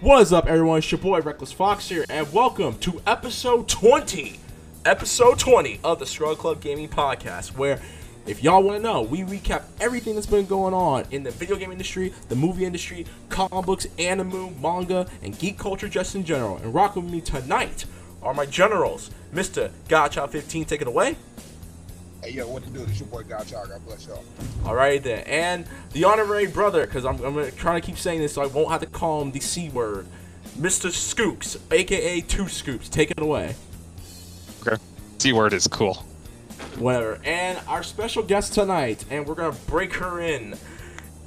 What is up, everyone? It's your boy Reckless Fox here, and welcome to episode 20, episode 20 of the Scrub Club Gaming Podcast, where, if y'all want to know, we recap everything that's been going on in the video game industry, the movie industry, comic books, anime, manga, and geek culture just in general. And rocking with me tonight are my generals, Mr. Godchild15, take it away. Hey, yo, what to do? This your boy God Child. God bless y'all. All right then, and the honorary brother, because I'm, I'm gonna to keep saying this so I won't have to call him the c word, Mr. Scoops, aka Two Scoops. Take it away. Okay. C word is cool. Whatever. And our special guest tonight, and we're gonna break her in.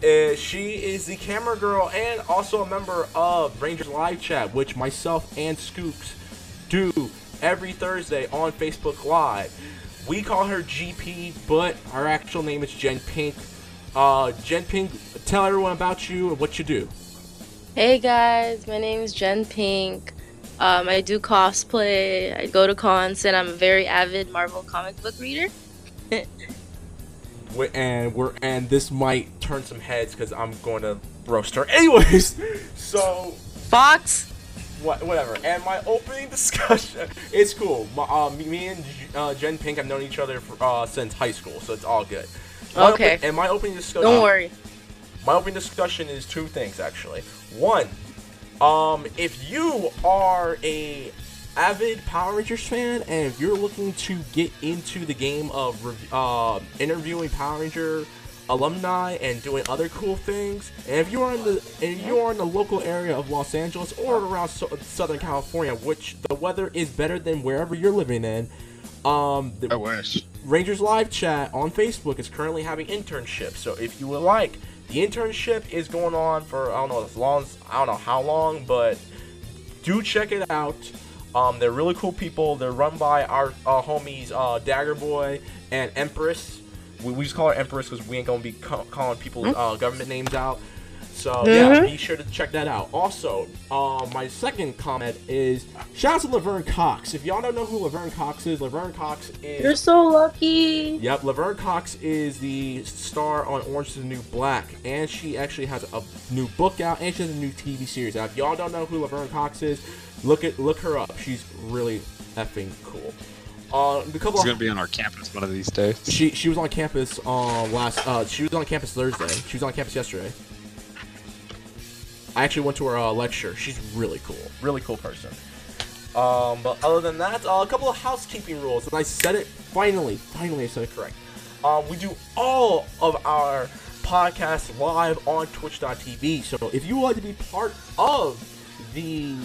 Uh, she is the camera girl and also a member of Rangers Live Chat, which myself and Scoops do every Thursday on Facebook Live. We call her GP, but our actual name is Jen Pink. Uh, Jen Pink, tell everyone about you and what you do. Hey guys, my name is Jen Pink. Um, I do cosplay. I go to cons, and I'm a very avid Marvel comic book reader. and we're and this might turn some heads because I'm going to roast her. Anyways, so Fox. what, whatever. And my opening discussion, it's cool. My, uh, me, me and uh, Jen Pink have known each other for, uh, since high school, so it's all good. My Okay. and my opening discussion. Don't worry. My opening discussion is two things actually. One, um, if you are a avid Power Rangers fan and if you're looking to get into the game of rev- uh, interviewing Power Ranger alumni and doing other cool things, and if you are in the and you are in the local area of Los Angeles or around so- Southern California, which the weather is better than wherever you're living in, um, the, I wish. Rangers Live Chat on Facebook is currently having internships. So if you would like, the internship is going on for I don't know as long as I don't know how long, but do check it out. Um, they're really cool people. They're run by our uh, homies uh, Dagger Boy and Empress. We, we just call her Empress because we ain't gonna be ca- calling people uh, government names out. So yeah, Mhm. be sure to check that out. Also, uh, my second comment is shout out to Laverne Cox. If y'all don't know who Laverne Cox is, Laverne Cox is You're so lucky. Yep, Laverne Cox is the star on Orange is the New Black, and she actually has a new book out, and she has a new TV series out. If y'all don't know who Laverne Cox is, look it, look her up. She's really effing cool. Uh, a couple. She's Of, gonna be on our campus one of these days. she she was on campus uh, last. Uh, she was on campus Thursday. She was on campus yesterday. I actually went to her uh, lecture. She's really cool, really cool person. Um, but other than that, uh, a couple of housekeeping rules, and I said it finally. Finally, I said it correct. Um, we do all of our podcasts live on Twitch.tv. So if you like to be part of the,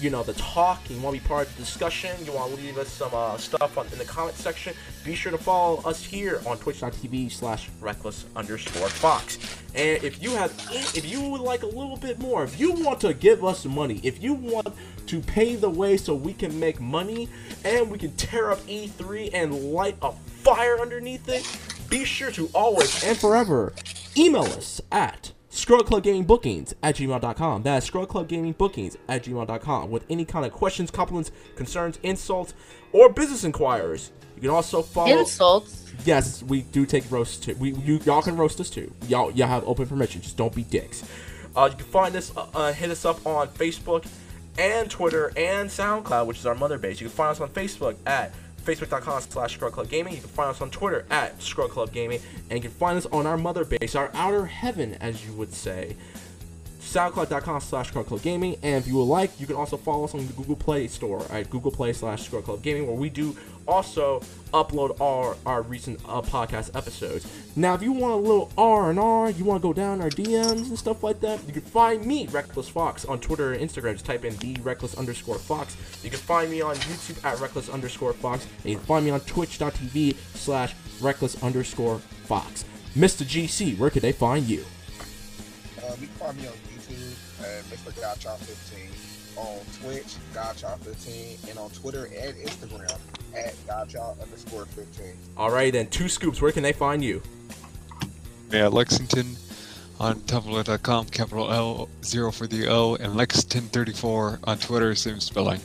you know, the talk, you want to be part of the discussion, you want to leave us some uh, stuff on, in the comment section, be sure to follow us here on Twitch.tv slash Reckless underscore Fox. And if you have, if you would like a little bit more, if you want to give us money, if you want to pay the way so we can make money and we can tear up E3 and light a fire underneath it, be sure to always and forever email us at scrubclubgamingbookings at gmail.com. That's Scrub Club Gaming Bookings at gmail.com with any kind of questions, compliments, concerns, insults, or business inquiries. You can also follow. Insults. Yes, we do take roasts too. We you y'all can roast us too. Y'all y'all have open permission. Just don't be dicks. Uh, you can find us, uh, uh, hit us up on Facebook and Twitter and SoundCloud, which is our mother base. You can find us on Facebook at facebook.com slash Gaming. You can find us on Twitter at Gaming, and you can find us on our mother base, our outer heaven, as you would say, soundcloud.com slash gaming. And if you would like you can also follow us on the google play store at google play slash gaming where we do also upload our our recent uh, podcast episodes. Now if you want a little r&r you want to go down our dms and stuff like that you can find me reckless fox on twitter and instagram. Just type in the reckless underscore fox. You can find me on youtube at reckless underscore fox and you can find me on twitch.tv slash reckless underscore fox. Mr gc where could they find you? Uh, you can find me on YouTube at Mr. Godchild15, on Twitch, Godchild15, and on Twitter and Instagram at Godchild underscore 15. Alright then, two scoops. Where can they find you? Yeah, Lexington on Tumblr.com, capital L, zero for the O, and Lexington34 on Twitter, same spelling.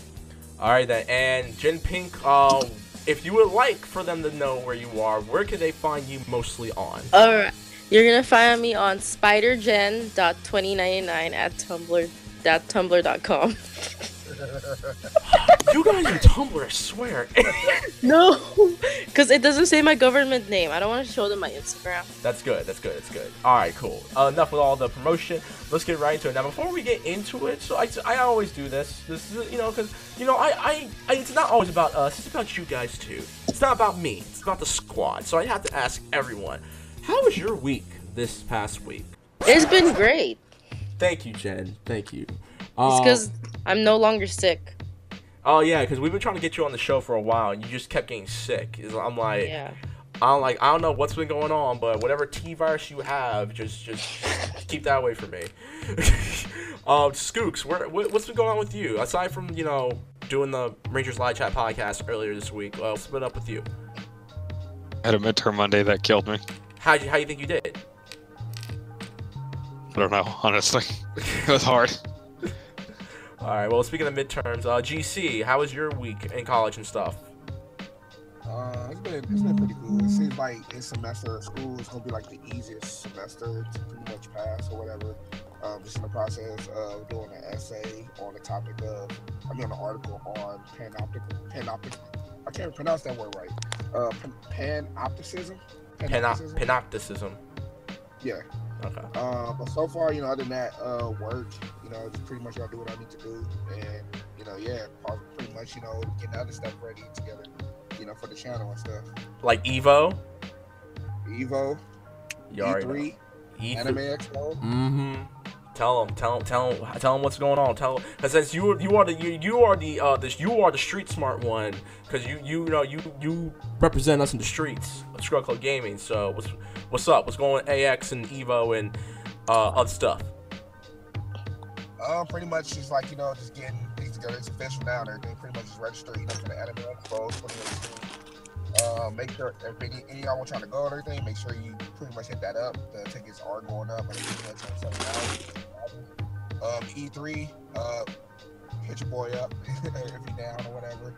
Alright then, and Jen Pink, uh, if you would like for them to know where you are, where can they find you mostly on? Alright. You're gonna find me on spidergen.2099 at tumblr Tumblr.com. you guys in Tumblr, I swear. No, because it doesn't say my government name. I don't want to show them my Instagram. That's good. That's good. That's good. All right, cool. Uh, enough with all the promotion. Let's get right into it now. Before we get into it, so I, I always do this. This is you know because you know I, I I it's not always about us. It's about you guys too. It's not about me. It's about the squad. So I have to ask everyone, how was your week this past week? It's been great. Thank you, Jen. Thank you. It's Um, because I'm no longer sick. Oh yeah, because we've been trying to get you on the show for a while, and you just kept getting sick. I'm like, Yeah. I don't like, I don't know what's been going on, but whatever T virus you have, just, just keep that away from me. um, Skooks, where, what, what's been going on with you aside from you know doing the Rangers Live Chat podcast earlier this week? Uh, what's been up with you? I had a midterm Monday that killed me. How you, how do you think you did? I don't know, honestly. it was hard. All right. Well, speaking of midterms, uh, GC, how was your week in college and stuff? Uh, it's been it's been pretty cool. It seems like this semester of school is gonna be like the easiest semester to pretty much pass or whatever. Um, just in the process of doing an essay on the topic of, I mean, an article on panoptic, panoptic. I can't pronounce that word right. Uh, pan, panopticism. Panop- panopticism. Yeah. Okay. Uh, but so far, you know, other than that, uh, work, you know, just pretty much gotta do what I need to do, and you know, yeah, pretty much, you know, getting other stuff ready together, you know, for the channel and stuff. Like Evo. Evo, You E3. E3. Anime Expo. Mm-hmm. Tell them, tell them, tell them, tell them what's going on. Tell them, cause since you you are the you, you are the uh this you are the street smart one, cause you you know you you represent us in the streets of Scrub Club Gaming. So what's what's up? What's going AX and Evo and uh other stuff? Uh, pretty much just like you know, just getting things together. It's official now. and Everything pretty much just registered, you know, for the Anime 2018. Uh, make sure if any, any y'all want trying to go and everything, make sure you pretty much hit that up. The tickets are going up. Um, E3, uh, hit your boy up if you're down or whatever.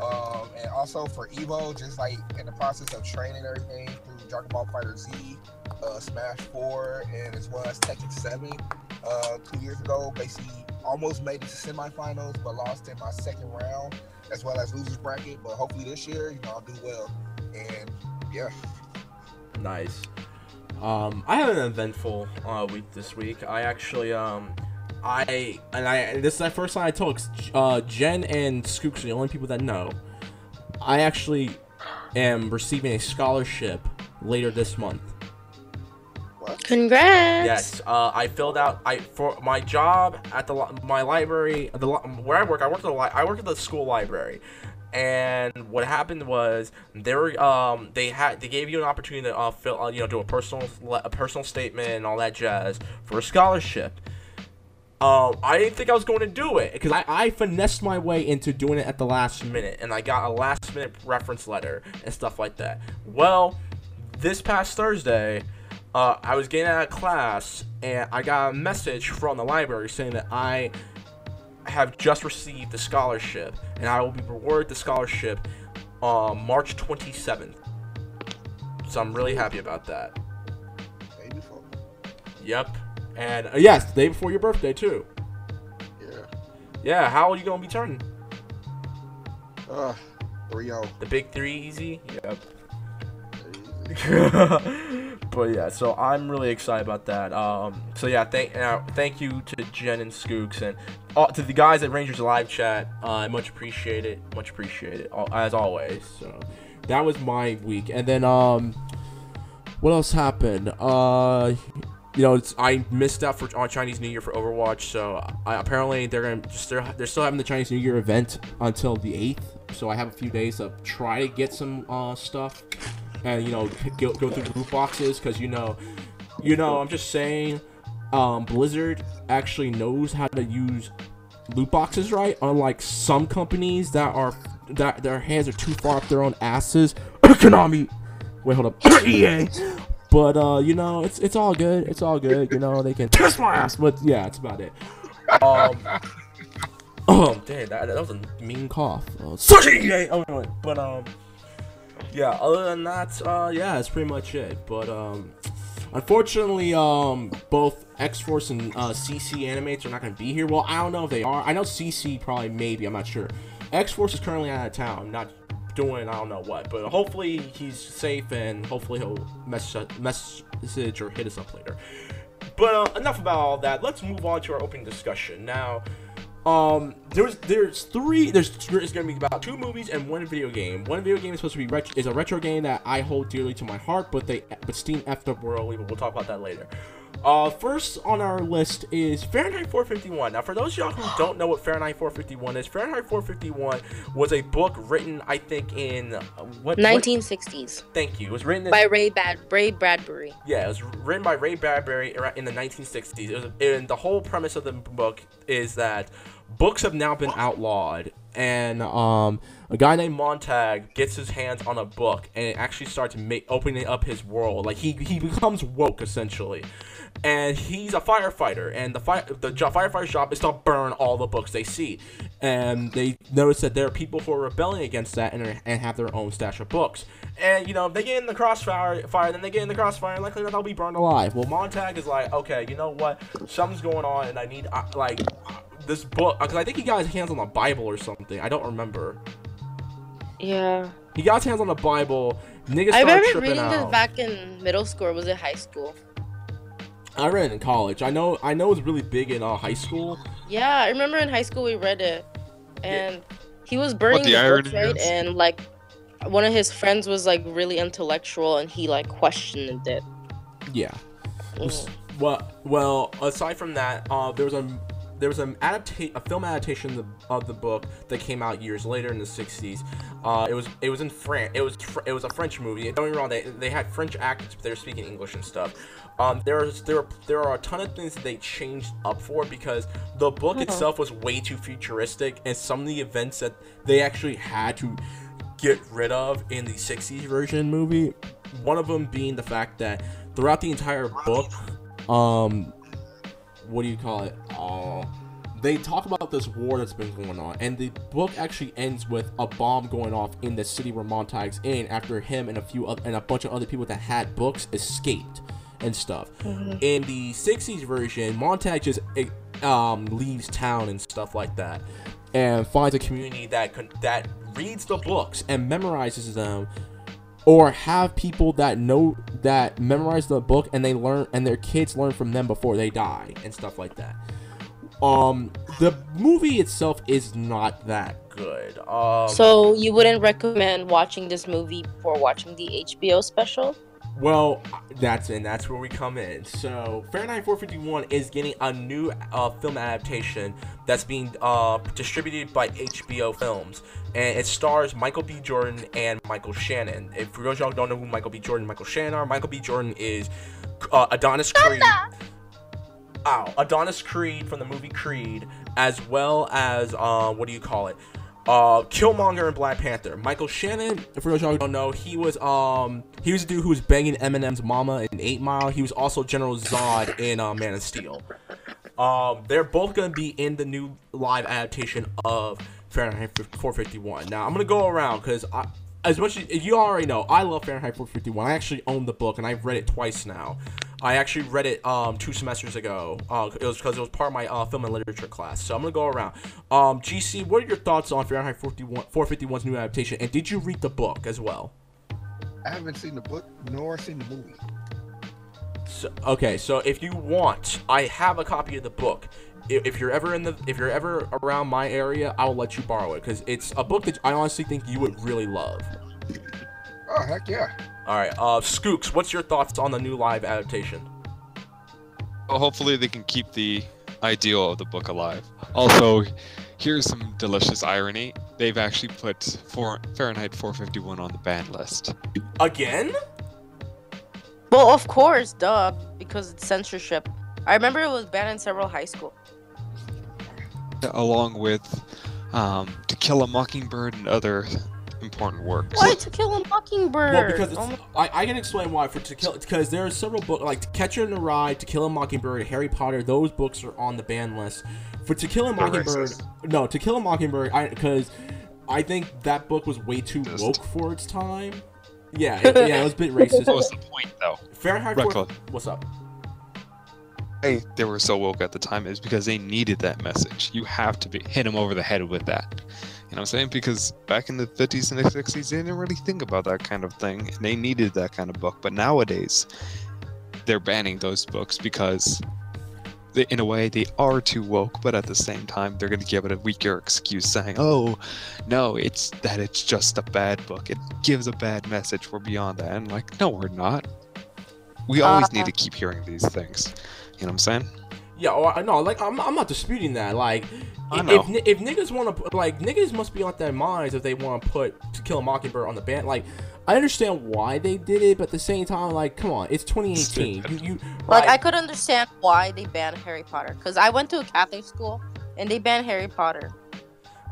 Um, and also for Evo, just like in the process of training everything Dragon Ball Fighter Z, uh, Smash 4, and as well as Tekken 7. Uh, two years ago, basically almost made it to semifinals, but lost in my second round, as well as losers bracket. But hopefully this year, you know, I'll do well. And yeah, Nice. Um, I had an eventful uh, week this week. I actually um, I and I and this is the first time I told uh, Jen and Skooks are the only people that know. I actually am receiving a scholarship later this month. what? Congrats. Yes, uh, I filled out. I for my job at the my library, the li- where I work. I work at the li- I work at the school library, and what happened was they were um they had they gave you an opportunity to uh, fill uh, you know do a personal le- a personal statement and all that jazz for a scholarship. Um, I didn't think I was going to do it because I, I finessed my way into doing it at the last minute, and I got a last minute reference letter and stuff like that. Well, this past Thursday, uh, I was getting out of class, and I got a message from the library saying that I have just received the scholarship, and I will be rewarded the scholarship on March 27th. So I'm really happy about that. Day before. Yep. And uh, yes, the day before your birthday too. Yeah. Yeah, how old you gonna be turning? Uh, 3 0. The big three easy? Yep. but yeah, so I'm really excited about that. Um, so yeah, thank uh, thank you to Jen and Skooks and uh, to the guys at Rangers Live Chat. Uh, I much appreciate it. Much appreciate it as always. So that was my week, and then um, what else happened? Uh, you know, I missed out for on Chinese New Year for Overwatch, so I, apparently they're gonna just they're, they're still having the Chinese New Year event until the eighth. So I have a few days to try to get some uh, stuff, and you know go, go through the loot boxes because you know, you know I'm just saying, um, Blizzard actually knows how to use loot boxes right, unlike some companies that are that their hands are too far up their own asses. Konami, wait, hold up, EA. But uh, you know, it's it's all good. It's all good. You know, they can kiss my ass. But yeah, that's about it. Um. Oh, damn, that, that was a mean cough. Uh, such a EA. Oh no, but um, yeah. Other than that, uh, yeah, that's pretty much it. But um, unfortunately, um, both X Force and uh, CC Animates are not going to be here. Well, I don't know if they are. I know CC probably maybe. I'm not sure. X Force is currently out of town, not doing I don't know what, but hopefully he's safe and hopefully he'll message message or hit us up later. But uh, enough about all that. Let's move on to our opening discussion now. Um, there's there's three there's there's gonna be about two movies and one video game. One video game is supposed to be ret- is a retro game that I hold dearly to my heart, but they but Steam effed up royally. But we'll talk about that later. Uh, first on our list is Fahrenheit 451. Now, for those of y'all who don't know what Fahrenheit 451 is, Fahrenheit 451 was a book written, I think, in uh, what? what- 1960s thank you. It was written in, by Ray Bad Ray Bradbury. yeah, it was written by Ray Bradbury in the 1960s. It was, and the whole premise of the book is that books have now been outlawed, and um, a guy named Montag gets his hands on a book and it actually starts ma- opening up his world. Like he he becomes woke essentially, and he's a firefighter, and the fire the jo- firefighter's job is to burn all the books they see, and they notice that there are people who are rebelling against that and, are- and have their own stash of books. And you know if they get in the crossfire, fire, then they get in the crossfire, and likely they'll be burned alive. Well, Montag is like, okay, you know what? Something's going on, and I need uh, like this book because I think he got his hands on the Bible or something. I don't remember. Yeah. He got his hands on the Bible. Niggas I started remember tripping reading this out. back in middle school. Or was it high school? I read it in college. I know. I know it was really big in uh, high school. Yeah, I remember in high school we read it, and he was burning the the, irony books, right? And like, one of his friends was like really intellectual, and he like questioned it. Yeah. Mhm. Well, well. Aside from that, uh, there was a there was an adapta- a film adaptation of the, of the book that came out years later in the '60s. Uh, it was it was in France. It was fr- it was a French movie. Don't get me wrong. They, they had French actors, but they were speaking English and stuff. Um, there's there are, there are a ton of things that they changed up for because the book Uh-huh. itself was way too futuristic, and some of the events that they actually had to get rid of in the 60s version movie. One of them being the fact that throughout the entire book, um, what do you call it? Uh, they talk about this war that's been going on, and the book actually ends with a bomb going off in the city where Montag's in after him and a few oth- and a bunch of other people that had books escaped and stuff. In the 60s version, Montag just eh, um, leaves town and stuff like that, and finds a community that con- that reads the books and memorizes them or have people that know that memorize the book and they learn and their kids learn from them before they die and stuff like that um the movie itself is not that good um So you wouldn't recommend watching this movie before watching the HBO special? Well that's and that's where we come in. So fahrenheit 451 is getting a new uh, film adaptation that's being uh, distributed by hbo films. And it stars michael b. Jordan and michael shannon. If for those y'all don't know who michael b. Jordan and michael shannon are michael b. Jordan is uh, adonis creed. Ow, Adonis Creed from the movie Creed, as well as uh, what do you call it? Uh, Killmonger and Black Panther. Michael Shannon, for those y'all who don't know, he was um he was the dude who was banging Eminem's mama in Eight Mile. He was also General Zod in uh, Man of Steel. Um, they're both gonna be in the new live adaptation of Fahrenheit 451. Now I'm gonna go around because I. As much as you already know, I love Fahrenheit 451. I actually own the book and I've read it twice now. I actually read it um, two semesters ago. Uh, it was because it was part of my uh, film and literature class. So I'm gonna go around. Um, GC, what are your thoughts on Fahrenheit 451, 451's new adaptation? And did you read the book as well? I haven't seen the book nor seen the movie. So, okay, so if you want, I have a copy of the book. I- If you're ever in the, if you're ever around my area, I'll let you borrow it because it's a book that I honestly think you would really love. Oh heck yeah! All right, uh, Skooks, what's your thoughts on the new live adaptation? Well, hopefully they can keep the ideal of the book alive. Also, here's some delicious irony. They've actually put four, Fahrenheit 451 on the ban list. Again? Well, of course, duh, because it's censorship. I remember it was banned in several high school. Along with um, To Kill a Mockingbird and other important works. Why to kill a mockingbird? Well, because it's, Oh I, I can explain why. For to kill, because there are several books like To Catcher in the Rye, To Kill a Mockingbird, Harry Potter. Those books are on the ban list. For To Kill a Mockingbird, no, To Kill a Mockingbird, because I think that book was way too Just- woke for its time. Yeah, it, yeah, it was a bit racist. What was the point, though? Fahrenheit 4, what's up? Why they were so woke at the time is because they needed that message. You have to be, hit them over the head with that. You know what I'm saying? Because back in the 50s and the 60s, they didn't really think about that kind of thing. And they needed that kind of book. But nowadays, they're banning those books because, they, in a way, they are too woke. But at the same time, they're going to give it a weaker excuse saying, oh, no, it's that it's just a bad book. It gives a bad message. We're beyond that. And like, no, we're not. We always need Uh. to keep hearing these things. You know what I'm saying? Yeah, oh, I know. Like, I'm, I'm not disputing that. Like, I if, know. if, if niggas want to, like, niggas must be on their minds if they want to put To Kill a Mockingbird on the band. Like, I understand why they did it, but at the same time, like, come on, it's 2018. Stupid. You, you, Like right? I could understand why they banned Harry Potter because I went to a Catholic school and they banned Harry Potter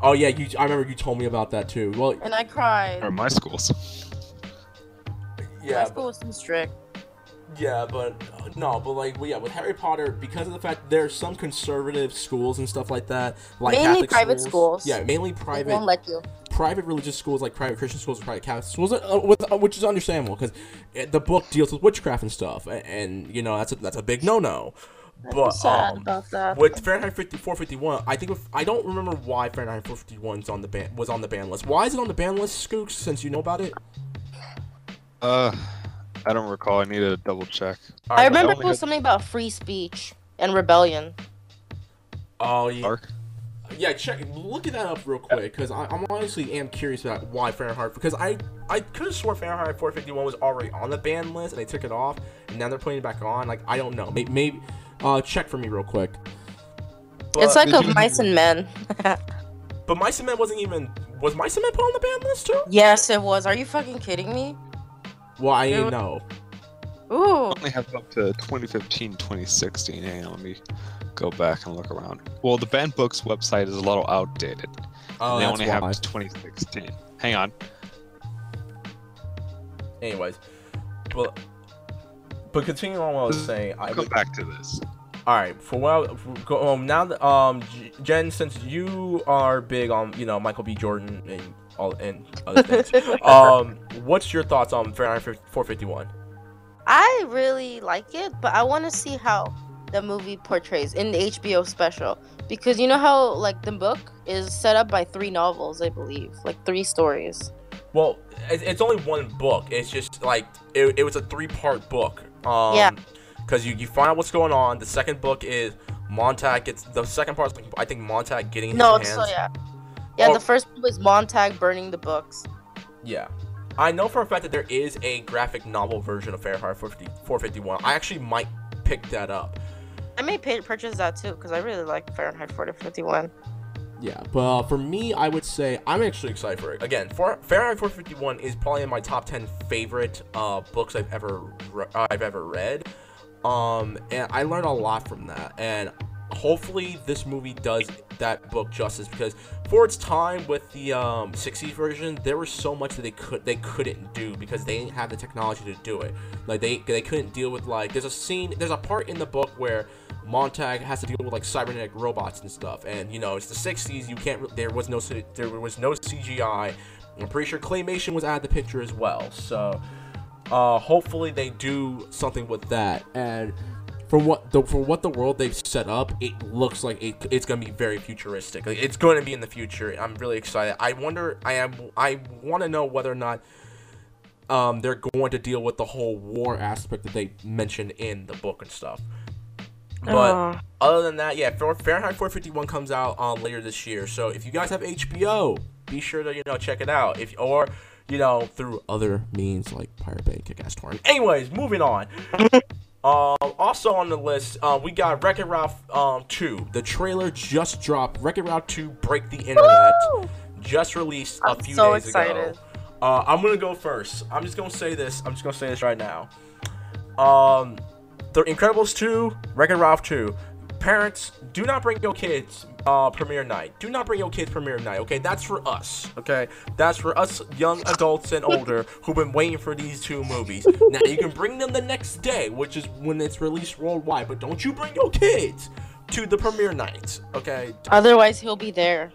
Oh yeah, you. I remember you told me about that too. Well, and I cried. Or my schools. Yeah, My yeah, school was too strict. Yeah, but uh, no, but like, well, yeah, with Harry Potter, because of the fact there's some conservative schools and stuff like that, like Mainly Catholic private schools. Yeah, mainly They private, won't let you. private religious schools, like private Christian schools, private Catholic schools, uh, with, uh, which is understandable because the book deals with witchcraft and stuff, and, and you know that's a, that's a big no-no. But I'm sad um, about that. with Fahrenheit 50, 451, I think if, I don't remember why Fahrenheit 451 is on the ban was on the ban list. Why is it on the ban list, Skooks? Since you know about it. Uh, I don't recall. I need to double check. All I remember only it was had- something about free speech and rebellion. Oh yeah. Dark. Yeah, check. Look at that up real quick, because I'm honestly am curious about why Fahrenheit. Because I I could have swore Fahrenheit 451 was already on the ban list and they took it off, and now they're putting it back on. Like I don't know. Maybe, maybe uh, check for me real quick. But, it's like did a you- mice and men. but Mice and Men wasn't even was Mice and Men put on the ban list too? yes, it was. Are you fucking kidding me? Well, I Yeah. ain't know. Ooh. only have up to 2015, 2016. Hang on, let me go back and look around. Well, the banned books website is a little outdated. Oh, they that's only why. have to 2016. Hang on. Anyways, well, but continuing on what I was saying, I I'll come back to this. All right, for what I, for, go, um now that um Jen, since you are big on you know Michael B. Jordan and all and other things, um, what's your thoughts on Fahrenheit 451? I really like it, but I want to see how the movie portrays in the HBO special because you know how like the book is set up by three novels, I believe, like three stories. Well, it's only one book. It's just like it, it was a three part book. Um, Yeah. Because you, you find out what's going on. The second book is Montag gets the second part. Is, I think Montag getting his No, hands. so yeah, yeah. Oh. The first one was Montag burning the books. Yeah. I know for a fact that there is a graphic novel version of Fahrenheit 450, 451. I actually might pick that up. I may pay, purchase that too because I really like Fahrenheit 4051. Yeah, but uh, for me, I would say I'm actually excited for it. Again, for Fahrenheit 451 is probably in my top 10 favorite uh, books I've ever re- I've ever read. Um, and I learned a lot from that. And hopefully, this movie does that book justice because for its time with the um, 60s version, there was so much that they could they couldn't do because they didn't have the technology to do it. Like they they couldn't deal with like there's a scene there's a part in the book where Montag has to deal with like cybernetic robots and stuff, and you know it's the '60s. You can't. There was no. There was no CGI. I'm pretty sure claymation was out of the picture as well. So, uh, hopefully they do something with that. And from what the for what the world they've set up, it looks like it, it's gonna be very futuristic. Like, it's going to be in the future. I'm really excited. I wonder. I am. I want to know whether or not. Um, they're going to deal with the whole war aspect that they mentioned in the book and stuff. But Oh. other than that, yeah, Fahr- Fahrenheit 451 comes out um, later this year. So if you guys have HBO, be sure to you know check it out. If or you know through other means like Pirate Bay, Kick-Ass Torrent. Anyways, moving on. Um, also on the list, uh, we got Wreck-It Ralph um, 2. The trailer just dropped. Wreck-It Ralph 2 Break the Internet Woo! just released a I'm few so days ago. excited. Uh, I'm gonna go first. I'm just gonna say this. I'm just gonna say this right now. Um, The Incredibles 2, Wreck-It Ralph 2. Parents, do not bring your kids uh, premiere night. Do not bring your kids premiere night. Okay, that's for us. Okay, that's for us young adults and older who've been waiting for these two movies. now you can bring them the next day, which is when it's released worldwide. But don't you bring your kids to the premiere night. Okay, Otherwise, he'll be there.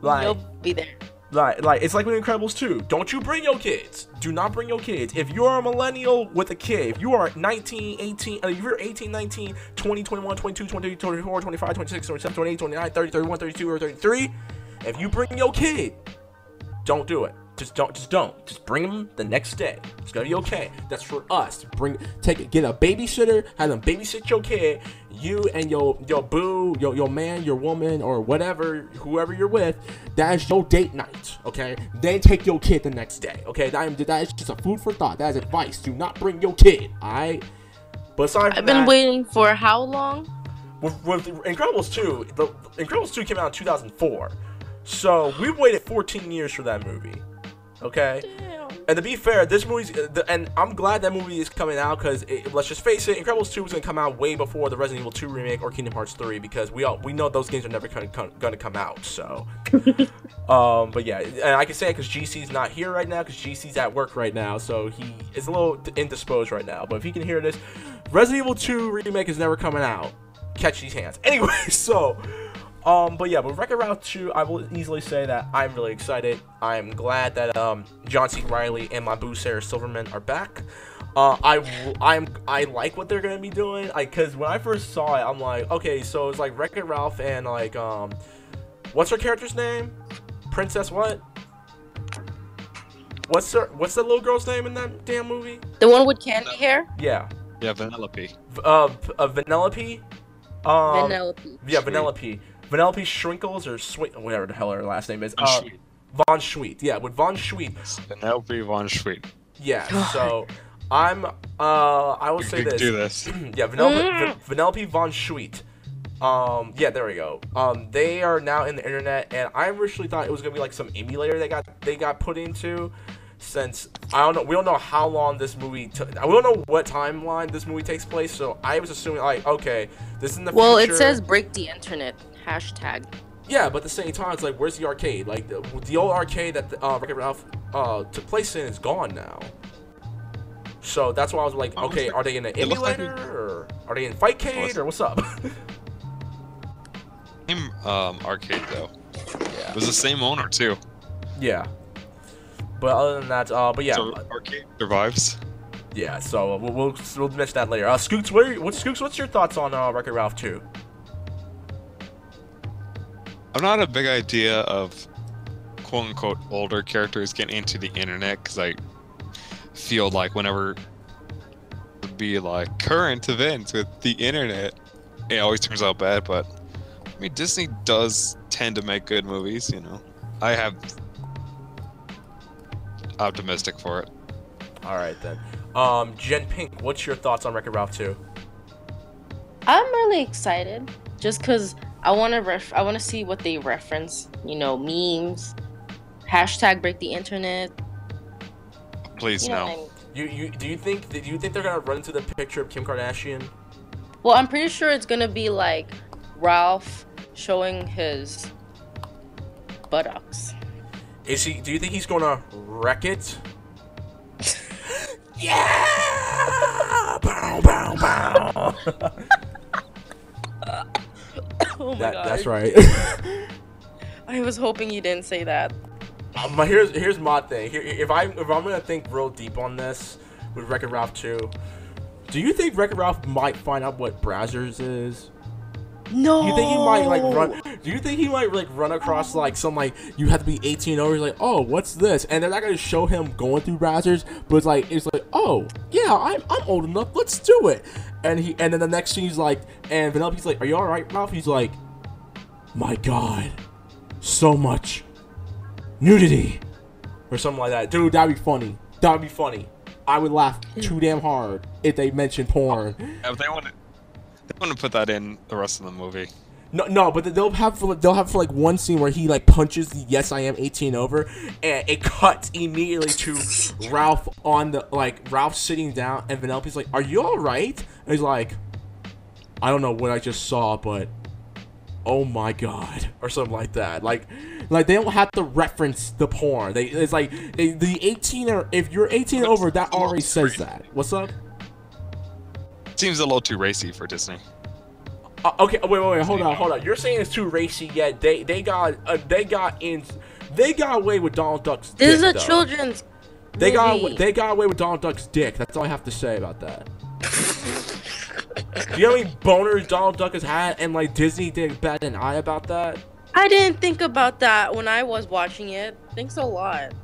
like he'll be there. Like, like it's like with Incredibles 2. Don't you bring your kids. Do not bring your kids. If you are a millennial with a kid, if you are 19, 18, uh, if you're 18, 19, 20, 21, 22, 23, 24, 25, 26, 27, 28, 29, 30, 31, 32, or 33, if you bring your kid, don't do it. Just don't. Just don't. Just bring them the next day. It's gonna be okay. That's for us. Bring, take it. Get a babysitter. Have them babysit your kid. You and your your boo, your your man, your woman, or whatever, whoever you're with. That is your date night. Okay. Then take your kid the next day. Okay. That, that is just a food for thought. That is advice. Do not bring your kid. All right. But aside I've been that, waiting for how long? with, with Incredibles 2, the Incredibles 2 came out in 2004. So we waited 14 years for that movie. Okay? Damn. And to be fair, this movie's the, and I'm glad that movie is coming out because let's just face it, Incredibles 2 is gonna come out way before the Resident Evil 2 remake or Kingdom Hearts 3 because we all we know those games are never gonna come, gonna come out. So, um, but yeah, and I can say it because GC's not here right now because GC's at work right now, so he is a little indisposed right now. But if he can hear this, Resident Evil 2 remake is never coming out. Catch these hands. Anyway, so. Um, but yeah, but Wreck-It Ralph 2, I will easily say that I'm really excited. I'm glad that um, John C. Reilly and my boo Sarah Silverman are back. Uh, I I'm I like what they're gonna be doing. Like, cause when I first saw it, I'm like, okay, so it's like Wreck-It Ralph and like um, what's her character's name? Princess what? What's her What's that little girl's name in that damn movie? The one with candy hair? Yeah, Yeah, Vanellope. v- uh, v- uh Vanellope. Um, Vanellope. Yeah, Sweet. Vanellope. Vanellope Shrinkles or Sweet, whatever the hell her last name is. Von Uh, Schweet. Von Schweet. Yeah, with Von Schweet. Vanellope Von Schweet. Yeah. So I'm. Uh, I will We say could this. do this. yeah, Vanellope, Mm. V- Vanellope Von Schweet. Um, yeah, there we go. Um, they are now in the internet, and I originally thought it was gonna be like some emulator they got they got put into. Since I don't know, we don't know how long this movie. took. we don't know what timeline this movie takes place. So I was assuming like, okay, this is in the Well, future. it says break the internet. Hashtag. Yeah, but at the same time, it's like, where's the arcade? Like, the, the old arcade that the, uh, Wreck-It Ralph uh, took place in is gone now. So that's why I was like, Oh, okay, looks are they in an it looks like emulator, or are they in Fightcade, or what's up? Same um, arcade though. yeah. It was the same owner too. Yeah. But other than that, uh, but yeah, So arcade survives. yeah. So we'll we'll, we'll mention that later. Uh, Scoots, what, are, what Scoots? What's your thoughts on uh, Wreck-It Ralph 2? I'm not a big idea of quote unquote older characters getting into the internet because I feel like whenever it would be like current events with the internet, it always turns out bad. But I mean, Disney does tend to make good movies. You know, I have optimistic for it. All right then. Um, Jen Pink, what's your thoughts on Wreck-It Ralph 2? I'm really excited just because I want to ref- I want to see what they reference. You know, memes, hashtag break the internet. Please You know no. I mean? You you do you think do you think they're gonna run into the picture of Kim Kardashian? Well, I'm pretty sure it's gonna be like Ralph showing his buttocks. Is he? Do you think he's gonna wreck it? yeah! Bow, bow, bow. Oh my that, god. that's right. I was hoping you didn't say that. um, here's here's my thing. Here, if I if I'm gonna think real deep on this with Wreck-It Ralph 2, do you think Wreck-It Ralph might find out what Brazzers is? No. Do you think he might like run? Do you think he might like run across like some like you have to be 18 over? He's like, oh, what's this? And they're not gonna show him going through browsers, but it's like it's like, oh yeah, I'm I'm old enough. Let's do it. And he and then the next scene he's like, and Vanellope's like, are you all right, Ralph? He's like, my God, so much nudity or something like that. Dude, that'd be funny. That'd be funny. I would laugh too mm. damn hard if they mentioned porn. If they want to, they want to put that in the rest of the movie. No, no, but they'll have for, they'll have for like one scene where he like punches the "Yes, I am 18" over, and it cuts immediately to Ralph on the like Ralph sitting down, and Vanellope's like, "Are you all right?" And he's like, "I don't know what I just saw, but oh my god," or something like that. Like, like they don't have to reference the porn. They it's like they, the 18 or if you're 18 over, that already says that. What's up? Seems a little too racy for Disney. Uh, okay, wait, wait, wait, hold on, hold on. You're saying it's too racy, yet they they got uh, they got in They got away with Donald Duck's. This is a though. children's. They got they got away with Donald Duck's dick. That's all I have to say about that. Do you know how many boners Donald Duck has had, and like Disney didn't bat an eye about that? I didn't think about that when I was watching it. Thanks a lot.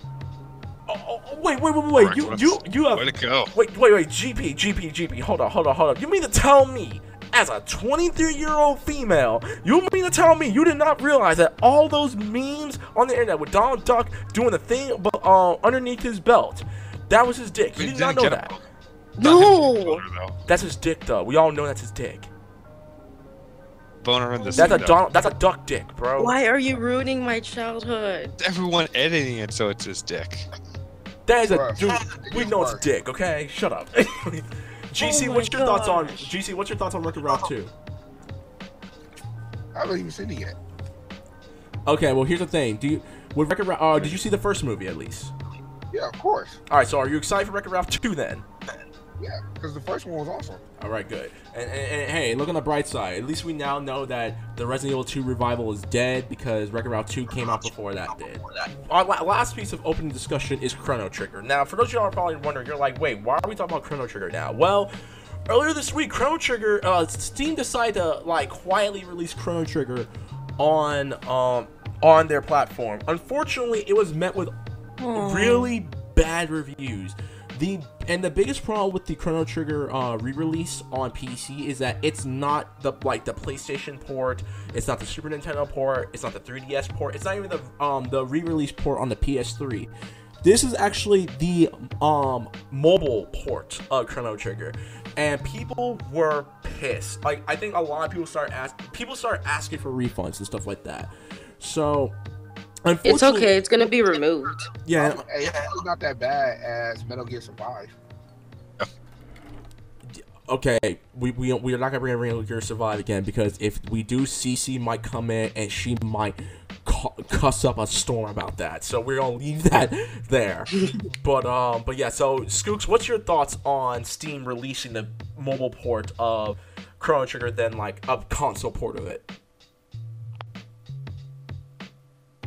Oh, wait, wait, wait, wait! You, you, you have Way to go. Wait, wait, wait, GP, GP, GP, hold on, hold on, hold on. You mean to tell me, as a 23 year old female, you mean to tell me you did not realize that all those memes on the internet with Donald Duck doing the thing but, uh, underneath his belt, that was his dick? You did not know that. No. That's his dick, though. We all know that's his dick. Boner in the That's a. Donald, that's a duck dick, bro. Why are you ruining my childhood? Everyone editing it so it's his dick. That is a dude. We know it's dick, okay? Shut up. GC, Oh what's your thoughts on gosh. GC? What's your thoughts on Wreck-It Ralph 2? I haven't even seen it yet. Okay, well here's the thing. Do you with Wreck-It Ralph? Uh, did you see the first movie at least? Yeah, of course. All right, so are you excited for Wreck-It Ralph 2 then? Yeah, because the first one was awesome. All right, good. And, and, and hey, look on the bright side. At least we now know that the Resident Evil 2 revival is dead because Wreck-It Ralph 2 came out before that did. Our last piece of opening discussion is Chrono Trigger. Now, for those of y'all are probably wondering, you're like, wait, why are we talking about Chrono Trigger now? Well, earlier this week, Chrono Trigger, uh, Steam decided to like quietly release Chrono Trigger on um on their platform. Unfortunately, it was met with really bad reviews. The and the biggest problem with the Chrono Trigger uh, re-release on PC is that it's not the like the PlayStation port, it's not the Super Nintendo port, it's not the 3DS port, it's not even the um the re-release port on the PS3. This is actually the um mobile port of Chrono Trigger, and people were pissed. Like I think a lot of people start ask people start asking for refunds and stuff like that. So. It's okay. It's gonna be removed. Yeah, it's not that bad as Metal Gear Survive. okay, we, we, we are not gonna bring Metal Gear Survive again because if we do, CC might come in and she might cu- cuss up a storm about that. So we're gonna leave that there. but um, but yeah. So Skooks, what's your thoughts on Steam releasing the mobile port of Chrono Trigger than like a console port of it?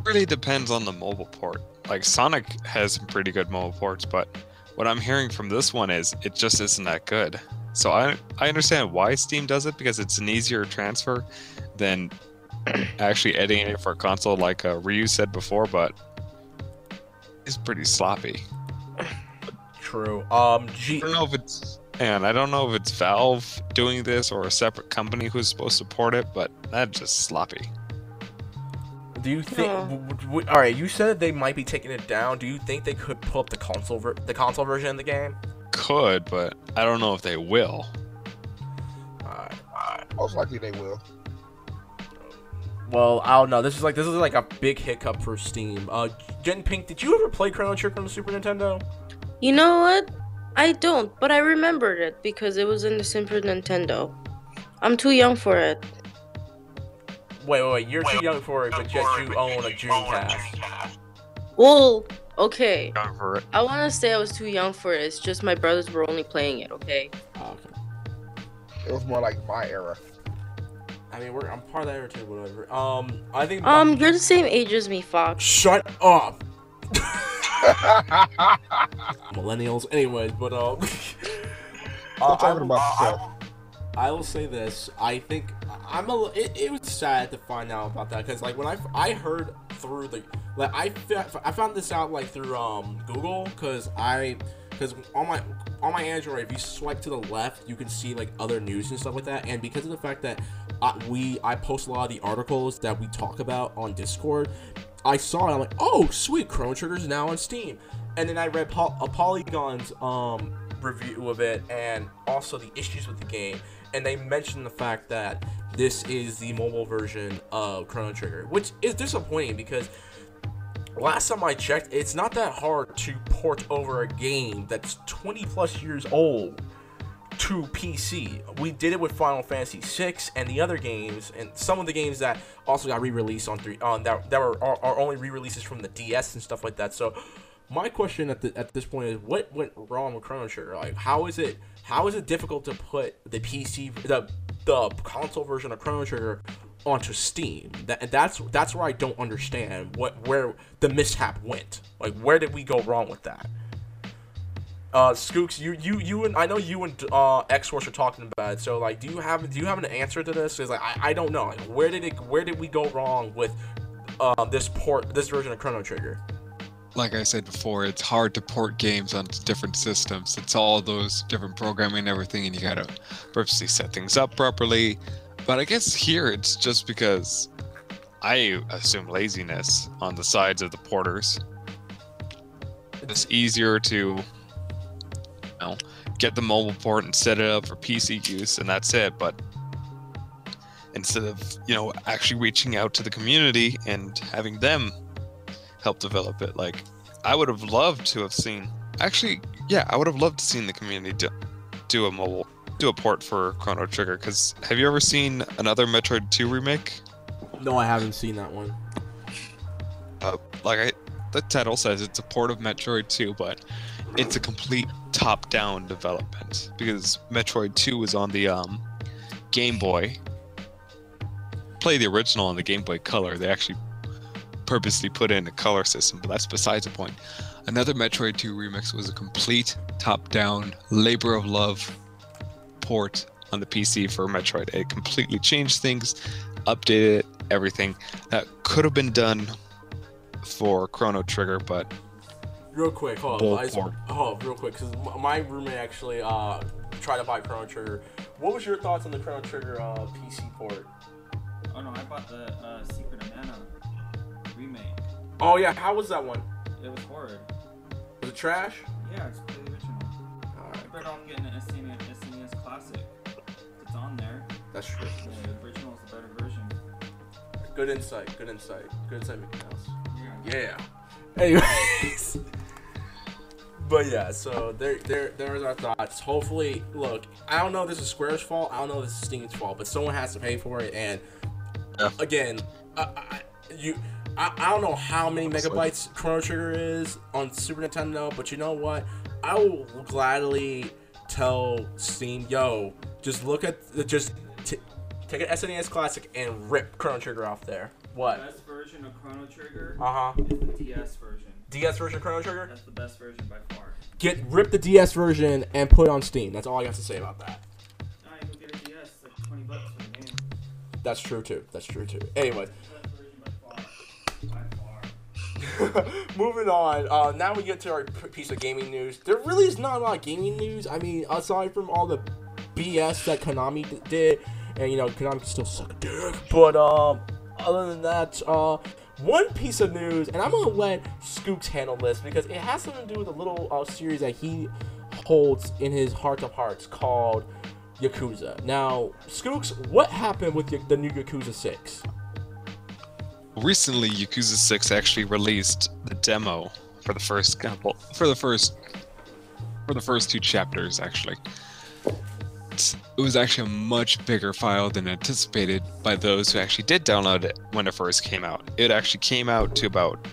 Really depends on the mobile port. Like Sonic has some pretty good mobile ports, but what I'm hearing from this one is it just isn't that good. So I I understand why Steam does it because it's an easier transfer than actually editing it for a console, like uh, Ryu said before. But it's pretty sloppy. True. Um, G. I don't know if it's and I don't know if it's Valve doing this or a separate company who's supposed to support it, but that's just sloppy. Do you think? W- w- w- all right, you said they might be taking it down. Do you think they could pull up the console ver- the console version of the game? Could, but I don't know if they will. Alright. Most likely they will. Well, I don't know. This is like this is like a big hiccup for Steam. Uh, Jen Pink, did you ever play Chrono Trigger on the Super Nintendo? You know what? I don't, but I remembered it because it was in the Super Nintendo. I'm too young for it. Wait, wait, wait. You're too young for it, but yet you own a Dreamcast. Well, okay. Going for it. I want to say I was too young for it. It's just my brothers were only playing it. Okay. Oh, okay. It was more like my era. I mean, we're I'm part of that era too, whatever. Um, I think. Um, you're the same age as me, Fox. Shut up, millennials. Anyways, but um. uh, Stop talking I- about I- yourself. I will say this. I think I'm a. It, it was sad to find out about that because like when I I heard through the like I I found this out like through um Google because I because on my on my Android if you swipe to the left you can see like other news and stuff like that and because of the fact that I, we I post a lot of the articles that we talk about on Discord I saw it I'm like oh sweet Chrono Trigger's now on Steam and then I read a Polygon's um review of it and also the issues with the game and they mentioned the fact that this is the mobile version of Chrono Trigger, which is disappointing because last time I checked, it's not that hard to port over a game that's 20 plus years old to PC. We did it with Final Fantasy VI and the other games, and some of the games that also got re-released on three on that that were are, are only re-releases from the DS and stuff like that. So my question at the, at this point is what went wrong with Chrono Trigger? Like how is it how is it difficult to put the PC the the console version of Chrono Trigger onto Steam. That that's that's where I don't understand what where the mishap went. Like where did we go wrong with that? Uh, Skooks, you you you and I know you and uh X Force are talking about it. So like, do you have do you have an answer to this? Because like I, I don't know. Like, where did it where did we go wrong with uh, this port this version of Chrono Trigger? Like I said before, it's hard to port games onto different systems. It's all those different programming and everything, and you gotta purposely set things up properly. But I guess here it's just because I assume laziness on the sides of the porters. It's easier to you know, get the mobile port and set it up for PC use, and that's it. But instead of you know actually reaching out to the community and having them help develop it, like I would have loved to have seen. Actually, yeah, I would have loved to seen the community do, do a mobile do a port for Chrono Trigger. Because have you ever seen another Metroid 2 remake? No, I haven't seen that one. uh, like I, the title says, it's a port of Metroid 2, but it's a complete top-down development because Metroid 2 was on the um, Game Boy. Play the original on the Game Boy Color. They actually purposely put in a color system, but that's besides the point. Another Metroid 2 Remake was a complete top-down labor of love port on the PC for Metroid. It completely changed things, updated everything that could have been done for Chrono Trigger, but Real quick, hold on. I just, porn. hold on, real quick, because my roommate actually uh tried to buy Chrono Trigger. What was your thoughts on the Chrono Trigger uh, PC port? Oh no, I bought the uh, Secret of Mana remake. Oh yeah, how was that one? It was horrid. Was it trash? Yeah, it's the original. Alright, I better off getting an SNES, SNES Classic. It's on there. that's true. The original is the better version. Good insight. Good insight. Good insight, Mickey Mouse. Yeah. Yeah. Anyways. But yeah, so there, there, there's our thoughts. Hopefully, look, I don't know if this is Square's fault. I don't know if this is Steam's fault, but someone has to pay for it. And Yeah. again, I, I, you, I, I don't know how many megabytes Chrono Trigger is on Super Nintendo, but you know what? I will gladly tell Steam, yo, just look at, the just t- take an SNES Classic and rip Chrono Trigger off there. What? The best version of Chrono Trigger Uh huh. is the DS version. DS version of Chrono Trigger. That's the best version by far. Get rip the DS version and put it on Steam. That's all I got to say about that. Alright, go get a DS. It's like 20 bucks for the game. That's true too. That's true too. Anyway, moving on. Uh, now we get to our piece of gaming news. There really is not a lot of gaming news. I mean, aside from all the BS that Konami d- did, and you know, Konami still suck dick. But um, other than that, uh, one piece of news, and I'm gonna let Skooks handle this because it has something to do with a little uh, series that he holds in his heart of hearts called Yakuza. Now, Skooks, what happened with y- the new Yakuza Six? Recently Yakuza 6 actually released the demo for the first couple for the first for the first two chapters actually. It was actually a much bigger file than anticipated by those who actually did download it when it first came out. It actually came out to about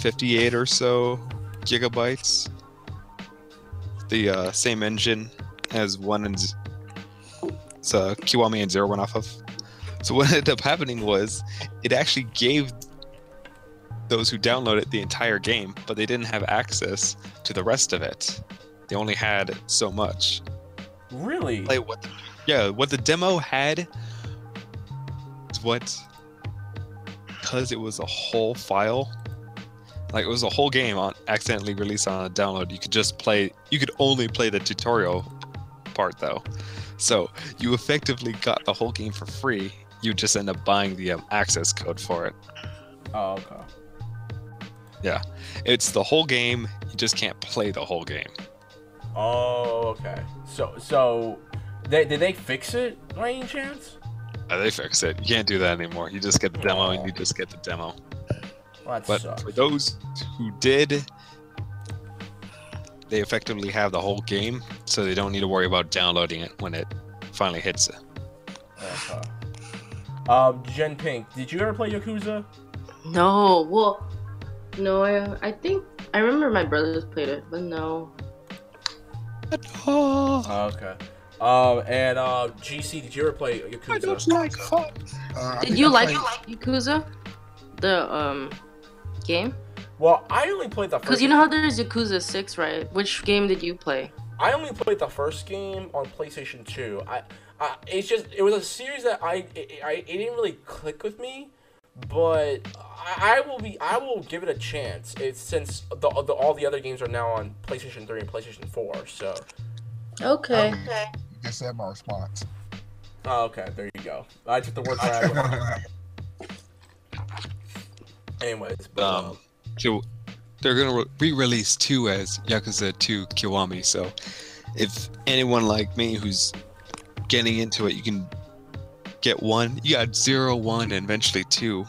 58 or so gigabytes. The uh, same engine as one and uh, Kiwami and Zero went off of. So what ended up happening was it actually gave those who downloaded the entire game, but they didn't have access to the rest of it. They only had so much. Really? Like what? The, yeah, what the demo had is what because it was a whole file. Like it was a whole game on accidentally released on a download. You could just play. You could only play the tutorial part though. So you effectively got the whole game for free. You just end up buying the um, access code for it. Oh, okay. Yeah, it's the whole game. You just can't play the whole game. Oh, okay. So, so, they, did they fix it by any chance? Uh, they fixed it. You can't do that anymore. You just get the demo, and you just get the demo. Well, But sucks. for those who did, they effectively have the whole game, so they don't need to worry about downloading it when it finally hits it. Okay. Um, Jen Pink, did you ever play Yakuza? No, well, no, I, I think I remember my brothers played it, but no. Oh, okay. Um, and uh, GC, did you ever play Yakuza? I don't like fun. Uh, I Did think you I like played- Yakuza? The um game? Well, I only played the first. Because first. you know how there's Yakuza 6, right? Which game did you play? I only played the first game on PlayStation 2. I, I it's just it was a series that I it, I it didn't really click with me, but I, I will be I will give it a chance. It's since the, the all the other games are now on PlayStation 3 and PlayStation 4. So, Okay. You just said my response. oh, okay, there you go. I took the word right out Anyways, but, um, Um, so they're gonna re- re-release two as Yakuza 2 Kiwami. So if anyone like me who's getting into it, you can get one. You got zero, one, and eventually two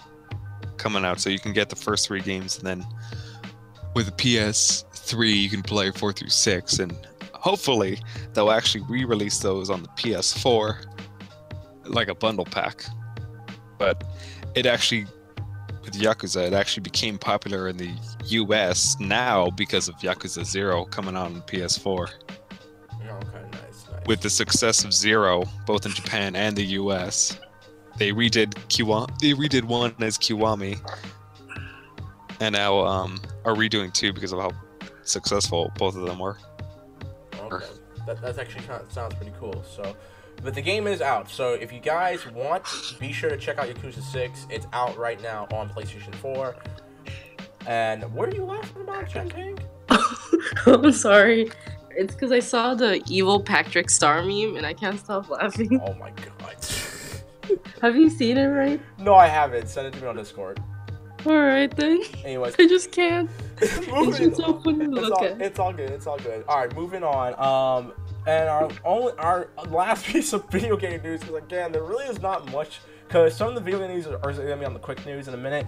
coming out. So you can get the first three games, and then with the PS3, you can play four through six, and hopefully they'll actually re-release those on the PS4 like a bundle pack. But it actually with Yakuza, it actually became popular in the US now because of Yakuza 0 coming out on PS4. Yeah, okay. With the success of Zero, both in Japan and the US, they redid Kiwami. They redid one as Kiwami, and now um, are redoing two because of how successful both of them were. Okay. That, that's actually kind of, sounds pretty cool. So, but the game is out. So if you guys want, be sure to check out Yakuza 6. It's out right now on PlayStation 4. And what are you laughing about, Chen Ping? I'm sorry. It's because I saw the evil Patrick Star meme and I can't stop laughing. Oh my god. Have you seen it, right? no, I haven't. Send it to me on Discord. Alright then. Anyways, I just can't. It's just so funny to look all, at. it's all good. It's all good. All right, moving on. Um, and our only our last piece of video game news, because again, there really is not much. Because some of the video news are, are going to be on the quick news in a minute.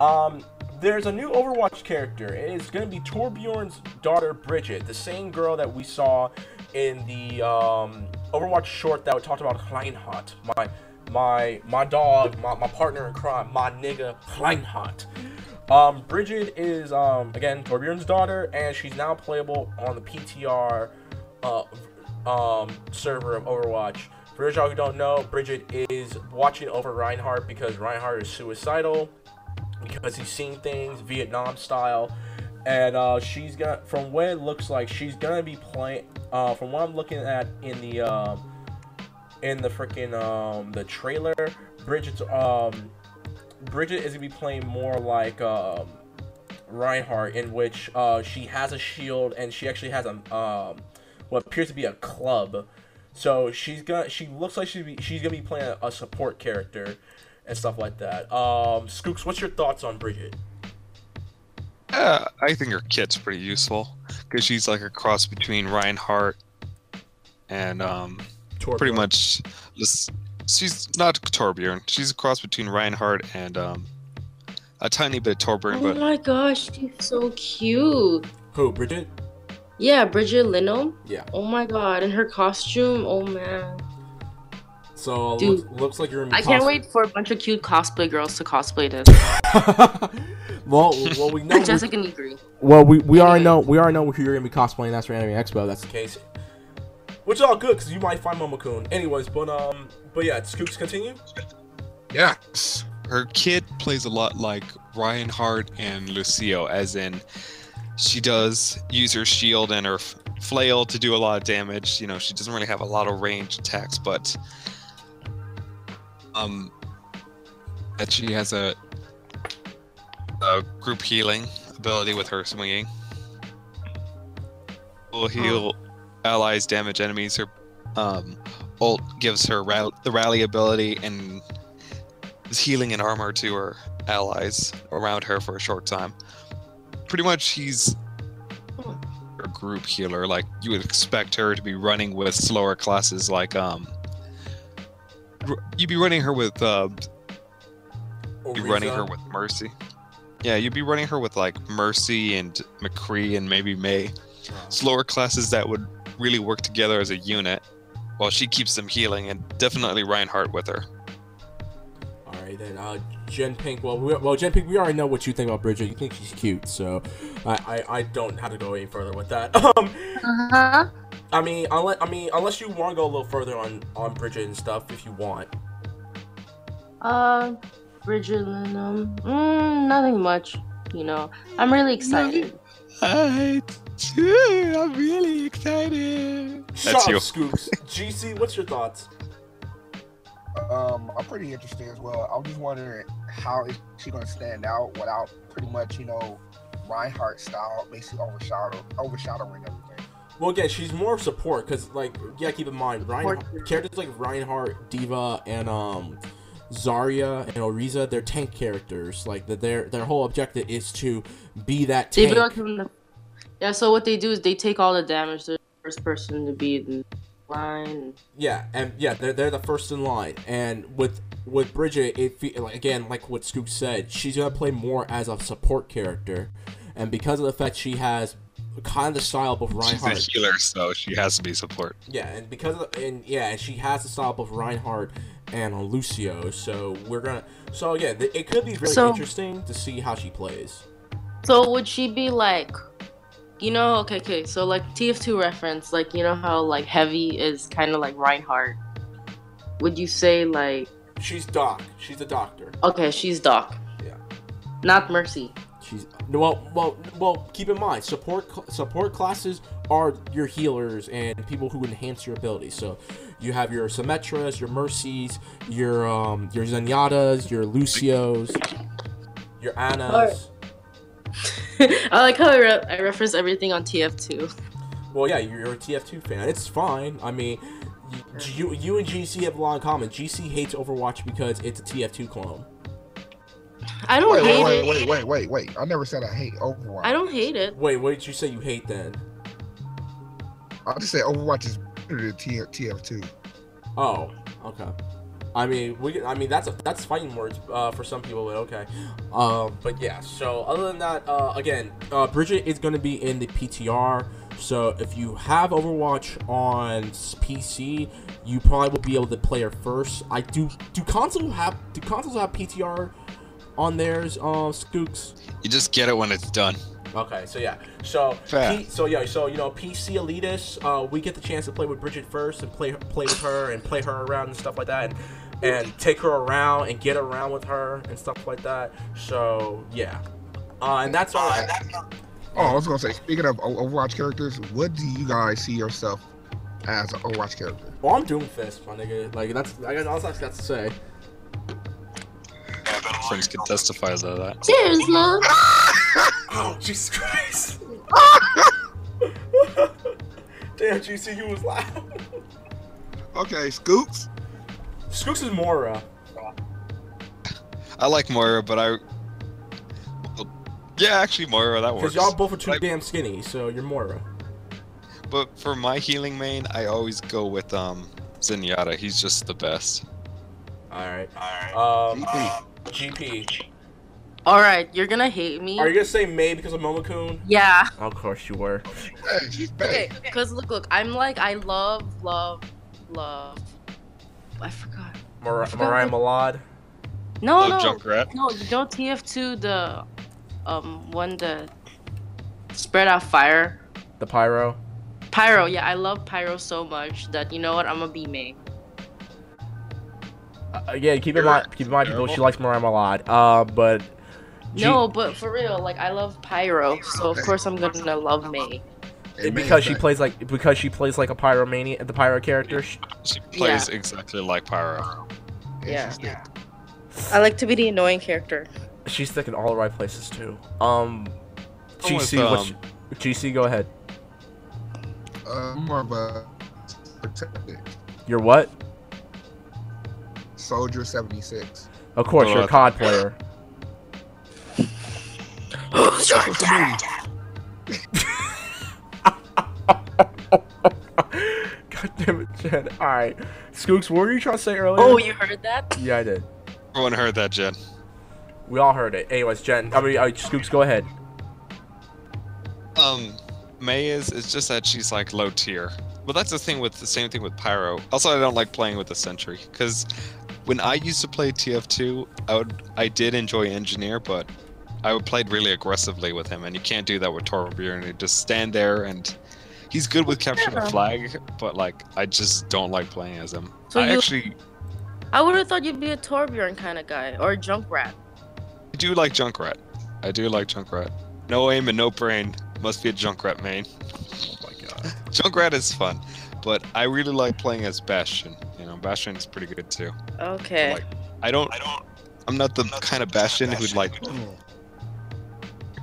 Um, there's a new Overwatch character. It is going to be Torbjorn's daughter, Bridget, the same girl that we saw in the um, Overwatch short that we talked about, Kleinhot. My my my dog, my, my partner in crime, my nigga Kleinhot. Um, Bridget is um again Torbjorn's daughter, and she's now playable on the PTR uh um server of Overwatch. For those of y'all who don't know, Bridget is watching over Reinhardt because Reinhardt is suicidal because he's seen things Vietnam style, and uh, she's got from what it looks like she's gonna be playing. Uh, from what I'm looking at in the um in the freaking um the trailer, Bridget's um Bridget is gonna be playing more like um, Reinhardt, in which uh, she has a shield and she actually has a um, what appears to be a club. So she's gonna she looks like she's be, she's gonna be playing a, a support character and stuff like that. Um, Skooks, what's your thoughts on Bridget? Yeah, I think her kit's pretty useful because she's like a cross between Reinhardt and um, pretty much just she's not Torbjorn. She's a cross between Reinhardt and um, a tiny bit Torbjorn, Oh but my gosh, she's so cute. Who, Bridget? Yeah, Bridget Lindholm. Yeah. Oh my god, and her costume. Oh man. So Dude. looks, looks like you're. Gonna I be can't wait for a bunch of cute cosplay girls to cosplay this. well, well, we know. we- Jessica Negri. Well, we, we already know we already know who you're gonna be cosplaying. That's for Anime Expo. That's the case. Which is all good because you might find Momokun. Anyways, but um, but yeah, Scoops continue. Yes. her kid plays a lot like Reinhardt and Lucio, as in she does use her shield and her flail to do a lot of damage. You know, she doesn't really have a lot of range attacks, but um, that she has a, a group healing ability with her swinging. Will heal allies, damage enemies. Her um, ult gives her ra- the rally ability and is healing and armor to her allies around her for a short time. Pretty much, she's a group healer. Like you would expect her to be running with slower classes, like um, you'd be running her with uh, be running her with Mercy. Yeah, you'd be running her with like Mercy and McCree and maybe Mei. Slower classes that would really work together as a unit, while she keeps them healing, and definitely Reinhardt with her. All right then, uh, Jen Pink. Well, we, well, Jen Pink, we already know what you think about Bridget. You think she's cute, so I, I, I don't have to go any further with that. Um, Uh huh. I mean, unless I mean, unless you want to go a little further on on Bridget and stuff, if you want. Uh, Bridget Linham. Mm, nothing much. You know, I'm really excited. I too. I'm really excited. Shut That's up, you. Scoops. GC, what's your thoughts? Um, I'm pretty interested as well. I'm just wondering how is she gonna stand out without pretty much, you know, Reinhardt style, basically overshadow overshadowing everything. Well, again, she's more support because, like, yeah, keep in mind, Ryan, Support. characters like Reinhardt, D.Va, and um, Zarya and Orisa, they're tank characters. Like, that their their whole objective is to be that tank. be like the. Yeah, so what they do is they take all the damage. They're the first person to be in line. Yeah, and yeah, they're they're the first in line. And with with Bridget, it fe- like again, like what Skook said, she's gonna play more as a support character, and because of the fact she has kind of the style of Reinhardt. She's a Reinhardt. healer, so she has to be support. Yeah, and because of the, and yeah, she has the style of Reinhardt and Lucio. So we're gonna. So yeah, th- it could be really So- interesting to see how she plays. So would she be like, you know, okay, okay, so like TF2 reference, like you know how like Heavy is kind of like Reinhardt. Would you say like, She's Doc. She's a doctor. okay, she's Doc, Yeah. not Mercy? She's well, well, well. Keep in mind, support support classes are your healers and people who enhance your abilities. So, you have your Symmetras, your Mercies, your um, your Zenyattas, your Lucios, your Anas. I like how I, re- I reference everything on TF2. Well, yeah, you're, a TF2 fan. It's fine. I mean, you, you you and GC have a lot in common. GC hates Overwatch because it's a TF2 clone. I don't Wait, hate wait, it. wait, wait, wait, wait. I never said I hate Overwatch. I don't hate it. Wait, what did you say you hate then? I just say Overwatch is better than TF2. Oh, okay. I mean, we. I mean, that's a that's fighting words uh, for some people, but okay. Um, but yeah. So other than that, uh, again, uh, Bridget is going to be in the PTR. So if you have Overwatch on PC, you probably will be able to play her first. I do. Do console have? Do consoles have PTR on theirs? Uh, Skooks. You just get it when it's done. Okay, so yeah, so P, so yeah, so you know, PC elitists, uh, we get the chance to play with Bridget first and play play with her and play her around and stuff like that, and and take her around and get around with her and stuff like that. So yeah, uh, and that's all. Oh, I was gonna say, speaking of Overwatch characters, what do you guys see yourself as an Overwatch character? Well, I'm Doomfist, my nigga. Like that's I guess all I got to say. Friends can testify to that. Cheers, love. Oh Jesus Christ! Damn, GC, you was loud. Okay, Scoops. Skooks is Moira. I like Moira, but I. yeah, actually, Moira, that works. Because y'all both are too Like- damn skinny, so you're Moira. But for my healing main, I always go with um Zenyatta. He's just the best. Alright. Um, GP. GP. All right, you're gonna hate me. Are you gonna say Mei because of Momokun? Yeah. Of course you were. Okay, because look, look, I'm like, I love, love, love. I forgot. Mar- forgot Mariah Malad. No, Oh, no, Junkrat. no. You don't TF2 the um one that spread out fire. The Pyro. Pyro, yeah, I love Pyro so much that you know what, I'm gonna be Mei. Uh, again, keep in mind, keep in mind, people. She likes Mariah Malad. Uh, but G- No, but for real, like I love Pyro, so of course I'm gonna love Mei. Hey, because she plays like because she plays like a pyromania, the pyro character. She, She plays exactly like Pyro. Yeah. she's thick. I like to be the annoying character. she's thick in all the right places too. Um, GC, what's, um, GC, go ahead. Uh, more of a protected You're what? Soldier 76. Of course, you're a COD player. What's the movie? God damn it, Jen. All right, Skooks, what were you trying to say earlier? Oh, you heard that? yeah, I did. Everyone heard that, Jen. We all heard it. Anyways, Jen. I mean, uh, Skooks, go ahead. Um, Mei is it's just that she's like low tier. But that's the thing with the same thing with Pyro. Also, I don't like playing with the Sentry because when I used to play TF2, I would I did enjoy Engineer, but I would played really aggressively with him, and you can't do that with Torbjorn. You just stand there and He's good with capturing the flag, but like I just don't like playing as him. So I you- actually I would have thought you'd be a Torbjorn kind of guy or a Junkrat. I do like Junkrat. I do like Junkrat. No aim and no brain. Must be a Junkrat main. Oh my god. Junkrat is fun, but I really like playing as Bastion. You know, Bastion is pretty good too. Okay. Like, I don't. I'm not the kind of Bastion who'd like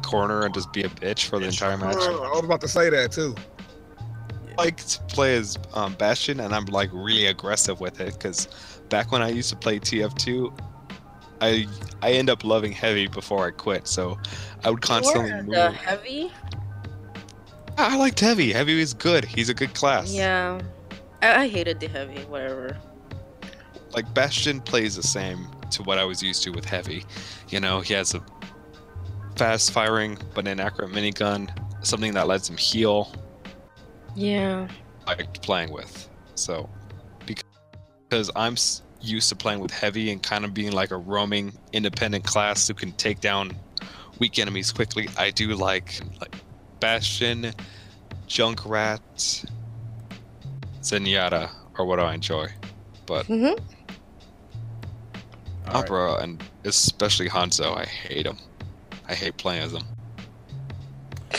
corner and just be a bitch for the entire match. I was about to say that too. I like to play as um, Bastion, and I'm like really aggressive with it because back when I used to play TF2, I I end up loving heavy before I quit. So I would constantly Or move. the heavy. I liked heavy. Heavy is good. He's a good class. Yeah. I, I hated the heavy. Whatever. Like Bastion plays the same to what I was used to with heavy. You know, he has a fast firing but inaccurate minigun, something that lets him heal. Yeah. I liked playing with. So, bec- because I'm used to playing with heavy and kind of being like a roaming independent class who can take down weak enemies quickly, I do like like Bastion, Junkrat, Zenyatta are what I enjoy. But mm-hmm. All right. Opera and especially Hanzo, I hate him. I hate playing as him.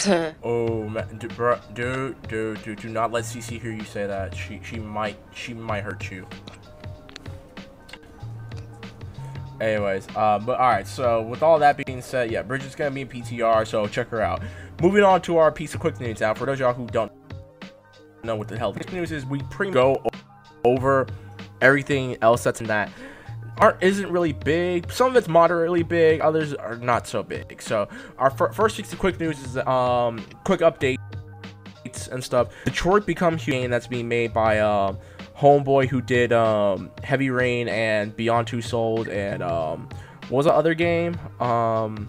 Oh man, do, bro, do, do, do, do not let CC hear you say that. She, she might, she might hurt you. Anyways, uh, but all right. So with all that being said, yeah, Bridget's gonna be in PTR. So check her out. Moving on to our piece of quick news now. For those y'all who don't know what the hell this news is, we pretty go over everything else that's in that aren't isn't really big. Some of it's moderately big, others are not so big. So our fir- first piece of quick news is um quick updates and stuff. Detroit Become Human that's being made by um Homeboy who did um Heavy Rain and Beyond Two Souls and um what was the other game? Um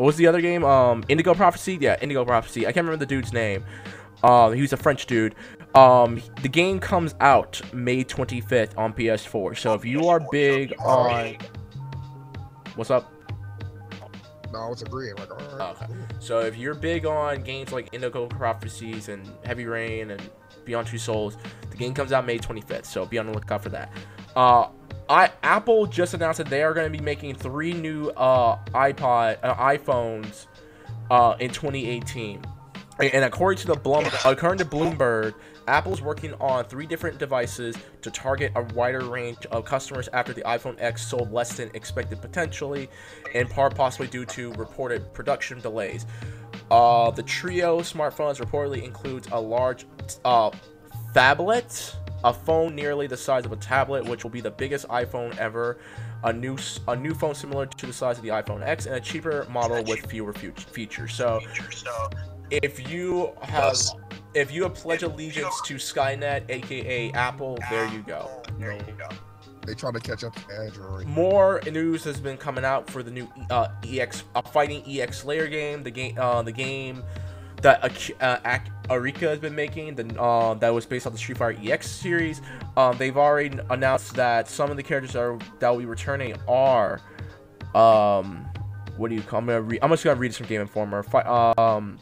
what was the other game? Um Indigo Prophecy? Yeah, Indigo Prophecy. I can't remember the dude's name. Um he was a French dude. Um the game comes out May 25th on PS4. So if you are big on What's up? No, I was agreeing. Like, all right, Okay. cool. So if you're big on games like Indigo Prophecies and Heavy Rain and Beyond Two Souls, the game comes out May 25th. So be on the lookout for that. Uh, I Apple just announced that they are going to be making three new uh iPod uh, iPhones uh in 2018. And according to the Blum, according to Bloomberg, Apple's working on three different devices to target a wider range of customers after the iPhone X sold less than expected, potentially, in part possibly due to reported production delays. Uh, the trio smartphones reportedly includes a large uh, phablet, a phone nearly the size of a tablet, which will be the biggest iPhone ever. A new s- a new phone similar to the size of the iPhone X, and a cheaper model with fewer fut- features. So, if you have if you have pledged allegiance to Skynet, aka Apple, there you go. There you go. They trying to catch up to Android. More news has been coming out for the new uh, EX uh, fighting EX Layer game. The game, uh, the game that uh, Arika has been making, the uh, that was based on the Street Fighter EX series. Um, they've already announced that some of the characters are that will be returning are, um, what do you call? I'm gonna. I'm just gonna read this from Game Informer. Fi- um.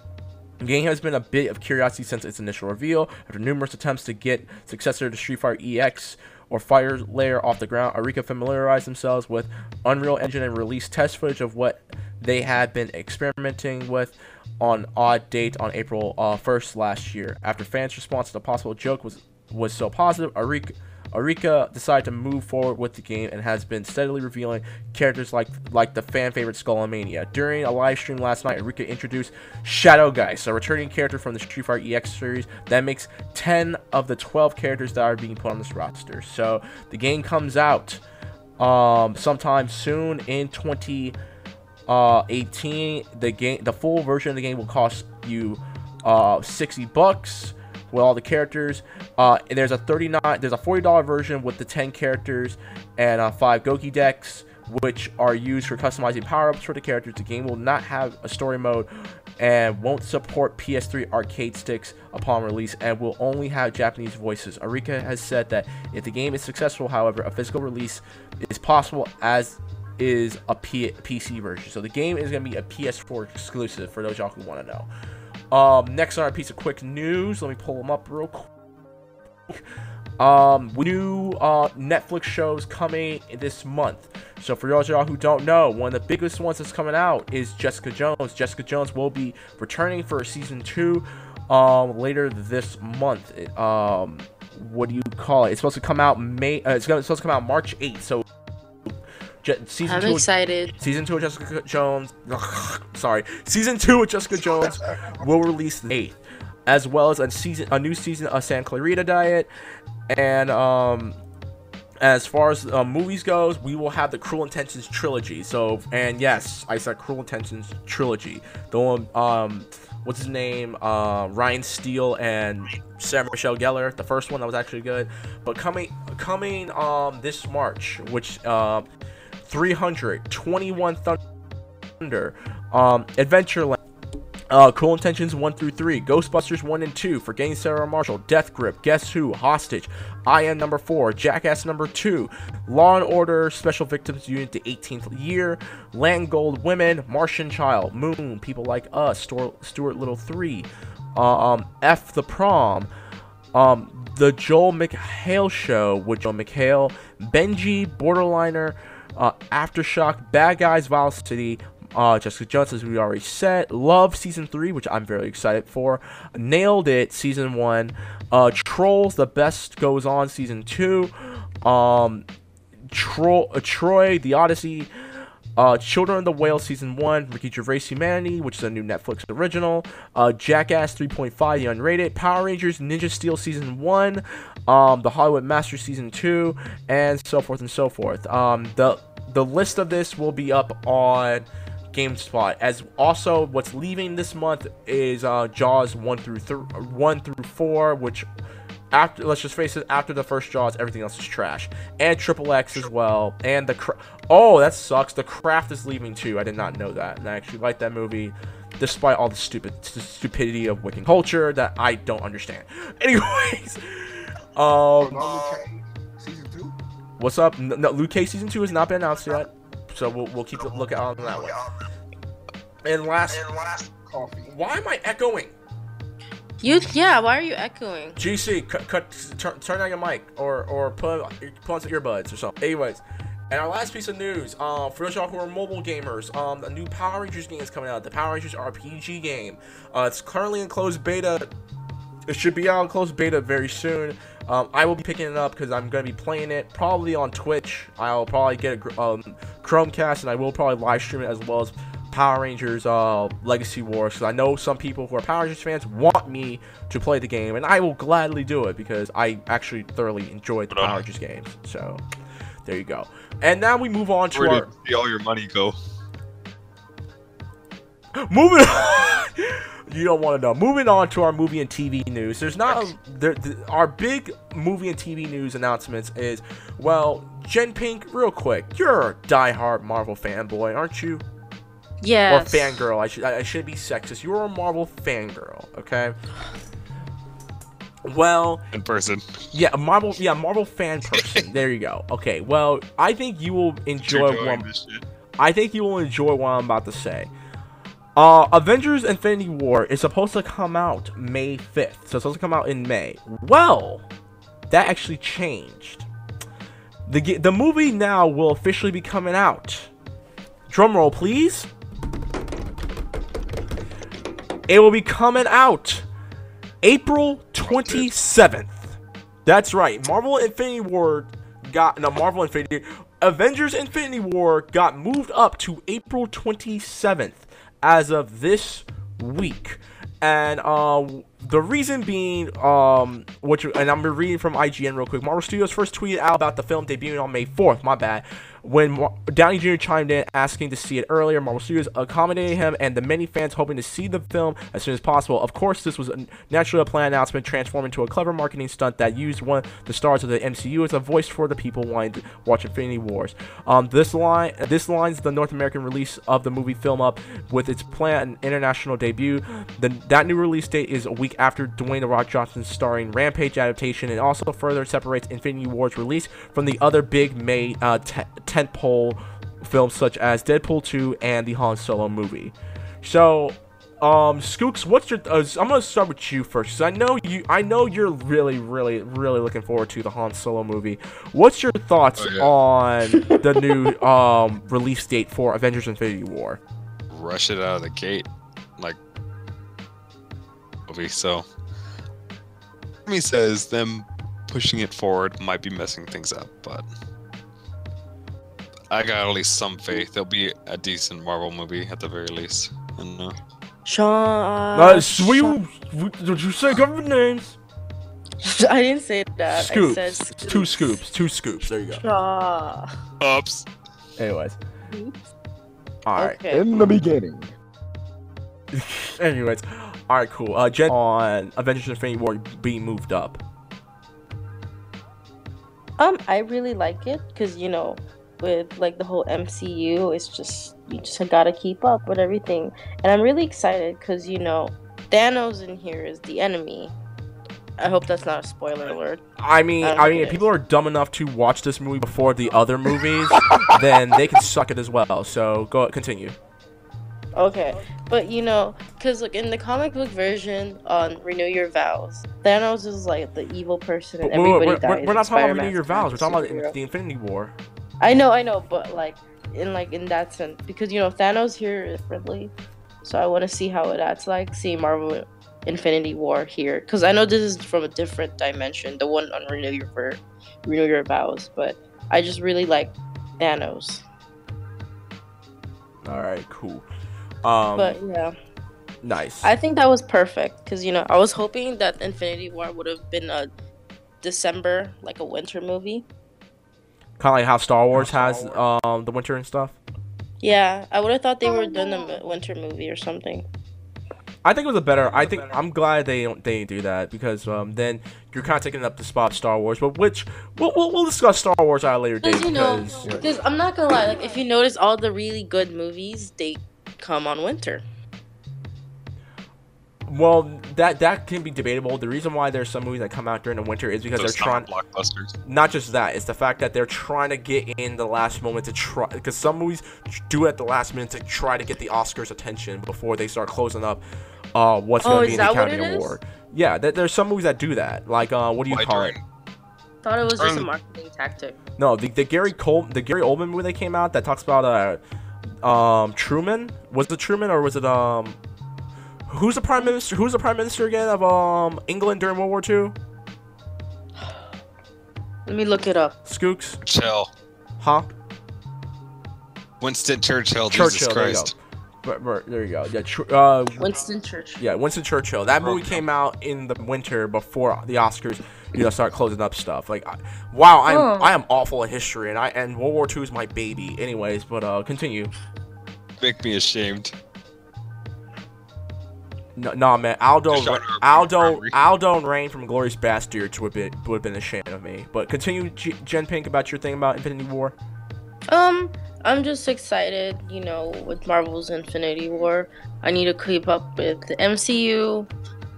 Game has been a bit of curiosity since its initial reveal. After numerous attempts to get successor to Street Fighter EX or Fighting Layer off the ground, Arika familiarized themselves with Unreal Engine and released test footage of what they had been experimenting with on odd date on April uh, 1st last year. After fans' response to the possible joke was was so positive, Arika Arika decided to move forward with the game and has been steadily revealing characters like like the fan favorite Skullomania. During a live stream last night, Arika introduced Shadow Geist, a returning character from the Street Fighter EX series that makes 10 of the 12 characters that are being put on this roster. So the game comes out um, sometime soon in 2018. The game, the full version of the game will cost you uh, 60 bucks with all the characters. Uh, there's a 39, there's a 40 dollar version with the 10 characters and uh, five Gougi decks, which are used for customizing power ups for the characters. The game will not have a story mode and won't support PS3 arcade sticks upon release and will only have Japanese voices. Arika has said that if the game is successful, however, a physical release is possible as is a P- PC version. So the game is going to be a PS4 exclusive for those y'all who want to know. Um, next on our piece of quick news, let me pull them up real quick. Um, new uh, Netflix shows coming this month. So for those of y'all who don't know, one of the biggest ones that's coming out is Jessica Jones. Jessica Jones will be returning for season two um, later this month. Um, what do you call it? It's supposed to come out May. Uh, it's, gonna, it's supposed to come out March 8th. So Je- season I'm two. excited. Season two of Jessica Jones. sorry, season two of Jessica Jones will release the eighth, as well as a season, a new season of Santa Clarita Diet, and um, as far as uh, movies goes, we will have the Cruel Intentions trilogy. So, and yes, I said Cruel Intentions trilogy. The one, um, what's his name? Uh, Ryan Steele and Sarah Michelle Gellar. The first one that was actually good, but coming coming um this March, which uh, 321 Thunder, um, Adventureland. Uh, Cruel Intentions 1 through 3, Ghostbusters 1 and 2, Forgetting Sarah Marshall, Death Grip, Guess Who, Hostage, I Am number 4, Jackass number 2, Law and Order, Special Victims Unit the 18th Year, Land Gold Women, Martian Child, Moon, People Like Us, Stuart Little 3, uh, um, F the Prom, um, The Joel McHale Show with Joel McHale, Benji, Borderliner, uh, Aftershock, Bad Guys, Vile City, uh, Jessica Jones, as we already said. Love season three, which I'm very excited for. Nailed it season one. Uh, Trolls, the beat goes on season two. Um, uh, Troy, the Odyssey. Uh, Children of the Whale season one, Ricky Gervais Humanity, which is a new Netflix original. Uh, Jackass 3.5, the unrated. Power Rangers Ninja Steel season one. Um, the Hollywood Master season two, and so forth and so forth. Um, the the list of this will be up on GameSpot. As also, what's leaving this month is uh, Jaws one through th- one through four, which after let's just face it, after the first Jaws, everything else is trash. And Triple X as well. And the cra- oh, that sucks. The Craft is leaving too. I did not know that, and I actually like that movie. Despite all the stupid st- stupidity of Wiccan culture that I don't understand. Anyways, um, what's up? No, no, Luke Cage season two has not been announced yet, so we'll, we'll keep a lookout on that one. And last, Coffee. why am I echoing? You yeah. Why are you echoing? GC, cut, cut turn, turn on your mic or or put put on some earbuds or something. Anyways, and our last piece of news, uh, for those of y'all who are mobile gamers, um, the new Power Rangers game is coming out. The Power Rangers RPG game. Uh, it's currently in closed beta. It should be out in closed beta very soon. Um, I will be picking it up because I'm going to be playing it probably on Twitch. I'll probably get a um, Chromecast and I will probably live stream it as well as Power Rangers uh, Legacy Wars. Because I know some people who are Power Rangers fans want me to play the game, and I will gladly do it because I actually thoroughly enjoyed the Power Rangers games. So there you go. And now we move on to Where our did see all your money go? moving on. You don't want to know. Moving on to our movie and TV news. There's not a, there, the, our big movie and TV news announcements is well, Jen Pink, real quick. You're a diehard Marvel fanboy, aren't you? Yes. Or fangirl. I should I I should be sexist. You're a Marvel fangirl, okay? Well, In person. yeah, a Marvel, yeah, Marvel fan person. there you go. Okay, well, I think you will enjoy You're one. enjoying this shit. I think you will enjoy what I'm about to say. Uh, Avengers Infinity War is supposed to come out May 5th. So it's supposed to come out in May. Well, that actually changed. The, the movie now will officially be coming out. Drum roll, please. It will be coming out April 27th. That's right. Marvel Infinity War got no Marvel Infinity Avengers Infinity War got moved up to April 27th as of this week. And uh, the reason being, um, which and I'm reading from IGN real quick. Marvel Studios first tweeted out about the film debuting on May 4th. My bad. When Downey Jr. chimed in asking to see it earlier, Marvel Studios accommodated him and the many fans hoping to see the film as soon as possible. Of course, this was naturally a planned announcement transformed into a clever marketing stunt that used one of the stars of the MCU as a voice for the people wanting to watch Infinity Wars. Um, this line, this lines the North American release of the movie film up with its planned international debut. The, that new release date is a week after Dwayne The Rock Johnson's starring Rampage adaptation, and also further separates Infinity War's release from the other big May uh, tentpole films such as Deadpool 2 and the Han Solo movie. So, Um, Skooks, what's your? Uh, I'm gonna start with you first, cause I know you. I know you're really, really, really looking forward to the Han Solo movie. What's your thoughts Oh, yeah. on the new um release date for Avengers: Infinity War? Rush it out of the gate, like movie. So, me says them pushing it forward might be messing things up, but I got at least some faith. There'll be a decent Marvel movie at the very least. And uh, Sean. Uh, sweet. Did you say government names? I didn't say that. Scoops. I said Two scoops. Two scoops. There you go. Shaw. ups. Anyways. All right. Okay. In the beginning. Anyways. All right. Cool. Uh, Jen on Avengers: Infinity War being moved up. Um, I really like it because you know, with like the whole MCU, it's just you just gotta keep up with everything, and I'm really excited because you know, Thanos in here is the enemy. I hope that's not a spoiler alert. I mean, I I mean, if people are dumb enough to watch this movie before the other movies, then they can suck it as well. So go continue. Okay, but you know, because like in the comic book version on Renew Your Vows, Thanos is like the evil person, and But wait, wait, everybody we're, dies. we're, we're not talking about renew your vows. We're talking about superhero. the Infinity War. I know, I know, but like in like in that sense, because you know Thanos here is friendly, so I want to see how that's like seeing Marvel Infinity War here, because I know this is from a different dimension, the one on Renew Your Ver- Renew Your Vows, but I just really like Thanos. All right, cool. Um, but yeah, nice. I think that was perfect, because you know I was hoping that Infinity War would have been a December, like a winter movie. Kind of like how Star Wars has um the winter and stuff. Yeah, I would have thought they were doing a mi- winter movie or something. I think it was a better. I think I'm glad they don't they do that because um then you're kind of taking up the spot of Star Wars, but which we'll we'll, we'll discuss Star Wars at a later date you know, because because I'm not gonna lie, like if you notice all the really good movies, they come on winter. Well that that can be debatable. The reason why there's some movies that come out during the winter is because Those they're trying. summer blockbusters. not just that it's the fact that they're trying to get in the last moment to try because some movies do it at the last minute to try to get the oscars attention before they start closing up uh what's Oh, going to is be in the that what academy it is? award yeah th- there's some movies that do that like uh what do you Why call it Thought it was just a marketing tactic. no the, the gary cole the gary oldman movie that came out that talks about uh um truman was it truman or was it um who's the prime minister who's the prime minister again of um england during world war ii Let me look it up. skooks Chill. huh Winston Churchill. Jesus Churchill, there you go. Christ. But- but there you go yeah tr- uh Winston Churchill. Yeah, Winston Churchill. That movie came out in the winter before the Oscars, you know, start closing up stuff. Like, I, wow, I'm Oh. I am awful at history, and I and World War II is my baby. Anyways, but uh, continue. Make me ashamed. No, nah, man, Aldo, Just Aldo. Aldo and Raine from Glorious Bastards would be would have been ashamed of me. But continue, G- Jen Pink, about your thing about Infinity War. Um, I'm just excited, you know, with Marvel's Infinity War. I need to keep up with the MCU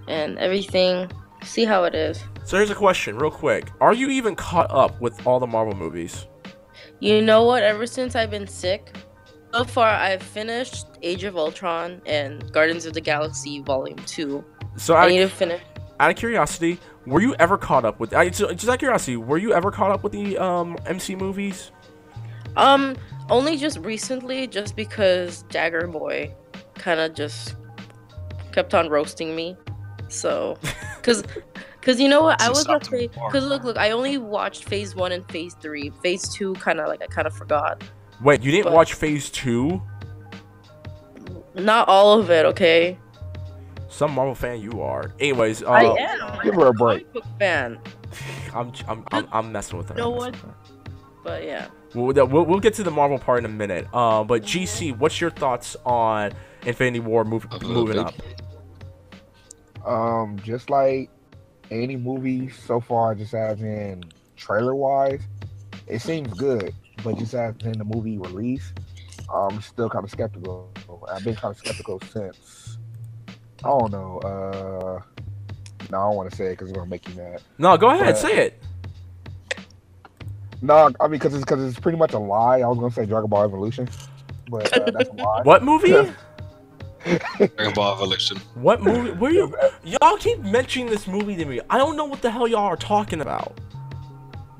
and everything. See how it is. So here's a question, real quick: Are you even caught up with all the Marvel movies? You know what? Ever since I've been sick, so far I've finished Age of Ultron and Guardians of the Galaxy Volume Two. So I out need to finish. out of curiosity, were you ever caught up with? I, so- just out of curiosity, were you ever caught up with the um MC movies? Um, only just recently, just because Dagger Boy kind of just kept on roasting me. So, cause, cause you know what? I was stop at them phase. before. Cause look, look, I only watched Phase One and Phase Three. Phase Two, kind of like I kind of forgot. Wait, you didn't But- watch Phase Two? Not all of it, okay? Some Marvel fan you are. Anyways, uh, I am. I'm Give her a break. book fan, I'm, I'm, I'm, I'm messing with her. You know what? her. but yeah. We'll, we'll, we'll get to the Marvel part in a minute. Uh, but GC, what's your thoughts on Infinity War move, moving up? Um, just like any movie so far, just as in trailer wise, it seems good, but just as in the movie release, I'm still kind of skeptical. I've been kind of skeptical since. I don't know. Uh, no, I don't want to say it because it's gonna make you mad. No, go ahead, but- say it. No, I mean because it's because it's pretty much a lie. I was gonna say Dragon Ball Evolution, but uh, that's a lie. What movie? Dragon Ball Evolution. What movie? Where you? Y'all keep mentioning this movie to me. I don't know what the hell y'all are talking about.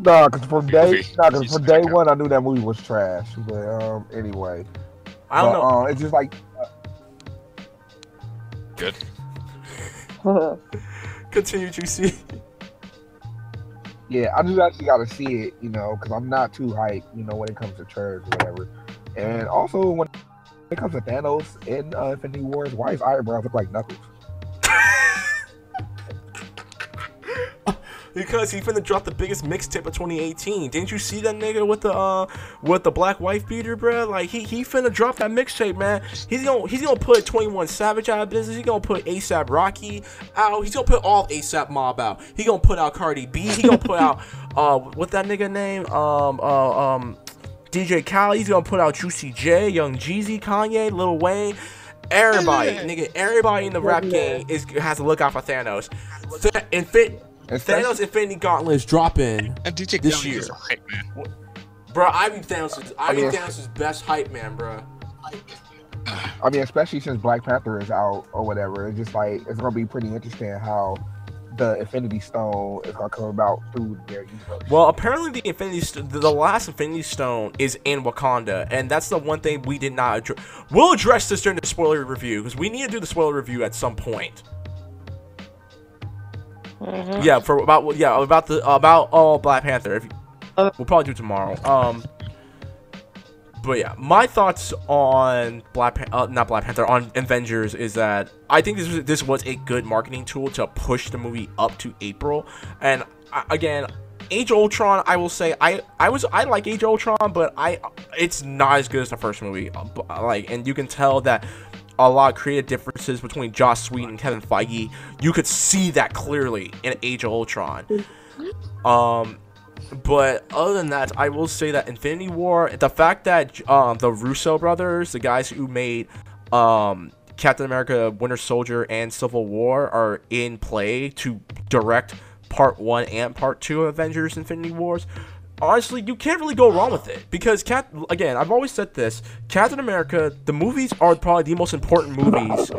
Nah, cause from day, Movie. nah, cause from day one, I knew that movie was trash. But um, anyway, I don't But, know. Um, it's just like Good. Continue, juicy. Yeah, I just actually got to see it, you know, because I'm not too hyped, you know, when it comes to church or whatever. And also when it comes to Thanos in uh, Infinity Wars, why his eyebrows look like Knuckles? Because he finna drop the biggest mixtape of 2018. Didn't you see that nigga with the uh with the black wife beater, bruh? Like he he finna drop that mixtape, man. He's gonna he's gonna put 21 Savage out of business. He's gonna put ASAP Rocky out. He's gonna put all ASAP Mob out. He gonna put out Cardi B. He gonna put out uh what that nigga name um uh um DJ Khaled. He's gonna put out Juicy J, Young Jeezy, Kanye, Lil Wayne. Everybody, nigga, everybody in the rap game is has to look out for Thanos. Th- Infin- Especially- Thanos Infinity Gauntlet is dropping. And DJ This Khaled year. is a hype man. Bro, I be Thanos' I be I mean- Thanos' best hype man, bro. I mean, especially since Black Panther is out or whatever, it's just like it's gonna be pretty interesting how the Infinity Stone is gonna come about through their universe. Well, apparently the Infinity St- the last Infinity Stone is in Wakanda, and that's the one thing we did not address. We'll address this during the spoiler review because we need to do the spoiler review at some point. Mhm. Yeah, for about yeah about the about all Black Panther. If, Uh. we'll probably do it tomorrow. Um, but yeah, my thoughts on Black Pan- uh, not Black Panther on Avengers is that I think this was this was a good marketing tool to push the movie up to April. And uh, again, Age Ultron, I will say I I was I like Age Ultron, but I it's not as good as the first movie. Uh, Like, and you can tell that a lot of creative differences between Joss Whedon and Kevin Feige. You could see that clearly in Age of Ultron. Um, but other than that, I will say that Infinity War, the fact that um the Russo brothers, the guys who made um Captain America, Winter Soldier, and Civil War, are in play to direct Part One and Part Two of Avengers: Infinity Wars. Honestly, you can't really go wrong with it because Cap. Again, I've always said this: Captain America, the movies are probably the most important movies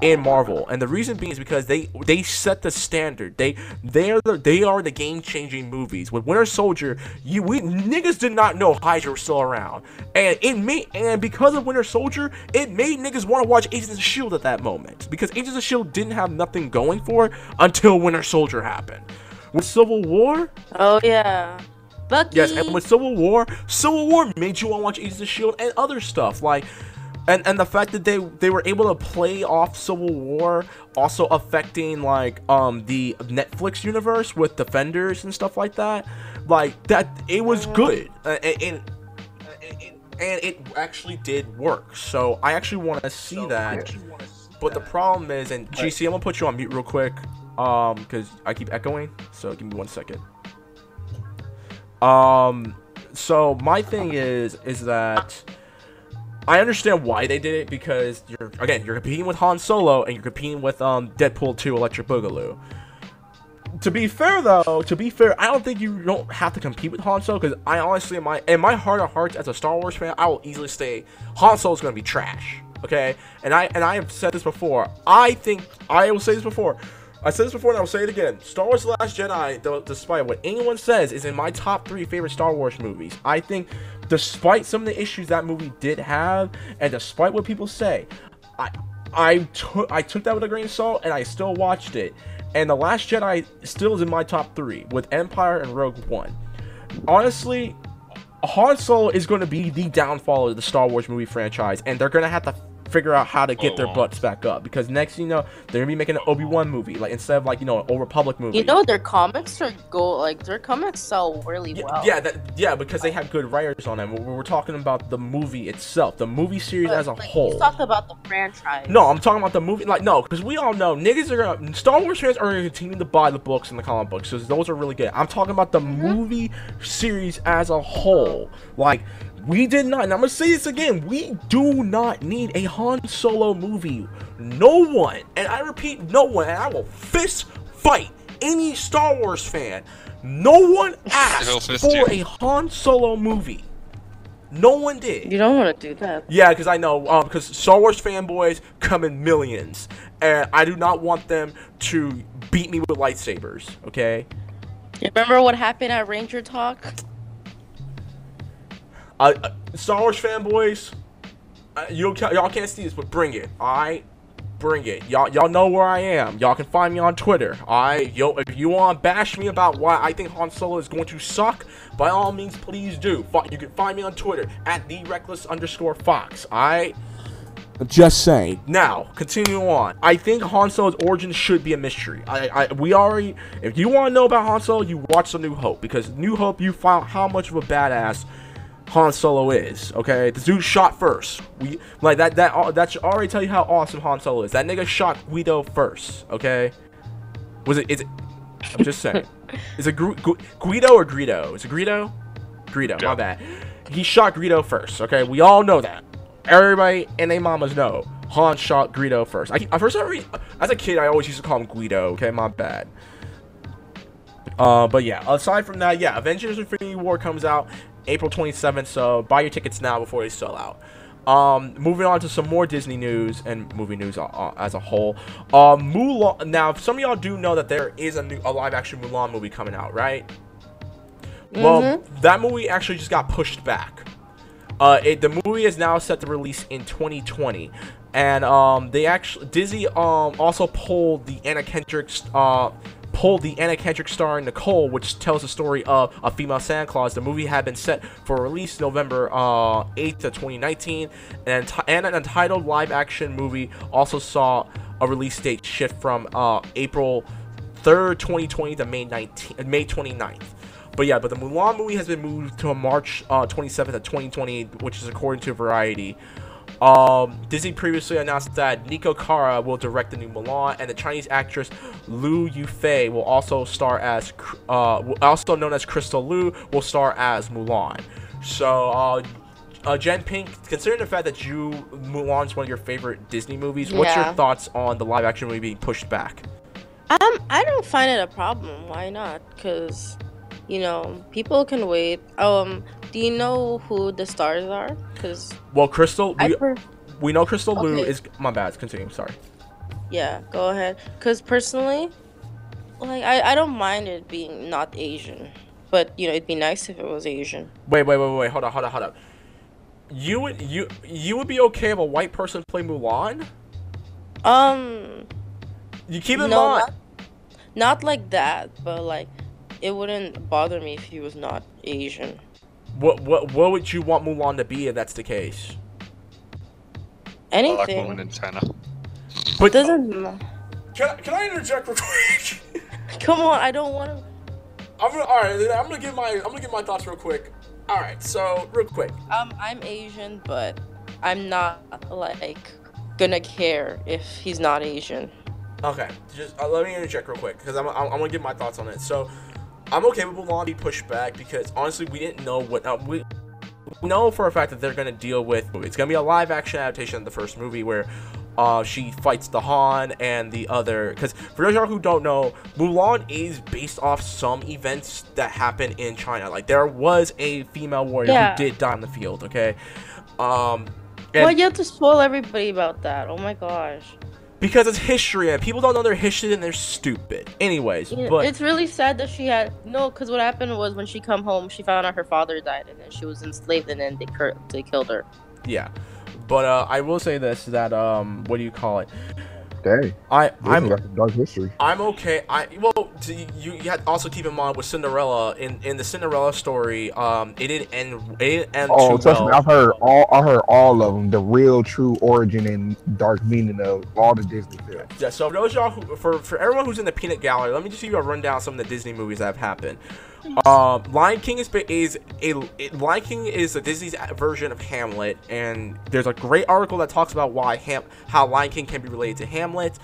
in Marvel, and the reason being is because they they set the standard. They they are the they are the game changing movies. With Winter Soldier, you we niggas did not know Hydra was still around, and it made and because of Winter Soldier, it made niggas want to watch Agents of Shield at that moment because Agents of Shield didn't have nothing going for it until Winter Soldier happened. With Civil War, Oh yeah. Bucky. Yes, and with Civil War, Civil War made you want to watch Agents of Shield and other stuff like, and and the fact that they they were able to play off Civil War, also affecting like um the Netflix universe with Defenders and stuff like that, like that it was good uh, and. and and it actually did work, so I actually want to see that. But the problem is, and GC, I'm gonna put you on mute real quick, um, because I keep echoing. So give me one second. Um, so my thing is, is that I understand why they did it because you're again you're competing with Han Solo and you're competing with um Deadpool 2 Electric Boogaloo. To be fair though, to be fair, I don't think you don't have to compete with Han Solo because I honestly, in my in my heart of hearts, as a Star Wars fan, I will easily say Han Solo is gonna be trash. Okay, and I and I have said this before. I think I will say this before. I said this before and I will say it again. Star Wars: The Last Jedi, though, despite what anyone says, is in my top three favorite Star Wars movies. I think, despite some of the issues that movie did have, and despite what people say, I I took I took that with a grain of salt and I still watched it. And The Last Jedi still is in my top three with Empire and Rogue One. Honestly, Han Solo is going to be the downfall of the Star Wars movie franchise, and they're going to have to figure out how to get Oh, their butts back up because next, you know, they're gonna be making an Obi Wan movie, like instead of like you know an Old Republic movie. You know their comics are go like their comics sell really Yeah, well. yeah, that, yeah, because they have good writers on them. We're, we're talking about the movie itself, the movie series But, as a like, whole. He's talking about the franchise. No, I'm talking about the movie. Like, no, because we all know niggas are gonna. Star Wars fans are gonna continue to buy the books and the comic books because those are really good. I'm talking about the mm-hmm. movie series as a whole. Like, we did not. And I'm gonna say this again. We do not need a Han Solo movie. No one, and I repeat, no one, and I will fist fight any Star Wars fan. No one asked for you. a Han Solo movie. No one did. You don't want to do that. Yeah, because I know, um, because Star Wars fanboys come in millions, and I do not want them to beat me with lightsabers. Okay. You remember what happened at Ranger Talk? Uh, Star Wars fanboys, uh, you y'all can't see this, but bring it. I bring it. Y'all y'all know where I am. Y'all can find me on Twitter. I yo if you want to bash me about why I think Han Solo is going to suck, by all means please do. You can find me on Twitter at the reckless underscore fox. I just saying. Now, continue on. I think Han Solo's origin should be a mystery. I, I we already if you want to know about Han Solo, you watch The New Hope because New Hope you found how much of a badass Han Solo is. Okay, the dude shot first. We like that. That that should already tell you how awesome Han Solo is. That nigga shot Guido first. Okay, was it? Is it? I'm just saying. is it Gu- Gu- Guido or Greedo? Is it Greedo? Greedo. My bad. He shot Greedo first. Okay, we all know that. Everybody and their mamas know Han shot Greedo first. I, I first I re- as a kid I always used to call him Guido. Okay, my bad. Uh, but yeah, aside from that, yeah, Avengers Infinity War comes out April 27th, so buy your tickets now before they sell out. Um, moving on to some more Disney news and movie news uh, uh, as a whole. Um, Mulan. Now, some of y'all do know that there is a new, a live action Mulan movie coming out, right? Well, that movie actually just got pushed back. Uh, it, the movie is now set to release in 2020, and um, they actually Disney um also pulled the Anna Kendrick uh pulled the Anna Kendrick starring Nicole, which tells the story of a female Santa Claus. The movie had been set for release November uh 8th of 2019, and, and an entitled live action movie also saw a release date shift from uh April 3rd, 2020 to May 19th, May 29th. But yeah, but the Mulan movie has been moved to March uh, 27th of 2020, which is according to Variety. Um, Disney previously announced that Niki Caro will direct the new Mulan, and the Chinese actress Liu Yifei will also star as, uh, also known as Crystal Liu, will star as Mulan. So, uh, uh, Jen Pink, considering the fact that you Mulan is one of your favorite Disney movies, what's your thoughts on the live action movie being pushed back? Um, I don't find it a problem. Why not? Cause, you know, people can wait. Um, do you know who the stars are? Cause Well, Crystal, we, per- we know Crystal Okay. is my bad. Continue. Sorry. yeah, go ahead. Cause personally, like I, I don't mind it being not Asian, but you know, it'd be nice if it was Asian. Wait, wait, wait, wait. Hold on, hold on, hold on. You would you you would be okay if a white person play Mulan? Um, You keep in no, mind. not, not like that, but like, it wouldn't bother me if he was not Asian. What what what would you want Mulan to be if that's the case? Black Anything. woman in China. But doesn't. can, I- can I interject real quick? Come on, I don't want to. I'm gonna all right. I'm gonna give my I'm gonna give my thoughts real quick. All right, so real quick. Um, I'm Asian, but I'm not like gonna care if he's not Asian. Okay, just uh, let me interject real quick because I'm, I'm, I'm gonna give my thoughts on it. So, I'm okay with Mulan being pushed back because honestly, we didn't know what uh, we know for a fact that they're gonna deal with. It's gonna be a live action adaptation of the first movie where. Uh, she fights the Han and the other. Because for those of y'all who don't know, Mulan is based off some events that happen in China. Like there was a female warrior Yeah. who did die in the field. Okay, um, and- Why you have to spoil everybody about that? Oh my gosh. Because it's history and people don't know their history and they're stupid. Anyways, Yeah, but it's really sad that she had no. Because what happened was when she come home, she found out her father died, and then she was enslaved, and then they cur- they killed her. Yeah, but uh, I will say this: that um, what do you call it? Dang, I I'm I'm got some dark history. I'm okay. I well, t- you you had to also keep in mind with Cinderella in in the Cinderella story, um, it didn't end it didn't end Oh, trust well. me, I've heard all. I heard all of them. The real, true origin and dark meaning of all the Disney films. Yeah, so for those y'all who, for for everyone who's in the peanut gallery, let me just give you a rundown of some of the Disney movies that have happened. Um, Lion King is is a it, Lion King is a Disney's version of Hamlet, and there's a great article that talks about why Ham how Lion King can be related to Hamlet.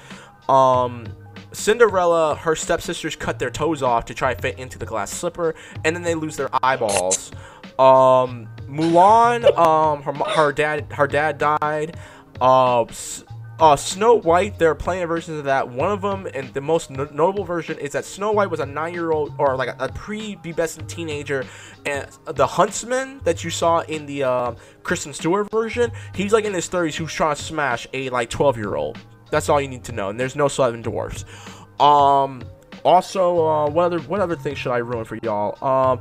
Um, Cinderella, her stepsisters cut their toes off to try to fit into the glass slipper, and then they lose their eyeballs. Um, Mulan, um, her her dad her dad died. Uh, uh, Snow White, there are plenty of versions of that. One of them, and the most no- notable version, is that Snow White was a nine-year-old or like a, a pre-pubescent teenager, and the Huntsman that you saw in the uh, Kristen Stewart version, he's like in his 30s who's trying to smash a like 12-year-old. That's all you need to know. And there's no seven dwarfs. Um, also, uh, what other what other things should I ruin for y'all? Um,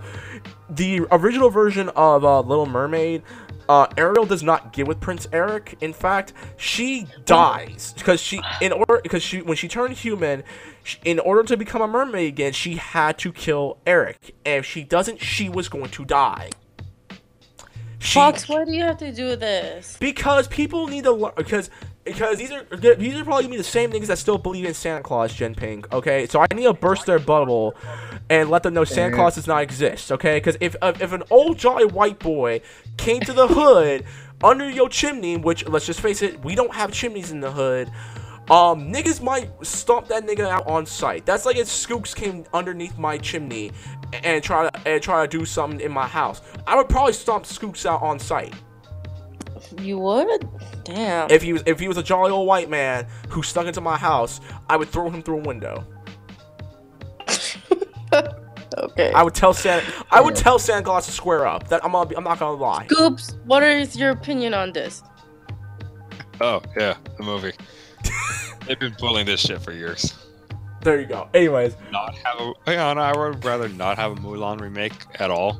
the original version of uh, Little Mermaid, uh, Ariel does not get with Prince Eric. In fact, she dies because she in order because she when she turned human, sh in order to become a mermaid again, she had to kill Eric, and if she doesn't, she was going to die. She, Fox, why do you have to do this? because people need to learn because because these are these are probably gonna be the same niggas that still believe in Santa Claus, Jen Pink. Okay, so I need to burst their bubble and let them know Santa Claus does not exist. Okay, because if if if an old jolly white boy came to the hood under your chimney, which let's just face it, we don't have chimneys in the hood. Um, niggas might stomp that nigga out on sight. That's like if Skooks came underneath my chimney and try to and try to do something in my house. I would probably stomp Skooks out on sight. You would? Damn. If he was if he was a jolly old white man who stuck into my house, I would throw him through a window. okay. I would tell Santa I would tell Santa Claus to square up. That I'm gonna be, I'm not gonna lie. Scoops, what is your opinion on this? Oh yeah, the movie. They've been pulling this shit for years. There you go. Anyways, Not have a. Yeah, no, I would rather not have a Mulan remake at all.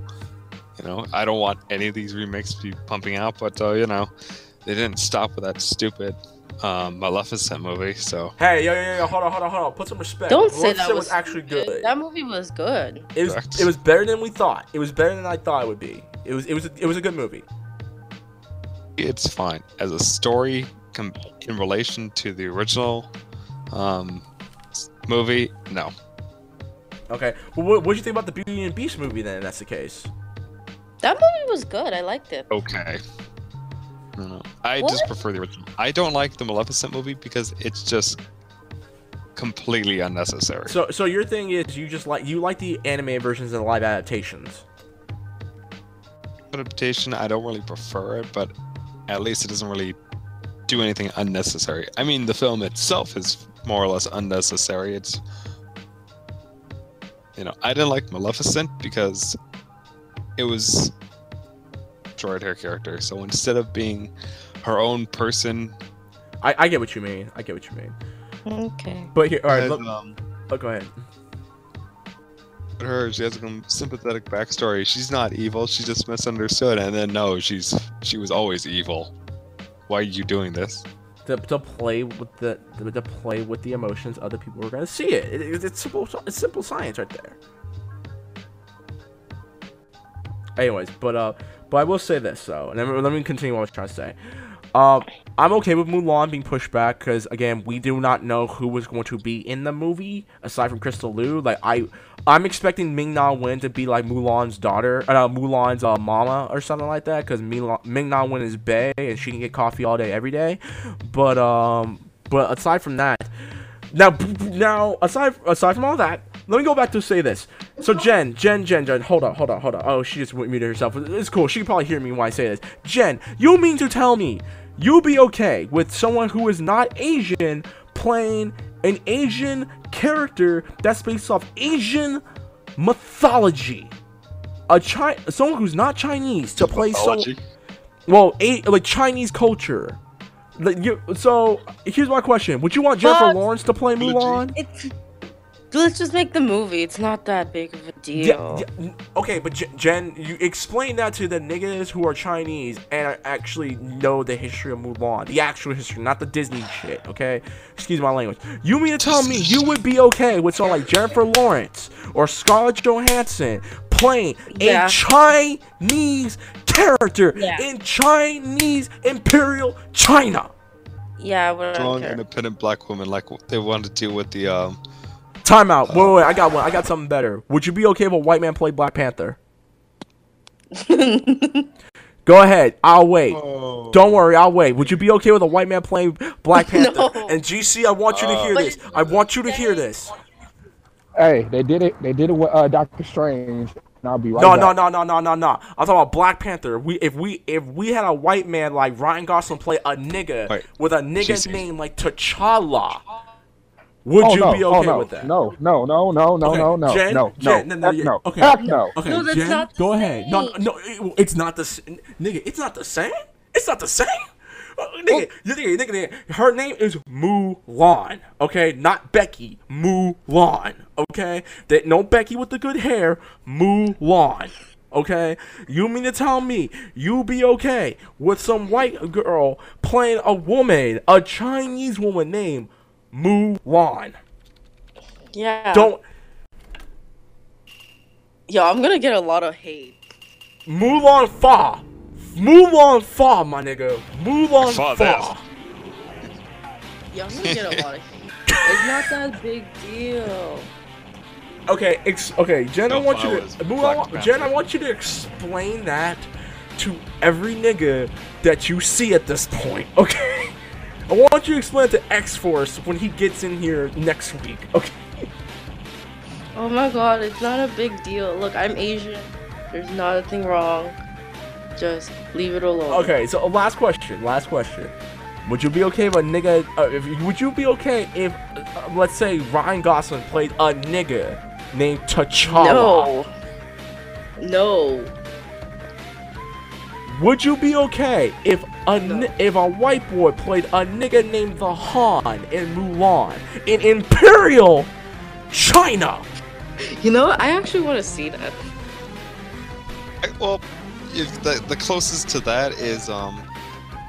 You know, I don't want any of these remakes to be pumping out, but uh, you know, they didn't stop with that stupid um, Maleficent movie. So hey, yo, yo, yo, hold on, hold on, hold on. Put some respect. Don't say Maleficent that was, was actually good. That movie was good. It was Correct. it was better than we thought. It was better than I thought it would be. It was it was it was a good movie. it's fine as a story com- in relation to the original um, movie. No, Okay. Well, what what you think about the Beauty and the Beast movie then? If that's the case. That movie was good. I liked it. okay. No, no. I just prefer the original. I don't like the Maleficent movie because it's just completely unnecessary. So so your thing is you just like you like the anime versions and the live adaptations. adaptation, I don't really prefer it, but at least it doesn't really do anything unnecessary. I mean, the film itself is more or less unnecessary. It's, you know, I didn't like Maleficent because it was short hair character. So instead of being her own person, I, I get what you mean. I get what you mean. Okay. But here, all right. as, Look, um, oh, go ahead. her she has a sympathetic backstory. She's not evil. She's just misunderstood. And then no, she's she was always evil. Why are you doing this? To, to play with the to, to play with the emotions other people are gonna see it. It- it- It's simple. It's simple science right there. Anyways, but uh, but I will say this though, and let me continue what I was trying to say. Um, I'm okay with Mulan being pushed back because again, we do not know who was going to be in the movie aside from Crystal Liu. Like I, I'm expecting Ming Na Wen to be like Mulan's daughter, uh, Mulan's uh, mama or something like that because Ming Na Wen is Bay and she can get coffee all day every day. But um, but aside from that, now now aside aside from all that, let me go back to say this. So Jen, Jen, Jen, Jen, hold on, hold on, hold on. Oh, she just muted herself. It's cool. She can probably hear me when I say this. Jen, you mean to tell me you'll be okay with someone who is not Asian playing an Asian character that's based off Asian mythology? A Chi- someone who's not Chinese to play someone well, a- like Chinese culture. Like, you, so here's my question: Would you want Jennifer But- Lawrence to play Mulan? It's. Let's just make the movie. It's not that big of a deal. Yeah, yeah, okay, but Jen, Jen, you explain that to the niggas who are Chinese and actually know the history of Mulan, the actual history, not the Disney shit. Okay, excuse my language. You mean to tell me you would be okay with someone like Jennifer Lawrence or Scarlett Johansson playing Yeah. a Chinese character Yeah. in Chinese Imperial China? Yeah, but I don't Strong, independent black woman, like they wanted to do with the um. Time out. Wait, wait, wait, I got one. I got something better. Would you be okay if a white man played Black Panther? Go ahead. I'll wait. Don't worry. I'll wait. Would you be okay with a white man playing Black Panther? No. And GC, I want you to hear But this. I want you to hear this. Hey, they did it. They did it with uh, Doctor Strange. And I'll be right No, back. no, no, no, no, no, no. I'm talking about Black Panther. We if we if we had a white man like Ryan Gosling play a nigga Wait, with a nigga she's- name like T'Challa, would oh, you no. be oh, okay no. with that? No, no, no, no, no, Okay, no, no, Jen, no, Jen, no, no, no, no. okay. Heck no. Okay, No, that's Jen, not the go ahead. No, same. no, it- it's not the s- nigga. It's not the same. It's not the same. Uh, nigga, nigga, nigga, nigga, her name is Mulan. Okay, not Becky. Mulan. Okay, that no Becky with the good hair. Mulan. Okay, you mean to tell me you be okay with some white girl playing a woman, a Chinese woman named Mulan? Yeah. Don't Yo, I'm gonna get a lot of hate. Mulan Fa. Mulan Fa, my nigga. Mulan Fa Fa. Yo, I'm gonna get a lot of hate. It's not that big deal. Okay, ex- okay, Jen, I No, want you to was Mulan, Jen, I want you to explain that to every nigga that you see at this point. Okay, I want you to explain it to X Force when he gets in here next week. Okay. Oh my god, it's not a big deal. Look, I'm Asian. There's nothing wrong. Just leave it alone. Okay, so uh, last question. Last question. Would you be okay if a nigga? Uh, if would you be okay if, uh, let's say, Ryan Gosling played a nigga named T'Challa? No. No. Would you be okay if a ni- if a white boy played a nigga named the Han in Mulan in Imperial China? You know what? I actually want to see that. I- Well, if the the closest to that is um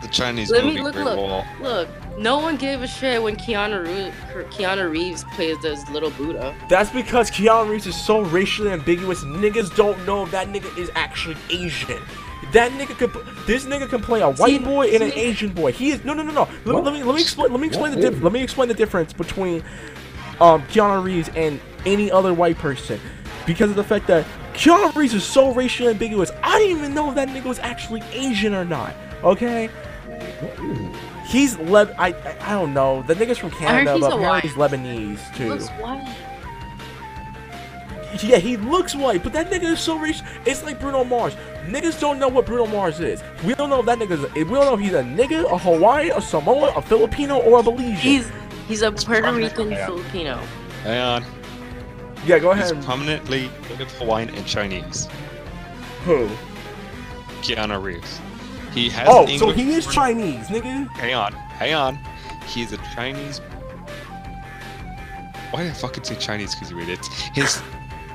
the Chinese Let me movie look, Great look. Wall. Look, no one gave a shit when Keanu Reeves, Keanu Reeves plays as Little Buddha. That's because Keanu Reeves is so racially ambiguous. Niggas don't know if that nigga is actually Asian. That nigga could. This nigga can play a white See- boy and an Asian boy. He is no, no, no, no. Let, me- let me let me explain. Let me explain the What? Let me explain the difference between um Keanu Reeves and any other white person, because of the fact that Keanu Reeves is so racially ambiguous. I didn't even know if that nigga was actually Asian or not. Okay. He's Leb. I, I I don't know. The nigga's from Canada, he's but a apparently he's Lebanese He too. looks white. Yeah, he looks white, but that nigga is so rich. It's like Bruno Mars. Niggas don't know what Bruno Mars is. We don't know if that nigga's. We don't know if he's a nigga, a Hawaiian, a Samoan, a Filipino, or a Belizean. He's he's a Puerto Rican yeah. Filipino. Hang on. yeah, go ahead. He's ahead. prominently native Hawaiian and Chinese. Who? Keanu Reeves. He has Oh, so he is Chinese, nigga. Hang on, hang on. He's a Chinese. Why did I fucking say Chinese? Because you read it. His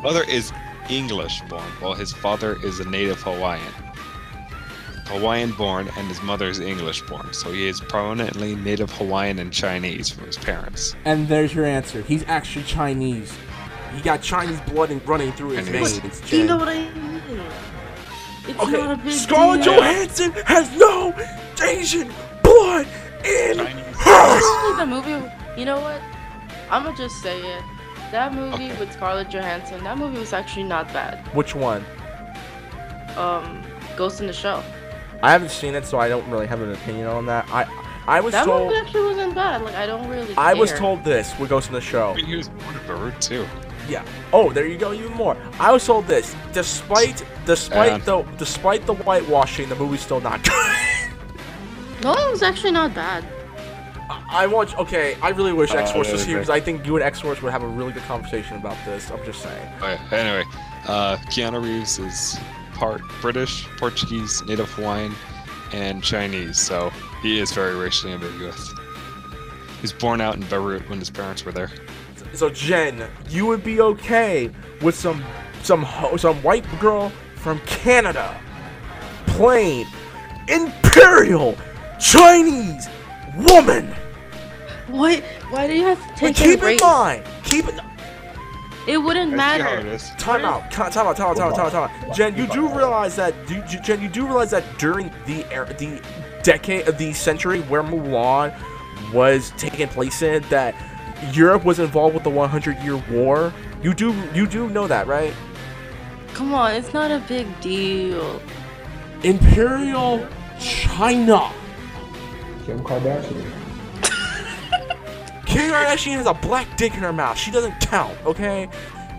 mother is English born, while his father is a native Hawaiian. Hawaiian born, and his mother is English born. So he is prominently native Hawaiian and Chinese from his parents. And there's your answer. He's actually Chinese. He got Chinese blood in- running through his Chinese. veins. You know what I mean? It's not a Okay, big Scarlett deal. Johansson has no Asian blood in Chinese. her. The movie. You know what? I'm gonna just say it. That movie Okay. with Scarlett Johansson. That movie was actually not bad. Which one? Um, Ghost in the Shell. I haven't seen it, so I don't really have an opinion on that. I I was That told. movie actually wasn't bad. Like I don't really. I was told this with Ghost in the Show. I mean, he was born in Beirut too. Yeah. Oh, there you go. Even more. I was told this. Despite despite And- the despite the whitewashing, the movie's still not good. No, it was actually not bad. I want. Okay. I really wish Uh, X Force was here because I think you and X Force would have a really good conversation about this. I'm just saying. But anyway, uh, Keanu Reeves is part British, Portuguese, native Hawaiian, and Chinese, so he is very racially ambiguous. He was born out in Beirut when his parents were there. So Jen, you would be okay with some some ho- some white girl from Canada playing Imperial Chinese woman. What? Why do you have to But take keep in mind, keep it. It wouldn't I see how matter. Time out, time out, time out, time out, time out, time out. Jen, you do realize that, you- Jen, you do realize that during the era, the decade of the century where Mulan was taking place in, that Europe was involved with the 100 Year War. You do, you do know that, right? Come on, it's not a big deal. Imperial China. Kim Kardashian. Kim Kardashian has a black dick in her mouth. She doesn't count, okay?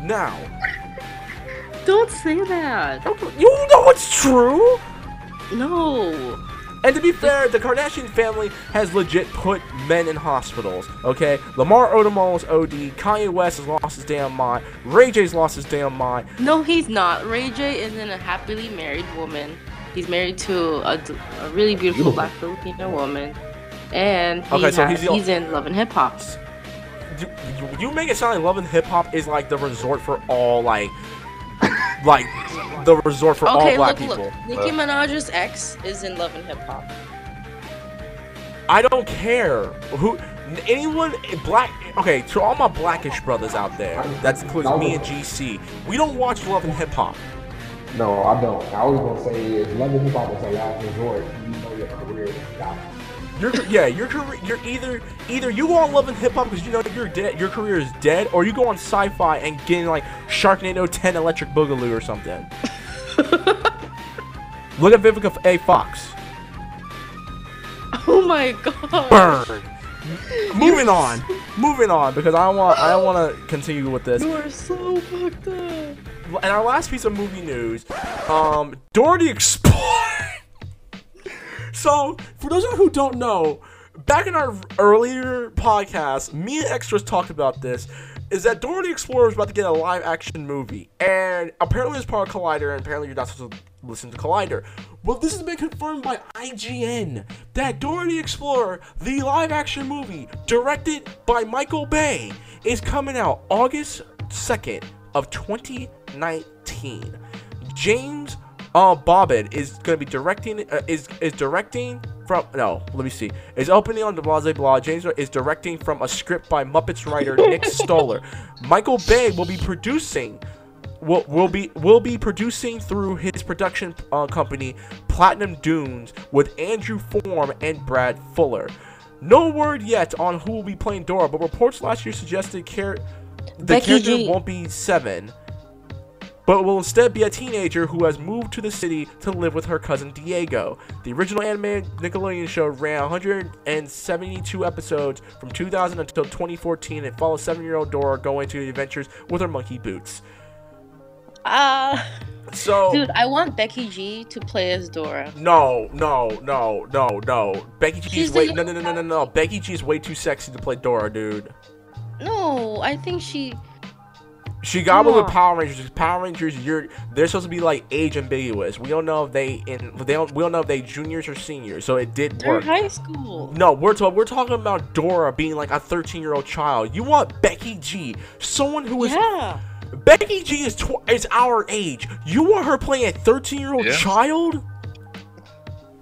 Now, Don't say that. You know it's true. No. And to be fair, the Kardashian family has legit put men in hospitals. Okay, Lamar Odom almost OD. Kanye West has lost his damn mind. Ray J's lost his damn mind. No, he's not. Ray J isn't a happily married woman. He's married to a, a really beautiful Beautiful. black Filipino woman, and he Okay, so he's he's in Love and Hip Hop. You, you- make it sound like Love and Hip Hop is like the resort for all like, like the resort for all black look, people. look. Nicki uh. Minaj's ex is in Love and Hip Hop. I don't care who anyone black. Okay, to all my blackish brothers out there, that includes me and GC. We don't watch Love and Hip Hop. No, I don't. I was gonna say if Love Hip Hop was a last resort, you know your career is done. Your yeah, your career. You're either either you go on Love and Hip Hop because you know you're dead, your career is dead, or you go on Sci-Fi and get in like Sharknado 10 Electric Boogaloo or something. Look at Vivica A. Fox. Oh my god. Burn. Moving on. Moving on because I want I want to continue with this. You are so fucked up. And our last piece of movie news, um, the Explorer. so, for those of you who don't know, back in our earlier podcast, me and Extras talked about this. Is that the Explorer is about to get a live action movie, and apparently it's part of Collider, and apparently you're not supposed to listen to Collider. Well, this has been confirmed by IGN that the Explorer, the live action movie directed by Michael Bay, is coming out August 2nd of 2019. James uh, Bobin is going to be directing uh, is is directing from no let me see is opening on the Blase Blah. James is directing from a script by Muppets writer Nick Stoller. Michael Bay will be producing will, will be will be producing through his production uh, company Platinum Dunes with Andrew Form and Brad Fuller. No word yet on who will be playing Dora, but reports last year suggested char- the Becky character G. won't be seven, but will instead be a teenager who has moved to the city to live with her cousin Diego. The original anime Nickelodeon show ran 172 episodes from 2000 until 2014 and follows seven-year-old Dora going to the adventures with her monkey boots. Ah, So. dude, I want Becky G to play as Dora. No, no, no, no, no. Becky G is way no no no no no no. Becky G is way too sexy to play Dora, dude. No, I think she. She got with the. Power Rangers. Power Rangers, you're they're supposed to be like age ambiguous. We don't know if they in they don't we don't know if they juniors or seniors. So it did They're work. high school. No, we're talking we're talking about Dora being like a 13 year old child. You want Becky G, someone who is Yeah. Becky G is tw- is our age. You want her playing a 13 year old Yeah. child?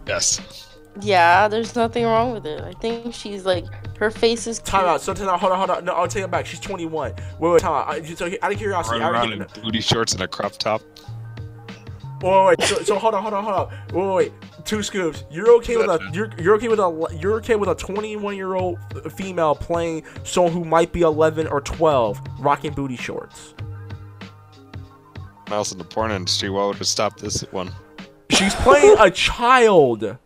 Yes. Yeah, there's nothing wrong with it. I think she's like her face is. Time cute. out. So time out. Hold on, hold on. No, I'll take it back. She's 21. Wait, wait, time out. I- So out of curiosity, Run out around of, in booty shorts and a crop top. Wait, wait, wait. So, so hold on, hold on, hold on. Wait, wait, wait. Two scoops. You're okay with a you're you're okay with a you're okay with a 21 year old female playing someone who might be 11 or 12, rocking booty shorts. Mouse in the porn industry. Why would have stopped this one? She's playing a child.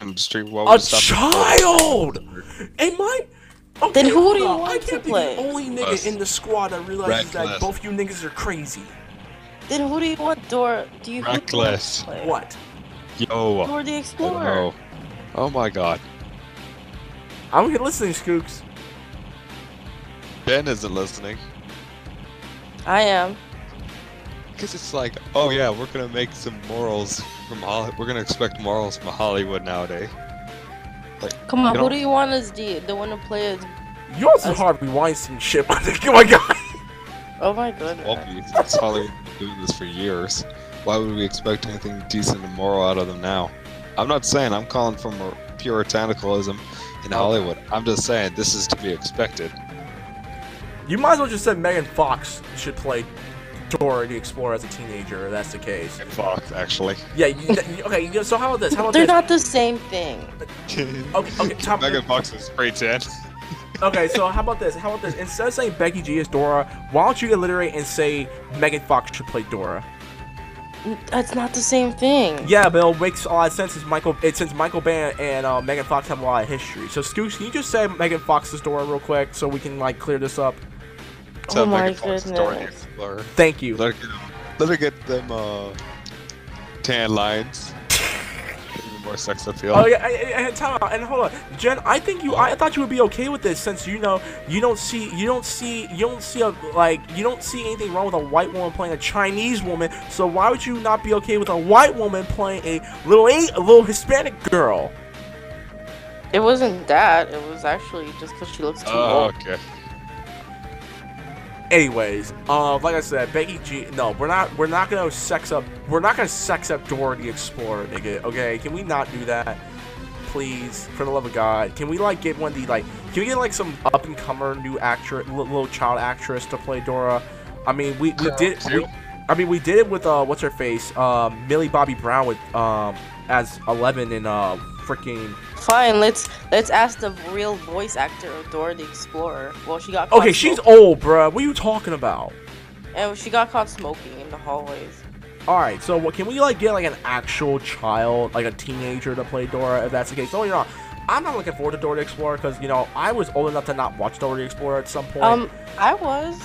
Industry. What would A have stopped child. Am I? Okay, Then who do you want I to can't play? be the only nigga Us. in the squad that realizes that both you niggas are crazy. Then who do you want Dora? Do you who want to Reckless. play? What? Yo. Dora the Explorer. Oh. Oh my god. I'm listening, Skooks. Ben isn't listening. I am. Because it's like, oh yeah, we're gonna make some morals from Hollywood. We're gonna expect morals from Hollywood nowadays. Like, Come on, who do you want as the the one to play as? You want some Us. Harvey Weinstein shit, my nigga. Oh my god. Oh my goodness. Obviously, Hollywood been doing this for years. Why would we expect anything decent and moral out of them now? I'm not saying I'm calling from a puritanicalism in oh. Hollywood. I'm just saying this is to be expected. You might as well just said Megan Fox should play Dora the Explorer as a teenager. If that's the case. Megan Fox, actually. Yeah. You, you- okay. you- So how about this? How about They're this? not the same thing. Okay. Okay. Tom, Megan Fox is pretty tan. okay. So how about this? How about this? Instead of saying Becky G is Dora, why don't you alliterate and say Megan Fox should play Dora? That's not the same thing. Yeah, but it makes a lot of sense. Since Michael, it since Michael Bay and uh, Megan Fox have a lot of history. So, Scoots, can you just say Megan Fox is Dora real quick so we can like clear this up? Let's Oh my Megan Fox as Dora the goodness. Thank you. Let her get, let her get them uh, tan lines. Even more sex appeal. Oh yeah, and, and, time out, and hold on, Jen. I think you. I thought you would be okay with this since you know you don't see you don't see you don't see a like you don't see anything wrong with a white woman playing a Chinese woman. So why would you not be okay with a white woman playing a little a, a little Hispanic girl? It wasn't that. It was actually just because she looks too Oh, old. okay. Anyways, uh, like I said, Becky G. No, we're not. We're not gonna sex up. We're not gonna sex up Dora the Explorer, nigga. Okay, can we not do that, please? For the love of God, can we like get one of the like? Can we get like some up and comer new actress, little child actress to play Dora? I mean, we we did. We, I mean, we did it with uh, what's her face, um, Millie Bobby Brown with um as Eleven in uh freaking. Fine, let's let's ask the real voice actor of Dora the Explorer. Well, she got caught Okay, she's smoking, old, bruh. What are you talking about? and she got caught smoking in the hallways. All right, so what can we like get like an actual child, like a teenager to play Dora? If that's the case, no, you're not. I'm not looking forward to Dora the Explorer because you know I was old enough to not watch Dora the Explorer at some point. Um, I was.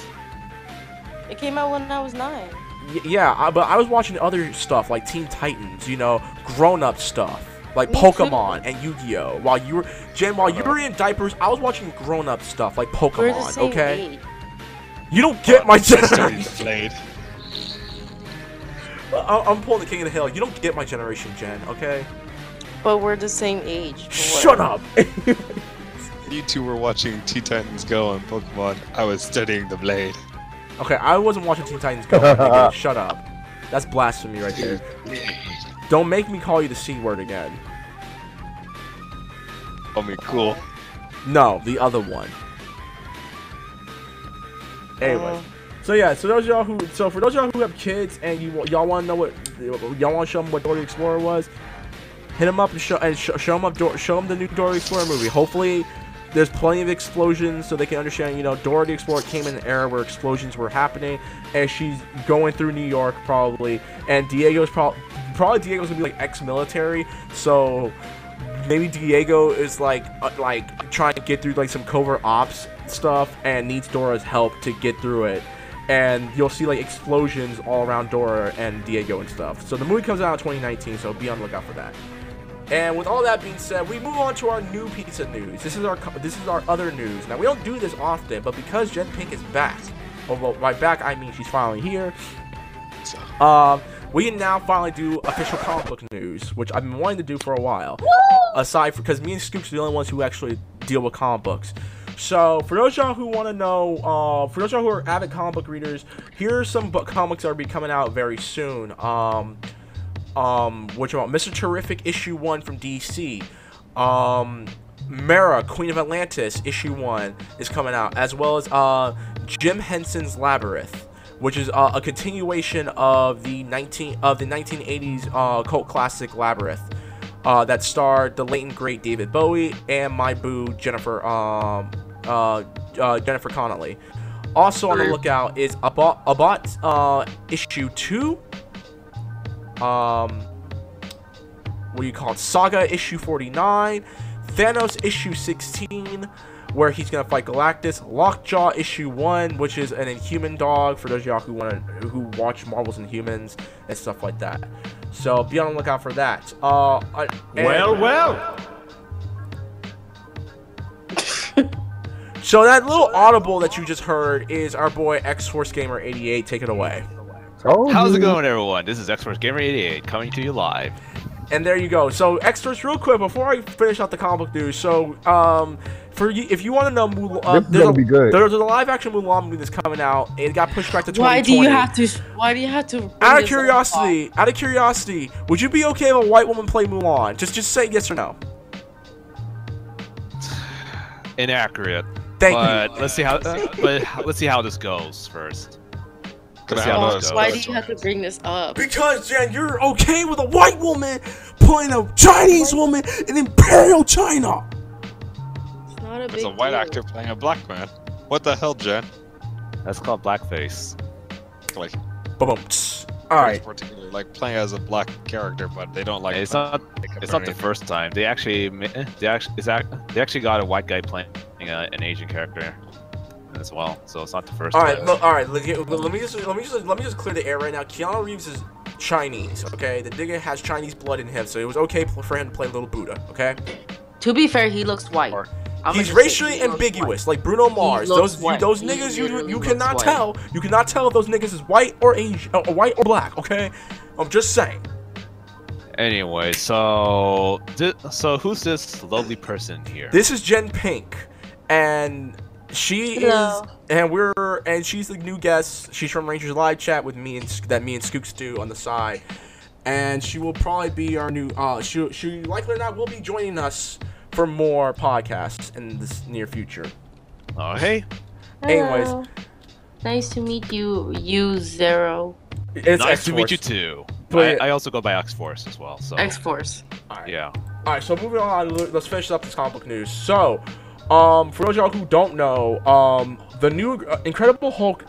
It came out when I was nine. Y- yeah, I, but I was watching other stuff like Teen Titans, you know, grown-up stuff like Pokemon and Yu-Gi-Oh. While you were Jen, while you were in diapers, I was watching grown-up stuff like We're the Pokemon. same Okay, age. you don't get my Starting generation. I- uh, uh, I'm pulling the king of the hill. You don't get my generation, Jen. Okay, But we're the same age. for shut up. You two were watching Teen Titans Go on Pokemon. I was studying the blade. Okay, I wasn't watching Teen Titans Go. nigga. Shut up. That's blasphemy right there. Don't make me call you the C word again. I mean, cool. No, the other one. Anyway, Uh, so yeah, so those y'all who, so for those y'all who have kids and you y'all want to know what y'all want to show them what Dory Explorer was, hit them up and show and sh- show them up, Dor- show them the new Dory Explorer movie. Hopefully, there's plenty of explosions so they can understand. You know, Dory the Explorer came in an era where explosions were happening, and she's going through New York probably, and Diego's probably probably Diego's gonna be like ex-military, so maybe Diego is like uh, like trying to get through like some covert ops stuff and needs Dora's help to get through it. And you'll see like explosions all around Dora and Diego and stuff. So the movie comes out in 2019, so be on the lookout for that. And with all that being said, we move on to our new piece of news. This is our this is our other news. Now we don't do this often, but because Jen Pink is back, although by back I mean she's finally here. Um, we can now finally do official comic book news, which I've been wanting to do for a while. Aside from because me and Scoops are the only ones who actually deal with comic books. So for those of y'all who want to know, uh, for those y'all who are avid comic book readers, here are some book comics that will be coming out very soon. Um, um, which are Mr. Terrific issue one from DC. Um, Mera, Queen of Atlantis, issue one is coming out, as well as uh, Jim Henson's Labyrinth, which is uh, a continuation of the 19 of the 1980s uh, cult classic Labyrinth. Uh, that starred the late and great David Bowie and my boo Jennifer um, uh, uh, Jennifer Connelly. Also on the lookout is about about uh, issue two. Um, what do you call it? Saga issue 49, Thanos issue 16, where he's gonna fight Galactus, Lockjaw issue 1, which is an Inhuman dog for those of y'all who want to who watch Marvel's Inhumans and stuff like that. So be on the lookout for that. Uh, and- well. So that little audible that you just heard is our boy X Force Gamer 88. Take it away. Told How's it going, everyone? This is X Force Gamer 88 coming to you live. And there you go. So extras, real quick before I finish out the comic book news. So um, for you, if you want to know, Mulan, uh, This is there's, a, be good. there's a live action Mulan movie that's coming out. It got pushed back to 2020. Why do you have to? Why do you have to? Out of this up? curiosity, out of curiosity, would you be okay if a white woman play Mulan? Just, just say yes or no. Inaccurate. Thank but you. let's see how. Uh, but let's see how this goes first. Can I have a- Why do you have to bring this up? Because Jen, you're okay with a white woman playing a Chinese woman in Imperial China. It's not a big There's a white deal. actor playing a black man. What the hell, Jen? That's called blackface. Like, Boom. All right. particularly like playing as a black character, but they don't like. it's not. makeup It's or not the first time. They actually. They actually. It's act, They actually got a white guy playing uh, an Asian character. As well, so it's not the first. All right, look, all right. Let, let- let me just let me just let me just clear the air right now. Keanu Reeves is Chinese. Okay, the nigga has Chinese blood in him, so it was okay for him to play Little Buddha. Okay, To be fair, he looks white. Or- I'ma he's racially he looks ambiguous, like Bruno Mars. Those white. those He niggas, you literally you cannot white. tell. You cannot tell if those niggas is white or Asian, uh, or white or black. Okay, I'm just saying. Anyway, so thi- so who's this lovely person here? This is Jen Pink, and she Hello. is, and we're, and she's the new guest. She's from Rangers Live Chat with me and that me and Skooks do on the side, and she will probably be our new. Uh, she she likely or not will be joining us for more podcasts in this near future. oh hey, Anyways. Hello. Nice to meet you, you Zero It's nice to meet you too. But- I, I also go by X Force as well. So X Force. Alright. yeah. All right, so moving on, let's finish up this comic book news. So, um, for those of y'all who don't know, um, the new uh, Incredible Hulk,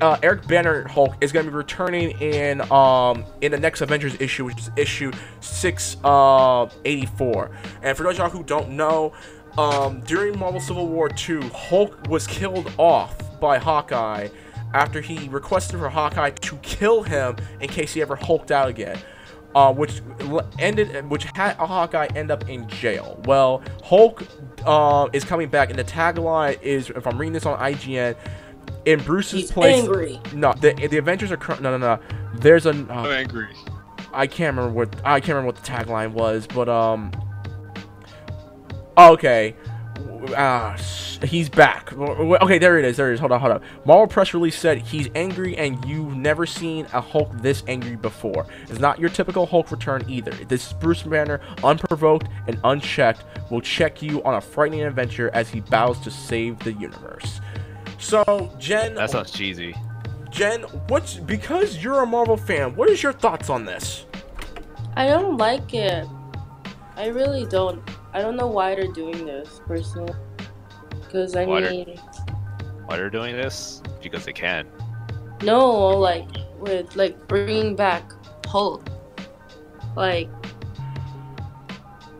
uh, Eric Banner Hulk, is going to be returning in um in the next Avengers issue, which is issue six uh eighty four. And for those of y'all who don't know, um, during Marvel Civil War two, Hulk was killed off by Hawkeye after he requested for Hawkeye to kill him in case he ever hulked out again uh, which ended, which had a Hawkeye end up in jail. Well, Hulk uh, is coming back, and the tagline is, if I'm reading this on IGN, in Bruce's He's place. angry. No, the the Avengers are cur- no no no. There's a I'm uh, angry. I can't remember what I can't remember what the tagline was, but um. Okay. Ah, he's back. W- w- Okay, there it is. There it is. Hold on, hold on. Marvel press release said he's angry, and you've never seen a Hulk this angry before. It's not your typical Hulk return either. This is Bruce Banner, unprovoked and unchecked, will check you on a frightening adventure as he bows to save the universe. So, Jen, That sounds cheesy. Jen, what's because you're a Marvel fan? What is your thoughts on this? I don't like it. I really don't. I don't know why they're doing this, personally. Because I Why they're- mean, Why they're doing this? Because they can. no, like with like bringing back Hulk, like,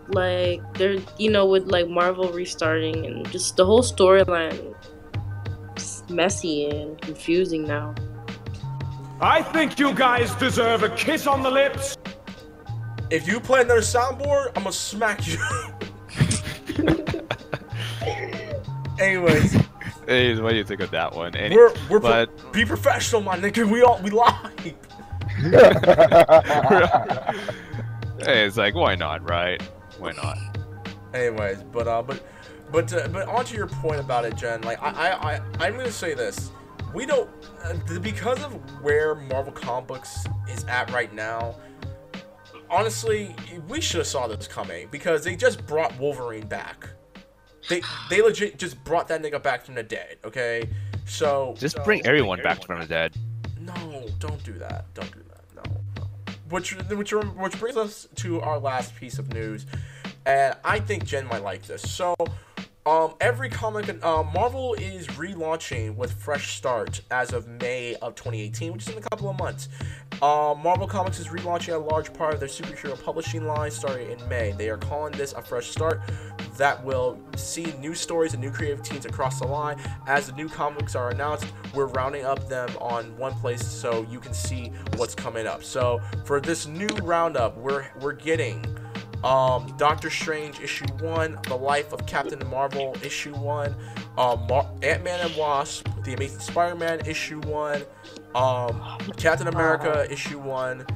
like they're you know with like Marvel restarting and just the whole storyline. messy and confusing now. I think you guys deserve a kiss on the lips. If you play another soundboard, I'm gonna smack you. Anyways, Hey, what do you think of that one? Any- we're we're pro- but be professional, my nigga. We all we live. hey, it's like why not, right? Why not? Anyways, but uh, but but uh, but onto your point about it, Jen. Like I I I I'm gonna say this. We don't uh, because of where Marvel Comic Books is at right now. Honestly, we should have saw this coming because they just brought Wolverine back. They they legit just brought that nigga back from the dead. Okay, so Just bring everyone back from the dead. No, don't do that. Don't do that. No. no. Which which which brings us to our last piece of news, and I think Jen might like this. So, um, every comic, uh, Marvel is relaunching with fresh start as of May of 2018, which is in a couple of months. Um, Marvel Comics is relaunching a large part of their superhero publishing line starting in May. They are calling this a fresh start that will see new stories and new creative teams across the line. As the new comics are announced, we're rounding up them on one place so you can see what's coming up. So for this new roundup, we're we're getting um, Doctor Strange issue one, The Life of Captain Marvel issue one, um, Mar- Ant Man and Wasp, The Amazing Spider-Man issue one, um, Captain America issue one,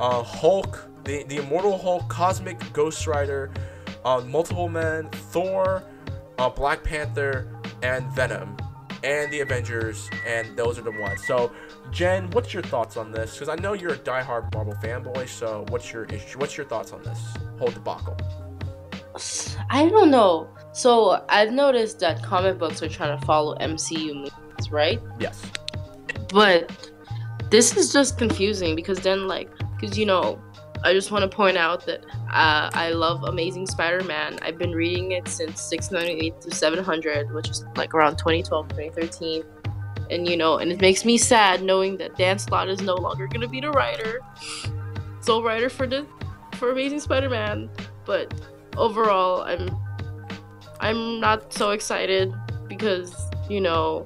uh, Hulk, the the Immortal Hulk, Cosmic Ghost Rider, uh, Multiple Men, Thor, uh, Black Panther, and Venom, and the Avengers, and those are the ones. So, Jen, what's your thoughts on this? Because I know you're a diehard Marvel fanboy. So, what's your issue? What's your thoughts on this whole debacle? I don't know. So I've noticed that comic books are trying to follow MCU movies, right? Yes. But this is just confusing because then, like, because you know, I just want to point out that uh, I love Amazing Spider-Man. I've been reading it since 698 to 700, which is like around 2012, 2013. And you know, and it makes me sad knowing that Dan Slott is no longer gonna be the writer, sole writer for the for Amazing Spider-Man. But overall, I'm I'm not so excited because you know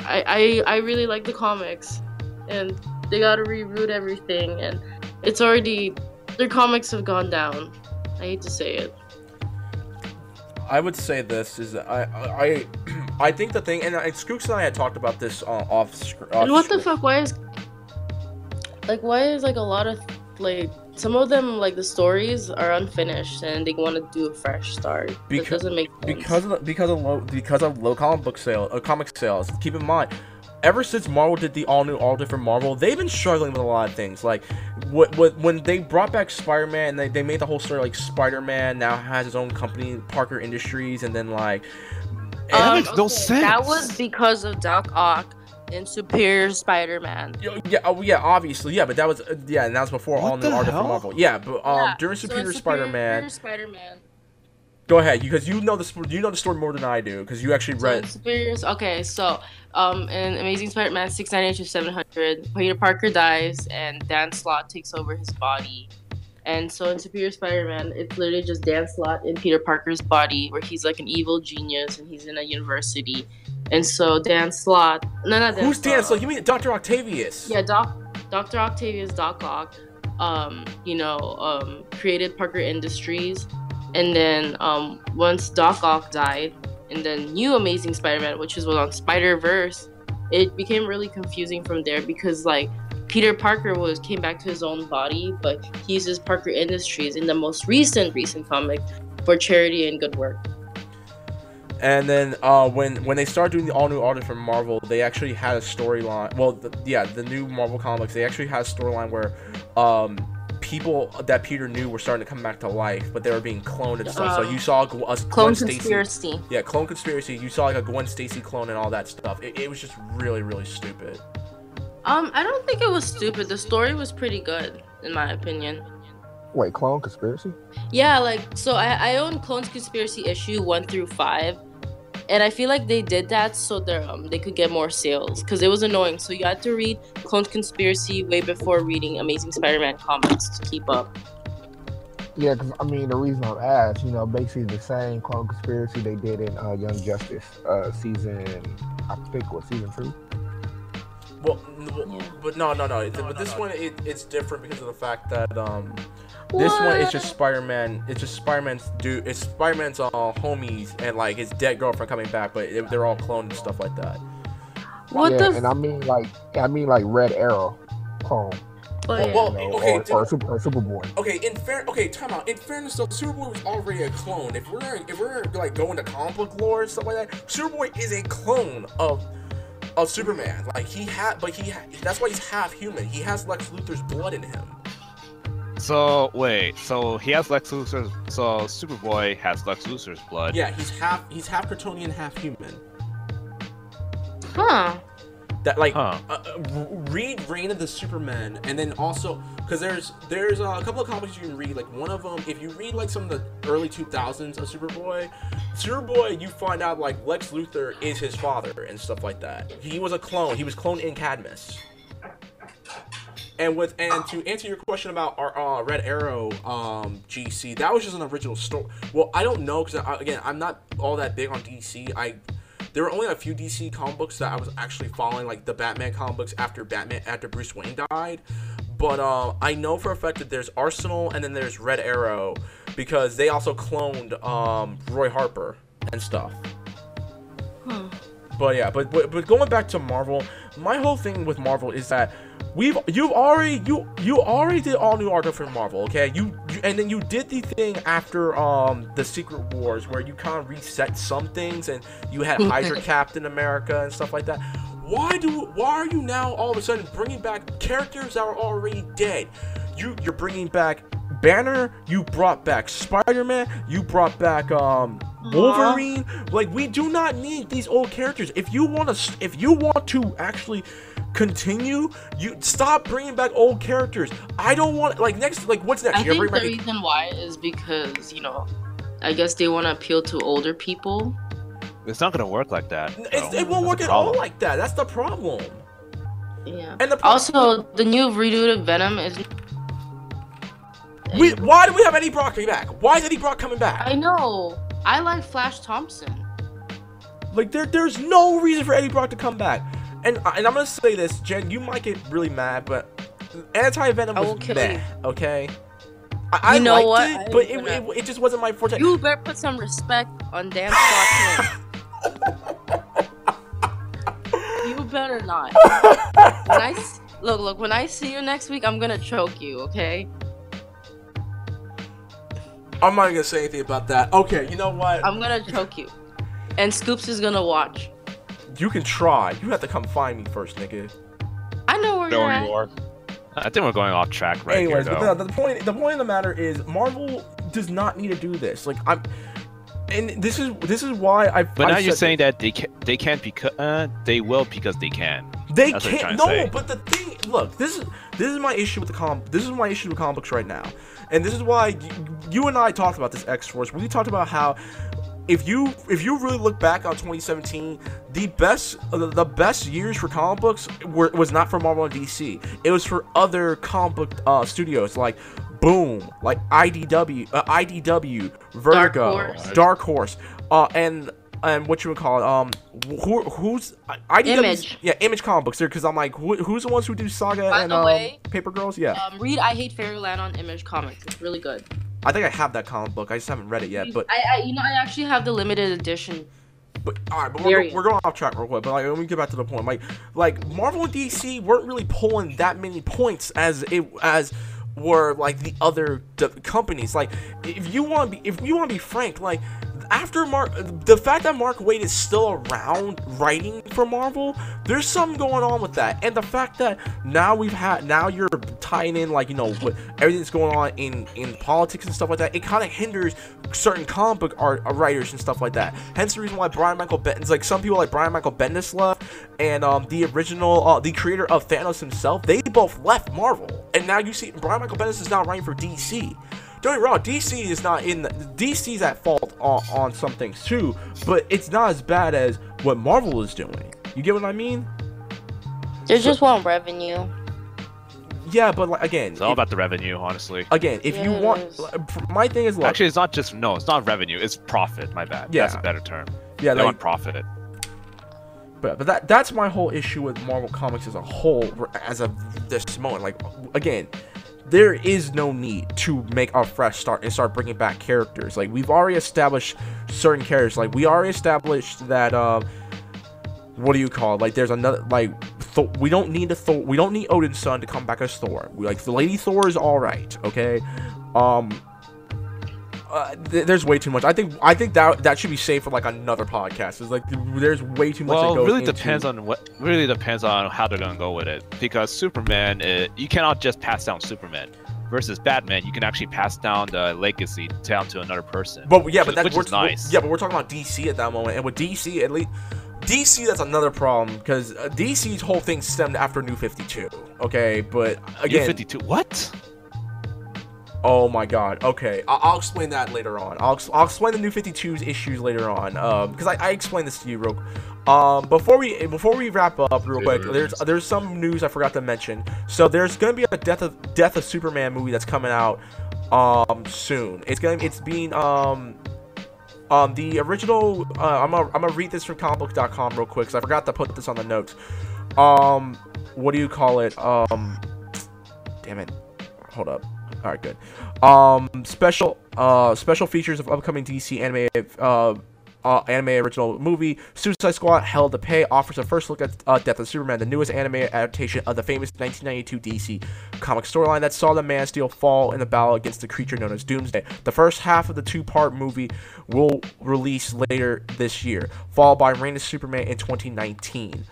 I, I I really like the comics, and they gotta reboot everything, and it's already their comics have gone down. I hate to say it. I would say this is that I I I think the thing and Skooks and I had talked about this uh, off screen. And what the fuck? Why is like why is like a lot of like some of them like the stories are unfinished and they want to do a fresh start. That Because- doesn't make sense. because of the, because of low because of low comic book sale uh, comic sales. Keep in mind, ever since Marvel did the all new, all different Marvel, they've been struggling with a lot of things. Like, what, what when they brought back Spider Man, they, they made the whole story like Spider Man now has his own company, Parker Industries, and then like. That Um, makes no okay, That was because of Doc Ock and Superior Spider-Man. Yeah, yeah, oh, yeah, obviously, yeah, but that was uh, yeah, and that was before What all new the art different? Marvel. Yeah, but um, Yeah, during so in Superior Spider-Man, Spider-Man. Go ahead, because you know the you know the story more than I do, because you actually read. Superior. Okay, so um, in Amazing Spider-Man 698 to 700, Peter Parker dies and Dan Slott takes over his body. And so in Superior Spider-Man, it's literally just Dan Slott in Peter Parker's body, where he's like an evil genius and he's in a university. And so Dan Slott, no, not Dan Who's Dan? Slott. You mean Doctor Octavius? Yeah, Doc, Dr. Octavius Doc Ock, um, you know, um, created Parker Industries, and then um, once Doc Ock died, and then new Amazing Spider-Man, which was on Spider Verse, it became really confusing from there because like Peter Parker was came back to his own body, but he uses Parker Industries in the most recent recent comic for charity and good work. And then uh, when when they started doing the all new art from Marvel, they actually had a storyline. Well, the, yeah, the new Marvel comics, they actually had a storyline where um, people that Peter knew were starting to come back to life, but they were being cloned and stuff. so Um, you saw Gw- a Clone Gwen Stacy. conspiracy. Yeah, clone conspiracy. You saw like a Gwen Stacy clone and all that stuff. It, it was just really, really stupid. Um, I don't think it was stupid. The story was pretty good, in my opinion. Wait, clone conspiracy? Yeah, like so I, I own Clones Conspiracy issue one through five. And I feel like they did that so they um they could get more sales because it was annoying. So you had to read Clone Conspiracy way before reading Amazing Spider-Man comics to keep up. Yeah, because I mean, the reason I'm asked, you know, basically the same clone conspiracy they did in uh, Young Justice uh, season, I think, was season two. Well, well, but no, no, no. It, but this one, it, it's different because of the fact that um, this one is just Spider-Man. It's just Spider-Man's dude. It's Spider-Man's uh, homies and like his dead girlfriend coming back, but it, they're all cloned and stuff like that. What yeah, the? F- and I mean like, I mean like Red Arrow clone, but well, you know, okay, or, or, Super, or Superboy. Okay, in fair, okay, time out. In fairness, though, Superboy was already a clone. If we're if we're like going to comic book lore and stuff like that, Superboy is a clone of of Superman. Like he had, but he ha- that's why he's half human. He has Lex Luthor's blood in him. So wait, so he has Lex Luthor's. So Superboy has Lex Luthor's blood. Yeah, he's half he's half Kryptonian, half human. huh? That like Huh. uh, uh, read Reign of the Superman, and then also because there's there's uh, a couple of comics you can read. Like one of them, if you read like some of the early 2000s of Superboy, Superboy, you find out like Lex Luthor is his father and stuff like that. He was a clone. He was cloned in Cadmus. And with and to answer your question about our uh, Red Arrow um, GC, that was just an original story. Well, I don't know because again, I'm not all that big on DC. I there were only a few DC comic books that I was actually following, like the Batman comic books after Batman after Bruce Wayne died. But uh, I know for a fact that there's Arsenal and then there's Red Arrow because they also cloned um, Roy Harper and stuff. Huh. But yeah, but, but but going back to Marvel, my whole thing with Marvel is that we've you've already you you already did all new art for Marvel, okay? You, you and then you did the thing after um the Secret Wars where you kind of reset some things and you had Hydra Captain America and stuff like that. Why do why are you now all of a sudden bringing back characters that are already dead? You you're bringing back Banner, you brought back Spider-Man, you brought back um Wolverine. Like we do not need these old characters. If you want to if you want to actually continue, you stop bringing back old characters. I don't want like next like what's next? I You're think the back- reason why is because you know, I guess they want to appeal to older people. It's not gonna work like that. It's, it won't That's work at all like that. That's the problem. Yeah. And the pro- Also, the new redo of Venom is. we, why do we have Eddie Brock coming back? Why is Eddie Brock coming back? I know. I like Flash Thompson. Like there, there's no reason for Eddie Brock to come back. And I- and I'm gonna say this, Jen, you might get really mad, but Anti Venom I was kill meh, you. okay. I, I You know liked what? it, I but am it, it, it just wasn't my forte. You better put some respect on Dan Slott's. You better not. When I s- look, look, when I see you next week, I'm gonna choke you. Okay? I'm not gonna say anything about that. Okay, you know what? I'm gonna choke you. And Scoops is gonna watch. You can try. You have to come find me first, nigga. I know where you're at. you are. I think we're going off track right Anyways, here, but though. the, the point the point of the matter is Marvel does not need to do this. Like I'm, and this is this is why I. But now you're saying that they can they can't because uh, they will because they can. They That's can't. No, say. but the thing, look, this is this is my issue with the com. This is my issue with comic books right now, and this is why you, you and I talked about this X Force. We talked about how if you if you really look back on 2017, the best the, best years for comic books were was not for Marvel and DC. It was for other comic book uh, studios like. Boom, like IDW, uh, IDW, Vertigo, Horse. Dark Horse, uh, and and what you would call it, um, who, who's? Image. Yeah, Image comic books. There, because I'm like, who, who's the ones who do Saga By and um, way- Paper Girls? Yeah, Um, read I Hate Fairyland on Image Comics. It's really good. I think I have that comic book. I just haven't read it yet. But I, I, you know, I actually have the limited edition. But all right, but we're, we're going off track real quick. But like, let me get back to the point. Like, like Marvel and DC weren't really pulling that many points as it as were like the other d- companies. Like, if you want to be, if you want to be frank, like after Mark, the fact that Mark Waid is still around writing for Marvel, there's something going on with that. And the fact that now we've had, now you're tying in like you know what everything that's going on in in politics and stuff like that. It kind of hinders certain comic book art uh, writers and stuff like that. Hence the reason why Brian Michael Bendis, like some people like Brian Michael Bendis left, and um the original, uh, the creator of Thanos himself, they both left Marvel, and now you see Brian Michael Bendis is now writing for DC. Don't get me wrong, DC is not in the, DC's at fault on, on some things too, but it's not as bad as what Marvel is doing. You get what I mean? They just want revenue. Yeah, but like again, It's all if- about the revenue, honestly. again, if you Yeah, it want, is. my thing is, look, Actually, it's not just no, it's not revenue. It's profit. My bad. Yeah, That's a better term. yeah, they like, want profit. But, but that that's my whole issue with Marvel Comics as a whole as of this moment. Like again, there is no need to make a fresh start and start bringing back characters. Like we've already established certain characters. Like we already established that um, what do you call it? Like there's another like we don't need a Thor. We don't need Odin's son to come back as Thor. We, like the Lady Thor is all right. Okay, um. Uh, th- there's way too much. I think I think that that should be saved for like another podcast. It's like there's way too much. Well, that it really into- depends on what. Really depends on how they're gonna go with it. Because Superman, uh, you cannot just pass down Superman. Versus Batman, you can actually pass down the legacy down to another person. But yeah, but that's nice. Yeah, but we're talking about DC at that moment, and with DC at least, DC that's another problem because uh, DC's whole thing stemmed after New Fifty Two. Okay, but Again, again, 52. What? Oh my God. Okay, I- I'll explain that later on. I'll, ex- I'll explain the New 52's issues later on. Um, because I, I explained this to you real. Um, before we before we wrap up real quick, there's there's some news I forgot to mention. So there's gonna be a death of Death of Superman movie that's coming out um soon. It's gonna it's being um um the original uh, I'm gonna I'm gonna read this from comicbook.com real quick because I forgot to put this on the notes. Um, what do you call it? Um, damn it, hold up. All right, good. Um, special uh special features of upcoming DC anime uh. Uh, anime original movie Suicide Squad Hell to Pay offers a first look at uh, Death of Superman, the newest anime adaptation of the famous 1992 DC comic storyline that saw the Man Steel fall in the battle against the creature known as Doomsday. The first half of the two-part movie will release later this year, followed by Reign of Superman in 2019.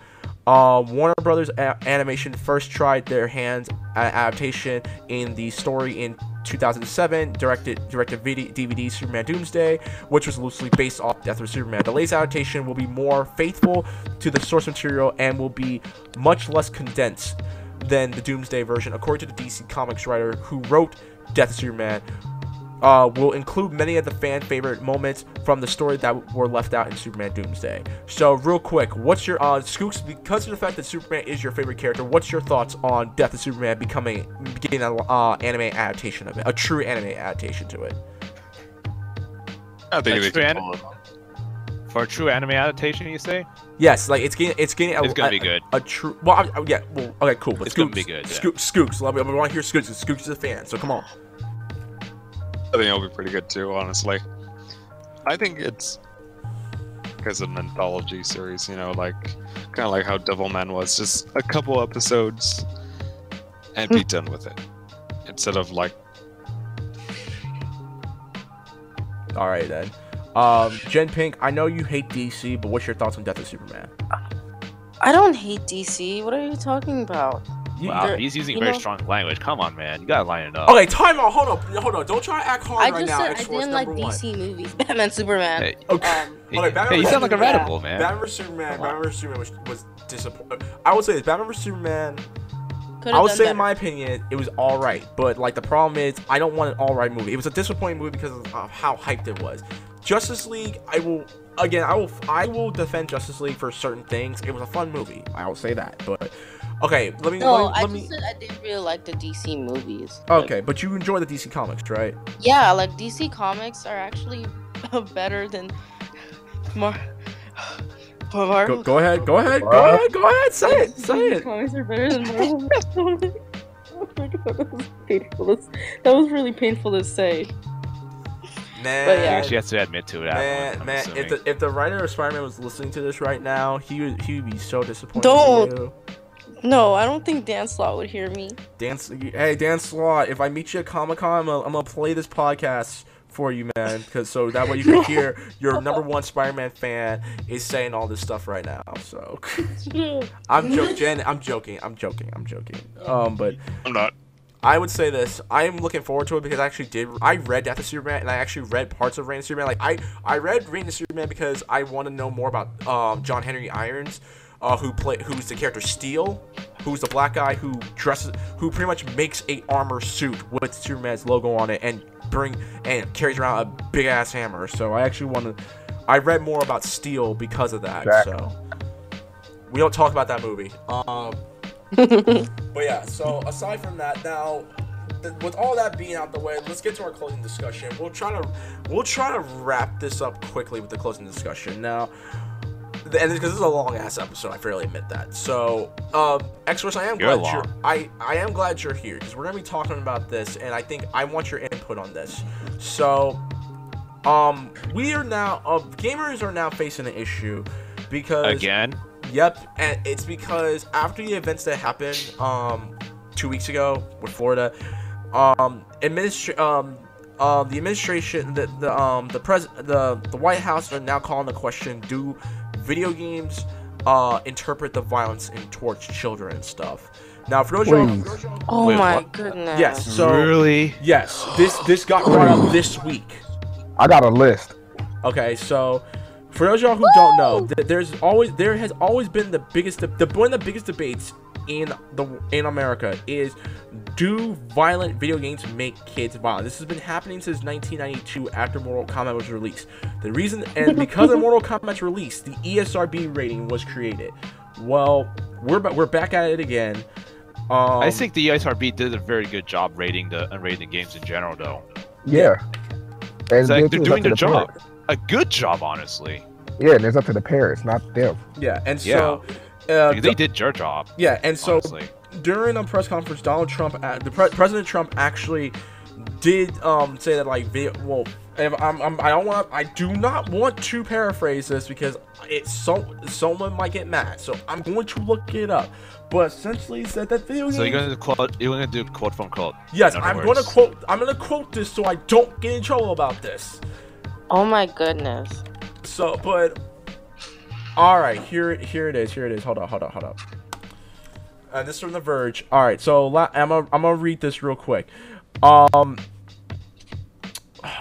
Uh, Warner Brothers A- Animation first tried their hands adaptation in the story in 2007, directed directed DVD Superman Doomsday, which was loosely based off Death of Superman. The latest adaptation will be more faithful to the source material and will be much less condensed than the Doomsday version, according to the DC Comics writer who wrote Death of Superman. Uh, will include many of the fan favorite moments from the story that were left out in Superman Doomsday. So, real quick, what's your uh, Skooks? Because of the fact that Superman is your favorite character, what's your thoughts on Death of Superman becoming getting an uh, anime adaptation of it, a true anime adaptation to it? I think That's they can true, pull. For a true anime adaptation, you say? Yes, like it's getting it's getting a, It's gonna a- be good. A, true. Well, I, I- yeah. Well, okay, cool. But It's gonna be good, yeah. Scoop, Scoops. Let me. I want to hear Scoops. Scoops is a fan, so come on. I think it'll be pretty good too, honestly. I think it's because of an anthology series, you know, like kind of like how Devilman was, just a couple episodes and be done with it, instead of like All right then. Um, Jen Pink, I know you hate DC, but what's your thoughts on Death of Superman? I don't hate DC. What are you talking about? You- Wow, he's using very know- strong language. Come on, man. You gotta line it up. Okay, time out. Hold up. Hold on. Don't try to act hard I right just now. said I X-Force didn't like number one. DC movies. Batman, Superman. Hey, Okay. Um, Okay, Batman hey, you sound like a Superman- radical, man. Batman vs Superman. Batman vs Superman was, was disappointing. I would say this. Batman vs Superman. could've I would done say, in my opinion, it was all right. But like the problem is, I don't want an all right movie. It was a disappointing movie because of how hyped it was. Justice League, I will again, I will I will defend Justice League for certain things. It was a fun movie. I will say that. But okay, let me No, let, I let just me. said I didn't really like the DC movies. Like, Okay, but you enjoy the DC comics, right? yeah, like DC comics are actually better than Mar. Go, Marvel. go ahead, go ahead, go ahead, go ahead. Say it, say DC it. comics are better than Marvel. oh my god, that was painful. That was really painful to say. Man, But He yeah. actually has to admit to that. man, one, man. If the if the writer of Spider-Man was listening to this right now, he would he would be so disappointed. Don't. In you. No, I don't think Dan Slott would hear me. Dan, hey Dan Slott, if I meet you at Comic Con, I'm, gonna- I'm gonna play this podcast for you, man, because so that way you can hear your number one Spider-Man fan is saying all this stuff right now. So I'm joking, Jen. I'm joking. I'm joking. I'm joking. Um, but I'm not. I would say this. I am looking forward to it because I actually did. I read Death of Superman and I actually read parts of Reign of Superman. Like I, I read Reign of Superman because I want to know more about um, John Henry Irons, uh, who play who's the character Steel, who's the black guy who dresses, who pretty much makes a armor suit with Superman's logo on it and bring and carries around a big ass hammer. So I actually want to. I read more about Steel because of that. Jack. So we don't talk about that movie. Um. But yeah, so aside from that, now th- with all that being out the way, let's get to our closing discussion. We'll try to we'll try to wrap this up quickly with the closing discussion. Now, and because this is a long ass episode, I fairly admit that. So, um, Exorcist, I am You're glad you're long. I I am glad you're here because we're gonna be talking about this, and I think I want your input on this. So, um, we are now uh, gamers are now facing an issue because Again, Yep, and it's because after the events that happened um two weeks ago with Florida, um administra- um um the administration the the um the pres the the White House are now calling the question: Do video games uh interpret the violence in towards children and stuff? Now, for those of y'all- Oh Wait, my what? goodness. yes, so really? yes, this this got brought up this week. I got a list. Okay, so for those of y'all who don't know, th- there's always there has always been the biggest the, the one of the biggest debates in the in America is do violent video games make kids violent? This has been happening since 1992 after Mortal Kombat was released. The reason and because of Mortal Kombat's release, the ESRB rating was created. Well, we're ba- we're back at it again. Um, I think the ESRB did a very good job rating the uh, rating the games in general, though. Yeah. And like they're doing their the job. parents. A good job, honestly. Yeah, and it's up to the parents, not them. yeah, and Yeah. so uh, they did your job. yeah, and so honestly. during a press conference, Donald Trump, uh, the pre- President Trump actually did um say that like video. Well, if I'm, I'm I don't want I do not want to paraphrase this because it's so someone might get mad. So I'm going to look it up. But essentially he said that video So you're gonna quote? You're gonna do quote from quote? yes, I'm going to quote. I'm going to quote this so I don't get in trouble about this. Oh my goodness. So, but all right, here, here it is. Here it is. Hold on, hold on, hold on. Uh, this is from The Verge. All right, so I'm gonna, I'm gonna read this real quick. Um,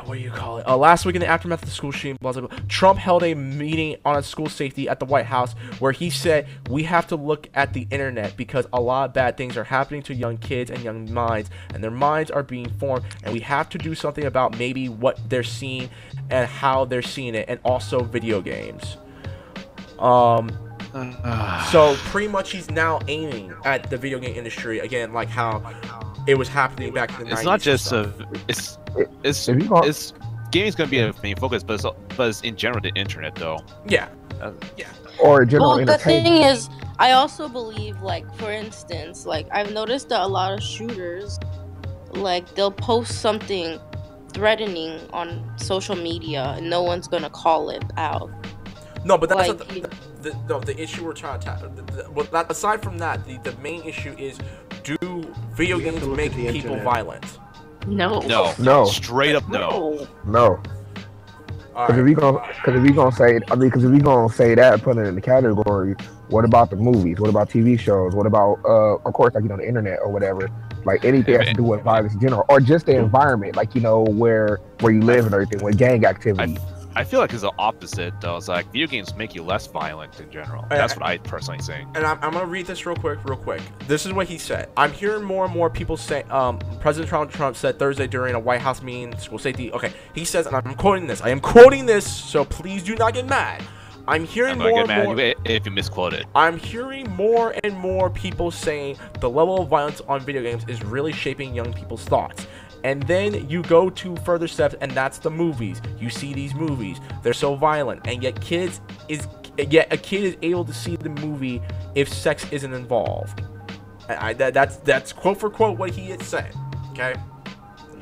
what do you call it? Uh, last week in the aftermath of the school shooting, blah, blah, blah, Trump held a meeting on school safety at the White House where he said we have to look at the internet because a lot of bad things are happening to young kids and young minds, and their minds are being formed, and we have to do something about maybe what they're seeing and how they're seeing it, and also video games. Um, so pretty much he's now aiming at the video game industry again, like how it was happening back in the 90s. It's not just a. It's it's If you go- it's gaming's gonna be a main focus, but it's, but it's in general the internet though. Yeah. Uh, or general Well, the thing is, I also believe, like, for instance, like, I've noticed that a lot of shooters, like, they'll post something threatening on social media and no one's gonna call it out. No, but that's Like, not the, the, the, no, the issue we're trying to tackle. The, the, well, that, aside from that, the, the main issue is do video You games make people internet. violent? No. No, No. straight up no. no. All Because if right. we gonna, because if we gonna say, I mean, because if we gonna say that, put it in the category. What about the movies? What about TV shows? What about, uh, of course, like you know, the internet or whatever. Like anything that has to do with violence in general, or just the environment, like you know, where where you live and everything, with gang activity. I feel like it's the opposite though. It's like video games make you less violent in general. I- That's what I personally think. and I'm, I'm gonna read this real quick, real quick. This is what he said. I'm hearing more and more people say. Um, President Trump, Trump said Thursday during a White House meeting, school safety. Okay, he says, and I'm quoting this. I am quoting this, so please do not get mad. I'm hearing I'm more and mad more. if- if you misquoted. I'm hearing more and more people saying the level of violence on video games is really shaping young people's thoughts. And then you go to further steps, and that's the movies. You see these movies; they're so violent, and yet kids is yet a kid is able to see the movie if sex isn't involved. I, that, that's that's quote for quote what he had said. Okay,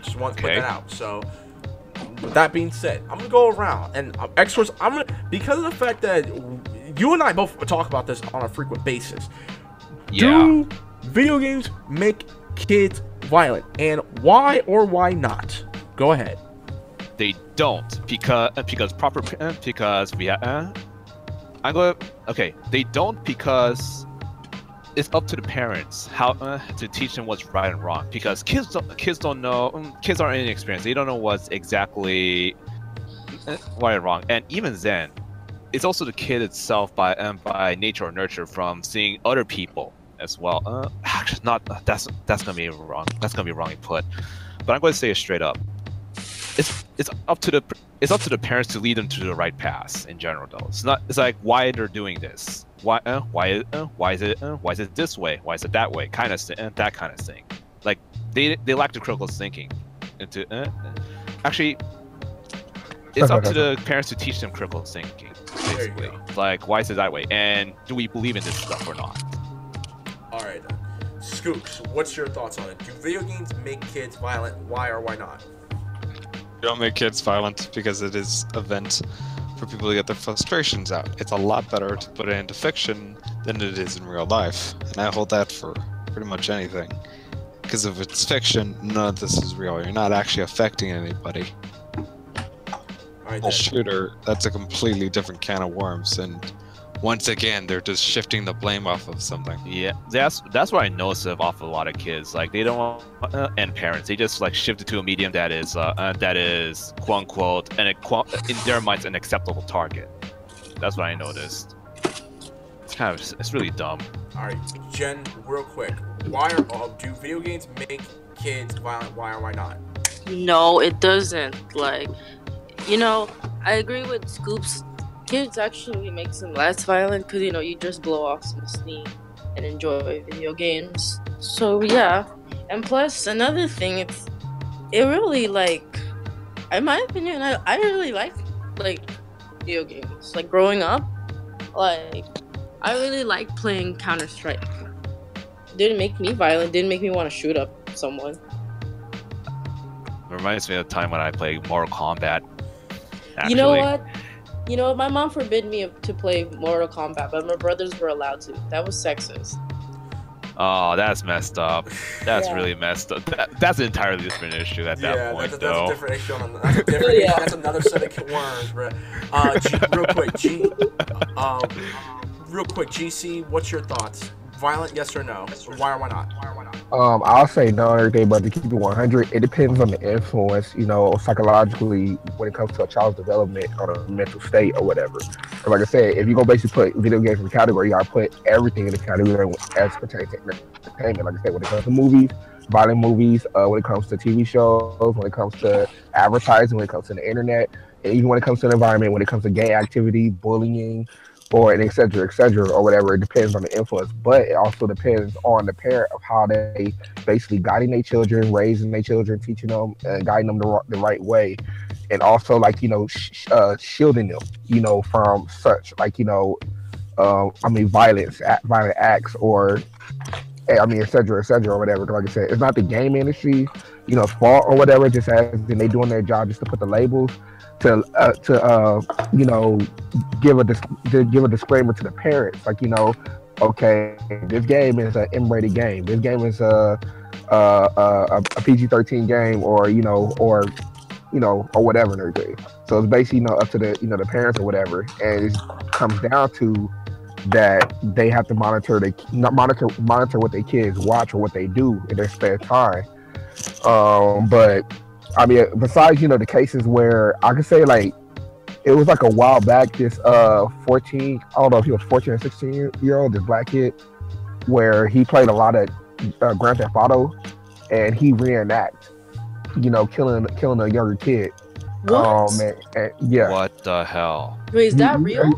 just want to put that out. So, with that being said, I'm gonna go around and uh, extras. I'm gonna because of the fact that you and I both talk about this on a frequent basis. Yeah. Do video games make kids violent, and why or why not? Go ahead. They don't because uh, because proper uh, because we uh, I'm going okay. They don't because it's up to the parents how uh, to teach them what's right and wrong because kids don't kids don't know um, kids aren't inexperienced. They don't know what's exactly uh, right and wrong. And even then, it's also the kid itself by um, by nature or nurture from seeing other people as well. Uh, actually, not that's that's gonna be wrong. That's gonna be wrongly put. But I'm going to say it straight up. It's it's up to the it's up to the parents to lead them to the right path in general though. It's not it's like why they're doing this? Why uh, why uh, why is it uh, why is it this way? Why is it that way? Kind of uh, that kind of thing. Like they they lack the critical thinking into uh, uh, actually it's up to the parents to teach them critical thinking basically. like why is it that way? And do we believe in this stuff or not All right. Scoops, what's your thoughts on it? Do video games make kids violent? Why or why not? Don't make kids violent because it is a vent for people to get their frustrations out. It's a lot better to put it into fiction than it is in real life, and I hold that for pretty much anything. Because if it's fiction, none of this is real. You're not actually affecting anybody. All right, A shooter, that's a completely different can of worms, and once again, they're just shifting the blame off of something. Yeah, that's that's what I notice of off a lot of kids. Like they don't uh, and parents, they just like shift it to a medium that is uh, uh, that is quote unquote and in their minds an acceptable target. That's what I noticed. It's kind of it's really dumb. All right, Jen, real quick. Why are uh, do video games make kids violent? Why or why not? No, it doesn't. Like, you know, I agree with Scoops. Kids actually makes them less violent because you know you just blow off some steam and enjoy video games. So yeah, and plus another thing, it's it really like, in my opinion, I, I really like like video games. Like growing up, like I really like playing Counter Strike. Didn't make me violent. Didn't make me want to shoot up someone. It reminds me of the time when I played Mortal Kombat. Actually. You know what? You know? My mom forbid me to play Mortal Kombat, but my brothers were allowed to. That was sexist. Oh, that's messed up. That's Yeah. really messed up. That, that's an entirely different issue at that yeah, point, that's, though. that's a different issue. On, that's a different. Yeah. That's another set of worms, bro. Uh, G, real quick, G. Um, real quick, GC. What's your thoughts? Violent, yes or no? Why or why not? Why or why not? Um, I'll say no and everything, but to keep it 100, it depends on the influence, you know, psychologically when it comes to a child's development or a mental state or whatever. But like I said, if you go basically put video games in the category, you gotta put everything in the category as pertains to entertainment. Like I said, when it comes to movies, violent movies, uh, when it comes to TV shows, when it comes to advertising, when it comes to the internet, and even when it comes to the environment, when it comes to gay activity, bullying, or and et cetera, et cetera, or whatever. It depends on the influence, but it also depends on the parent of how they basically guiding their children, raising their children, teaching them, and guiding them the, the right way. and also like you know sh- uh, shielding them, you know, from such like you know, uh, I mean, violence, act, violent acts, or eh, I mean, et cetera, et cetera, or whatever. Like I said, it's not the game industry, you know, fault or whatever. Just as in they doing their job just to put the labels to uh, to uh, you know give a dis- to give a disclaimer to the parents, like you know, okay, this game is an M-rated game. This game is a a, a, a PG-13 game, or you know, or you know, or whatever and everything. So it's basically you know up to the you know the parents or whatever, and it comes down to that they have to monitor they monitor monitor what their kids watch or what they do in their spare time. Um, but I mean, besides you know the cases where I could say like it was like a while back, this uh 14, I don't know if he was 14 or 16 year, year old, this black kid, where he played a lot of uh, Grand Theft Auto, and he reenact, you know, killing killing a younger kid. What? Um, and, and yeah, What the hell? Wait, is that real?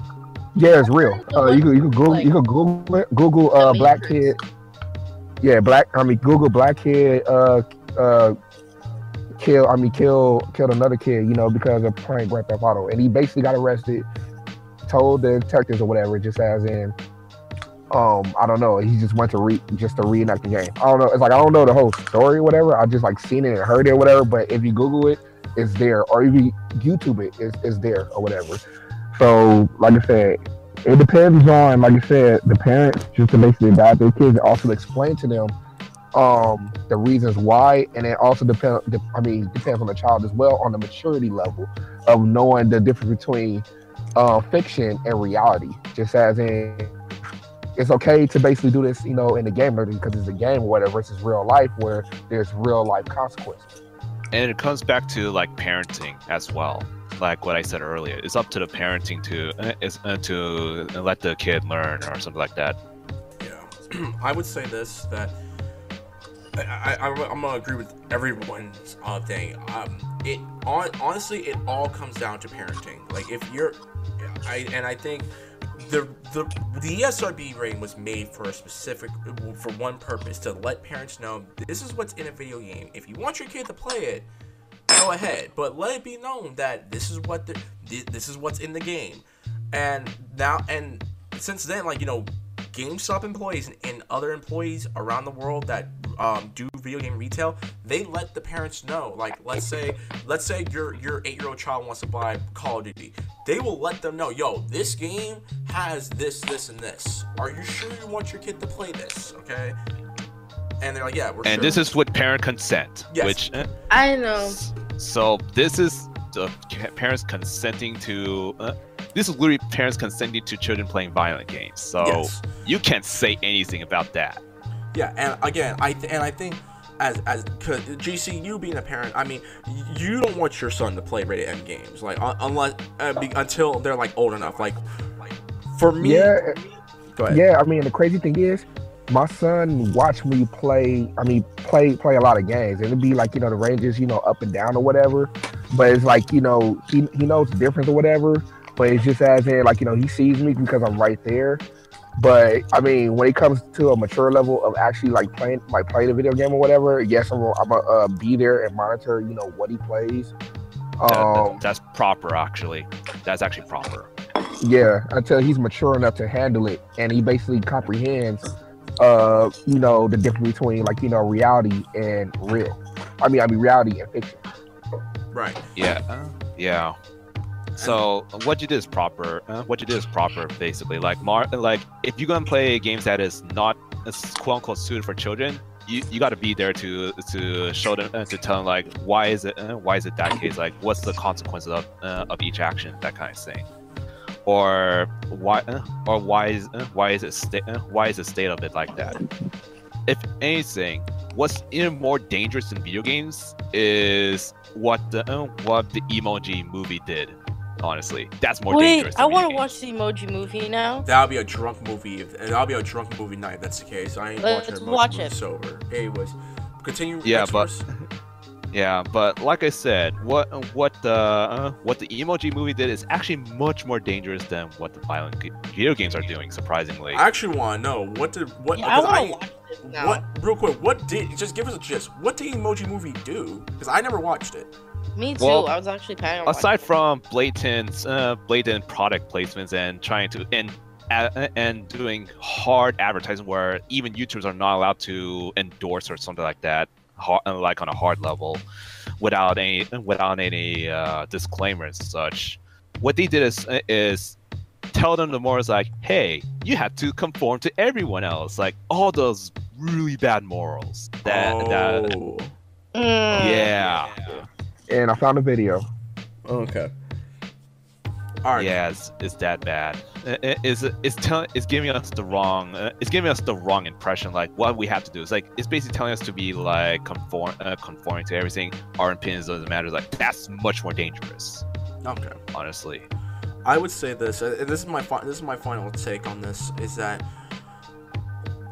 yeah, it's real. Uh, you can you can Google Like, you can Google it, Google uh The black kid. Yeah, black. I mean Google black kid. Uh, uh, kill. I mean kill killed another kid. You know because of playing Grand Theft Auto, and he basically got arrested. Told the detectives or whatever, just as in, um, I don't know. He just went to re just to reenact the game. I don't know. It's like I don't know the whole story or whatever. I just like seen it and heard it or whatever. But if you Google it, it's there, or if you YouTube it, it's, it's there or whatever. So, like I said, it depends on, like I said, the parents just to basically guide their kids and also explain to them um the reasons why, and it also depend. I mean, depends on the child as well on the maturity level of knowing the difference between uh, fiction and reality. Just as in, it's okay to basically do this, you know, in the game because it's a game or whatever versus real life where there's real life consequences. And it comes back to like parenting as well. Like what I said earlier, it's up to the parenting to uh, is, uh, to let the kid learn or something like that. Yeah, I would say this that I, I, am gonna agree with everyone's uh, thing. Um, it on honestly, it all comes down to parenting. Like if you're, I and I think the the the ESRB rating was made for a specific for one purpose to let parents know this is what's in a video game. If you want your kid to play it, go ahead, but let it be known that this is what the this is what's in the game. And now and since then, like you know, GameStop employees and other employees around the world that um, do video game retail, they let the parents know. Like, let's say, let's say your your eight year old child wants to buy Call of Duty, they will let them know, yo, this game has this, this, and this. Are you sure you want your kid to play this? Okay. And they're like, yeah, we're And sure. this is with parent consent, Yes. which uh, I know. so this is the parents consenting to. Uh, this is literally parents consenting to children playing violent games. So Yes. you can't say anything about that. Yeah, and again, I th- and I think as as cause GC, you being a parent, I mean, you don't want your son to play rated M games, like un- unless uh, be, until they're like old enough. Like, like for me, Yeah, go ahead. Yeah, I mean the crazy thing is, my son watched me play. I mean, play play a lot of games, and it'd be like you know the ranges, you know, up and down or whatever. But it's like you know he he knows the difference or whatever. But it's just as in like you know he sees me because I'm right there. But I mean, when it comes to a mature level of actually like playing like playing a video game or whatever, yes, I'm gonna, I'm gonna uh, be there and monitor you know what he plays. That- that- Um, that's proper, actually. That's actually proper. yeah, until he's mature enough to handle it, and he basically comprehends, uh, you know, the difference between like you know reality and real. I mean, I mean reality and fiction. right. Yeah. uh, yeah. So what you did is proper. Uh, what you did is proper, basically. Like Mar, like if you're gonna play games that is not uh, quote unquote suited for children, you, you got to be there to to show them uh, to tell them like why is it uh, why is it that case? Like what's the consequences of uh, of each action? That kind of thing. Or why uh, or why is uh, why is it sta- uh, why is the state of it like that? If anything, what's even more dangerous in video games is what the what the emoji movie did. Honestly, that's more Wait, dangerous. I want to watch the emoji movie now. That'll be a drunk movie. If, and that'll be a drunk movie night. If that's the case. I ain't Let's watching a watch movie it. sober. Anyways, continue. Yeah, but- verse. Yeah, but like I said, what what the uh, what the emoji movie did is actually much more dangerous than what the violent video games are doing. Surprisingly, I actually want to know what did what. Yeah, I because want to watch this now. What real quick? What did just give us a gist? What did Emoji Movie do? Because I never watched it. Me too. Well, I was actually planning on watching aside from blatant uh, blatant product placements and trying to and uh, and doing hard advertising where even YouTubers are not allowed to endorse or something like that, hard, like on a hard level, without any without any uh, disclaimers and such. What they did is is tell them the more is like, hey, you have to conform to everyone else, like all those really bad morals. That that Oh. Mm. yeah. And I found a video. Okay. All right. Yeah, it's, it's that bad. It- it- It's it's telling it's giving us the wrong uh, it's giving us the wrong impression. Like what we have to do is like it's basically telling us to be like conform uh, conforming to everything. Our opinions doesn't matter. Like that's much more dangerous, Okay. honestly. I would say this, and this is my fi- this is my final take on this is that.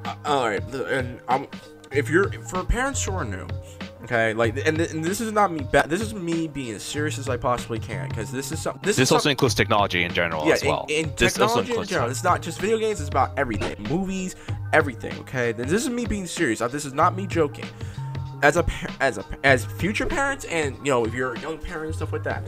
Uh, all right, and I'm if you're for parents who are new, okay, like, and, th- and this is not me. This is me being as serious as I possibly can because this is some. This, This is also some- includes technology in general yeah, as well. in, in this also technology in includes general. It's not just video games. It's about everything, movies, everything. Okay, this is me being serious. This is not me joking. As a par- as a as future parents, and you know, if you're a young parent and stuff like that,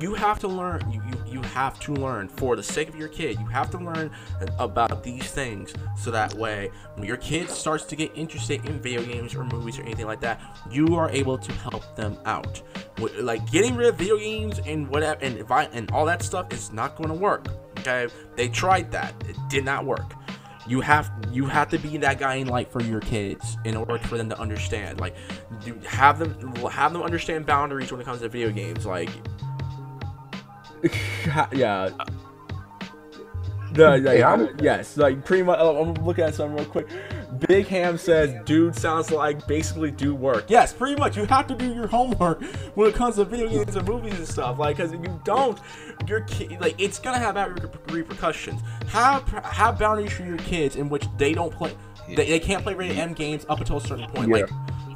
you have to learn. You, you you have to learn for the sake of your kid. You have to learn about these things so that way, when your kid starts to get interested in video games or movies or anything like that, you are able to help them out. Like getting rid of video games and whatever and and all that stuff is not going to work. Okay, they tried that. It did not work. You have you have to be that guy in light for your kids in order for them to understand. Like, have them have them understand boundaries when it comes to video games. Like, yeah. No, like, Yeah, yes, like pretty much. Oh, I'm looking at something real quick. Big Ham says, "Dude sounds like basically do work." Yes, pretty much. You have to do your homework when it comes to video games and movies and stuff. Like, because if you don't, your kid, like, it's gonna have repercussions. Have have boundaries for your kids in which they don't play. They, they can't play rated M games up until a certain point. Yeah. Like,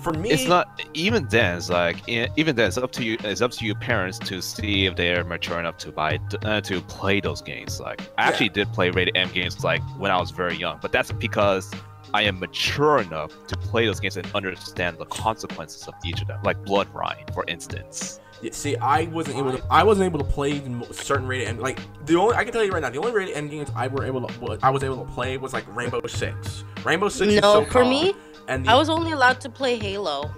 for me, it's not even then. It's like even then, it's up to you. It's up to you parents to see if they're mature enough to buy uh, to play those games. Like I Yeah. actually did play rated M games like when I was very young, but that's because I am mature enough to play those games and understand the consequences of each of them. Like BloodRayne, for instance. Yeah, see, I wasn't able to. I wasn't able to play certain rated M. Like the only I can tell you right now, the only rated M games I were able to. I was able to play was like Rainbow Six. Rainbow Six. is No, so for calm, me, and the, I was only allowed to play Halo.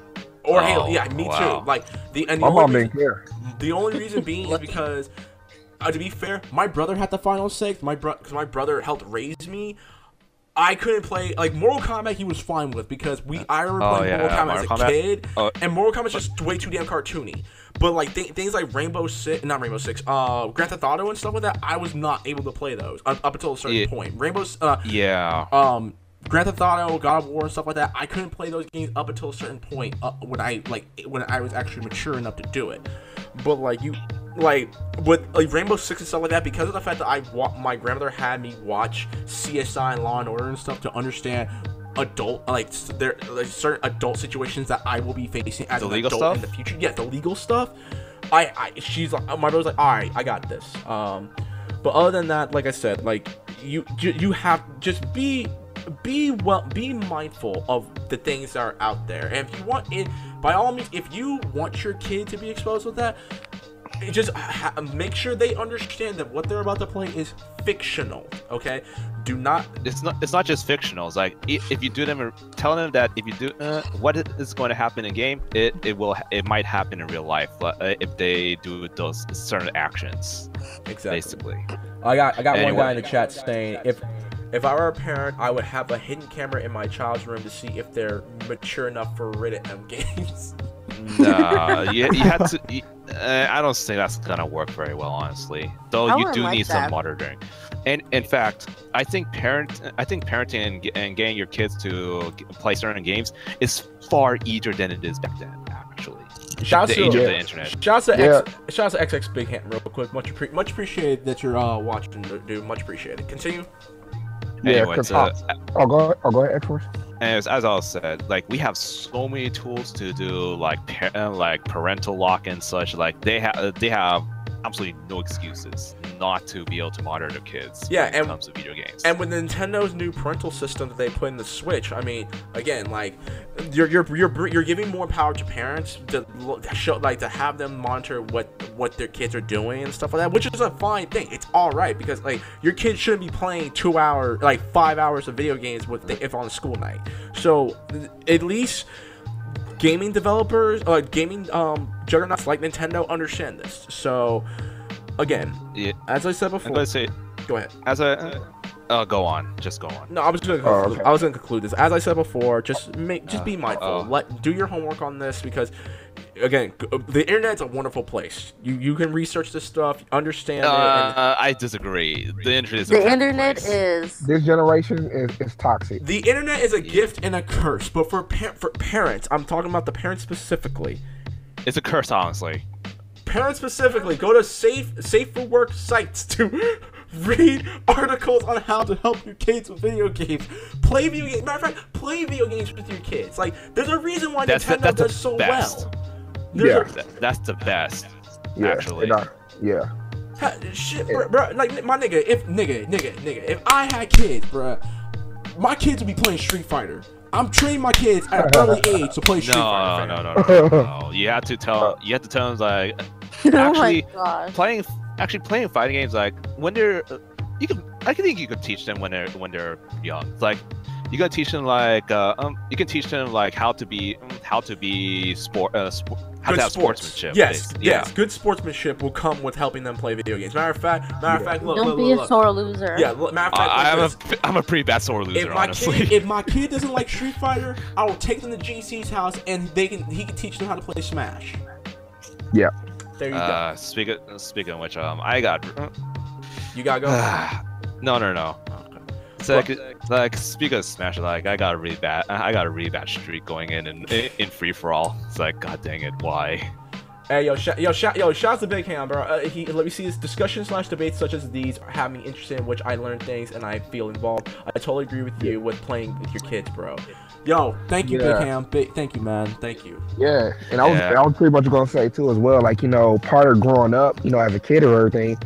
or Oh, Halo. Yeah, me wow. too. Like the and the My mom only didn't reason, care. the only reason being is because, uh, to be fair, my brother had the final six. My bro, because my brother helped raise me. I couldn't play like Mortal Kombat. He was fine with because we. I remember Oh, playing yeah, Mortal Kombat as a Kombat. kid, Oh. and Mortal Kombat's just way too damn cartoony. But like th- things like Rainbow Six, not Rainbow Six, uh, Grand Theft Auto and stuff like that, I was not able to play those up, up until a certain Yeah. point. Rainbow's, uh, Yeah. um, Grand Theft Auto, God of War, and stuff like that. I couldn't play those games up until a certain point uh, when I like when I was actually mature enough to do it. But like you, like with like Rainbow Six and stuff like that, because of the fact that I wa- my grandmother had me watch CSI and Law and Order and stuff to understand adult like there like certain adult situations that I will be facing as The an legal adult stuff? in the future. Yeah, the legal stuff. I, I she's like my brother's like, all right, I got this. Um, but other than that, like I said, like you you, you have just be be well be mindful of the things that are out there and if you want it by all means if you want your kid to be exposed with that just ha- make sure they understand that what they're about to play is fictional okay do not it's not it's not just fictional. It's like if you do them, tell them that if you do uh, what is going to happen in game, it, it will it might happen in real life uh, if they do those certain actions. exactly Basically, I got I got one guy in the chat saying if if I were a parent, I would have a hidden camera in my child's room to see if they're mature enough for rated M games. nah, you, you have to. You, uh, I don't think that's gonna work very well, honestly. Though I you do like need that. some monitoring. And in fact, I think parent, I think parenting and, and getting your kids to play certain games is far easier than it is back then. Actually, Shouts the age to of Yeah. the internet. Shouts to Yeah. X, shouts to XX Big Hand real quick. Much appre- much appreciated that you're uh watching, dude. Much appreciated. Continue. Yeah, Anyway, 'cause so, I'll go ahead. Oh, go ahead, X Force. as, as I said, like we have so many tools to do like par- uh, like parental lock and such. Like they have they have absolutely no excuses not to be able to monitor their kids. Yeah, and- comes to video games. And with Nintendo's new parental system that they put in the Switch, I mean, again, like you're you're you're, you're giving more power to parents to to show like to have them monitor what what their kids are doing and stuff like that, which is a fine thing. It's all right because like your kids shouldn't be playing two hour like five hours of video games with the, if on a school night. So at least gaming developers, uh, gaming um juggernauts like Nintendo understand this. So again, Yeah, as I said before, gonna say go ahead. as a. Uh, go on. Just go on. No, I was gonna Oh, conclude, okay. I was gonna conclude this. As I said before, just make just be mindful. oh. Let do your homework on this because again, g- uh, the internet's a wonderful place. You you can research this stuff, understand it. And, Uh, I disagree. The internet is The internet place. is. This generation is, is toxic. the internet is a gift and a curse, but for par- for parents, I'm talking about the parents specifically. It's a curse, honestly. Parents specifically, go to safe safe for work sites to read articles on how to help your kids with video games. Play video games. Matter of fact, play video games with your kids. Like, there's a reason why That's the- Nintendo that's the does so best. well. There's Yeah. a- that's the best. Yeah, Actually. and I- yeah. Ha- shit, bro, bro, like my nigga, if nigga, nigga, nigga, if I had kids, bro, my kids would be playing Street Fighter. I'm training my kids at an early age to play No, Street Fighter. no, no, no, no, no. You have to tell. You have to tell them like oh Actually, gosh. playing, actually playing fighting games like when they're, uh, you can. I can think you could teach them when they're when they're young. It's like you gotta teach them like uh, um you can teach them like how to be how to be sport uh sport how Good to have sports. sportsmanship. Yes, It's- yes. Good sportsmanship will come with helping them play video games. Matter of fact, matter of Yeah. fact, look, Don't look, be look, a look. sore loser. Yeah, look, matter of Uh, fact, I, I'm look a I'm a pretty bad sore loser, if my honestly. kid, if my kid doesn't like Street Fighter, I will take them to GC's house and they can he can teach them how to play Smash. Yeah. There you go. uh, speaking speaking of which, um, I got. You gotta go. no, no, no. Okay. It's like, like speaking of Smash, like I got a really bad, I got a really bad streak going in in, in free for all. It's like, god dang it, why? Hey yo, sh- yo, sh- yo, shouts to Big Ham, bro. Uh, he let me see his discussions slash debates such as these have me interested in which I learn things and I feel involved. I totally agree with you with playing with your kids, bro. Yo, thank you, Yeah. Big Ham. Big, thank you, man. Thank you. Yeah, and I was Yeah. I was pretty much gonna say too as well. Like you know, part of growing up, you know, as a kid or everything,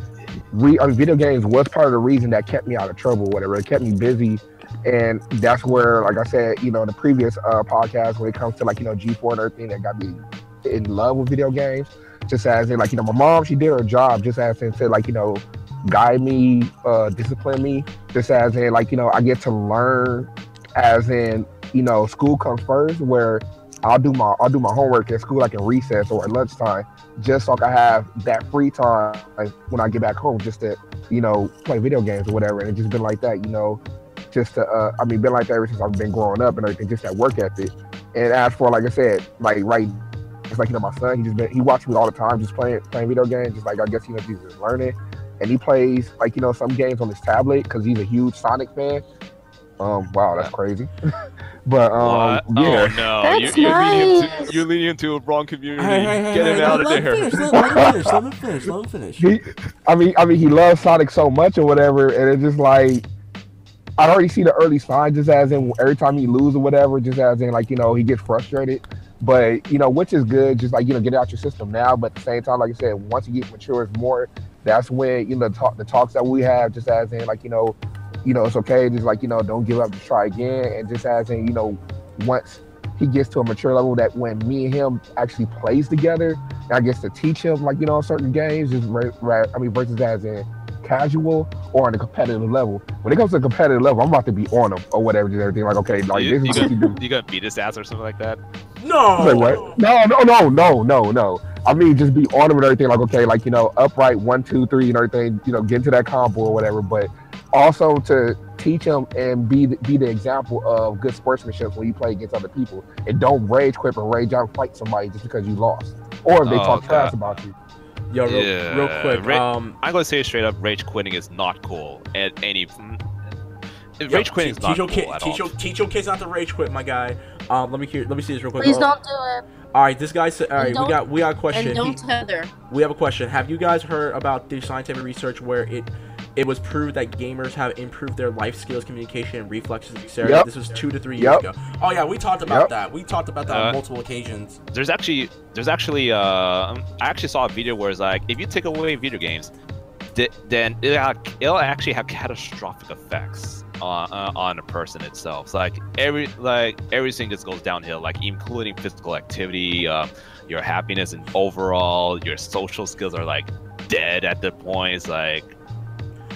we I mean, video games was part of the reason that kept me out of trouble. Whatever, it kept me busy, and that's where, like I said, you know, in the previous uh, podcast, when it comes to like you know G four and everything, that got me in love with video games. Just as in, like you know, my mom, she did her job. Just as in, to like you know, guide me, uh, discipline me. Just as in, like you know, I get to learn. As in, you know, school comes first, where I'll do my I'll do my homework at school like in recess or at lunchtime, just so I can have that free time when I get back home, just to you know play video games or whatever. And it's just been like that, you know, just to uh, I mean, been like that ever since I've been growing up and everything. Just that work ethic. And as for like I said, like right, it's like you know my son, he just been he watches me all the time, just playing playing video games. Just like I guess you know he's just learning, and he plays like you know some games on his tablet because he's a huge Sonic fan. Um, wow, that's crazy. but um, What? yeah. Oh no, That's you, you're, leading nice. into, you're leading into a wrong community. Hey, hey, hey, Get him let- out of let him there. Finish, let, let him finish. Let him finish. Let him finish. he, I mean, I mean, he loves Sonic so much or whatever, and it's just like I already see the early signs, just as in every time he loses or whatever, just as in like you know he gets frustrated. But you know, which is good, just like you know, get it out your system now. But at the same time, like I said, once you get matures more, that's when you know the, talk, the talks that we have, just as in like you know, you know, it's okay, just like you know, don't give up, just try again, and just as in you know, once he gets to a mature level that when me and him actually plays together, I guess to teach him like you know certain games, just right, right I mean versus as in casual or on a competitive level. When it comes to a competitive level, I'm about to be on him or whatever, just everything like okay, like you, this you is what you gonna, do. you gonna beat his ass or something like that? No. Say what? No, no, no, no, no, no. I mean, just be on him and everything. Like, okay, like you know, upright, one, two, three, and everything. You know, get into that combo or whatever. But also to teach him and be the, be the example of good sportsmanship when you play against other people, and don't rage quit or rage out and fight somebody just because you lost, or if they Oh, talk trash about you. Yo, real, Yeah, real quick. Ra- Um, I'm gonna say straight up, rage quitting is not cool at any. yo, Rage quitting is te- not teach cool kid, at teach all. your, teach your kids not to rage quit, my guy. Um, let me hear. Let me see this real quick. Please Oh, don't do it. All right, this guy said. All right, we got we got a question. And don't tether. we have a question. Have you guys heard about the scientific research where it it was proved that gamers have improved their life skills, communication, and reflexes, etc. Yep. This was two to three Yep. years ago. Oh yeah, we talked about Yep. that. We talked about that Uh, on multiple occasions. there's actually there's actually uh um, I actually saw a video where it's like if you take away video games, th- then it'll, it'll actually have catastrophic effects on uh, on a person itself. It's like every like everything just goes downhill, like including physical activity, uh, your happiness and overall your social skills are like dead at the point. It's like y-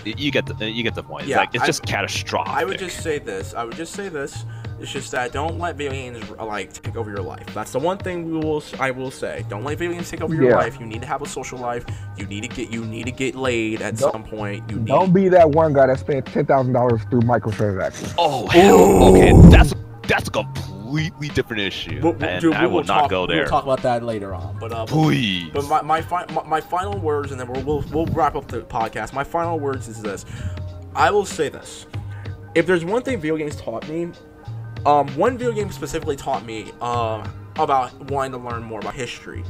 you get the uh, you get the point. It's Yeah, like it's I- just catastrophic. I would just say this. I would just say this. It's just that don't let video games uh, like take over your life. That's the one thing we will. I will say. Don't let video games take over your Yeah. life. You need to have a social life. You need to get. You need to get laid at Don't- some point. You need. Don't be that one guy that spent ten thousand dollars through microtransactions. Oh hell, okay, that's that's a completely different issue, But- but, and dude, I we will, will not talk, go there. We'll talk about that later on. But uh, Please. But my my, fi- my my final words, and then we'll, we'll we'll wrap up the podcast. My final words is this: I will say this. If there's one thing video games taught me, um, one video game specifically taught me um about wanting to learn more about history,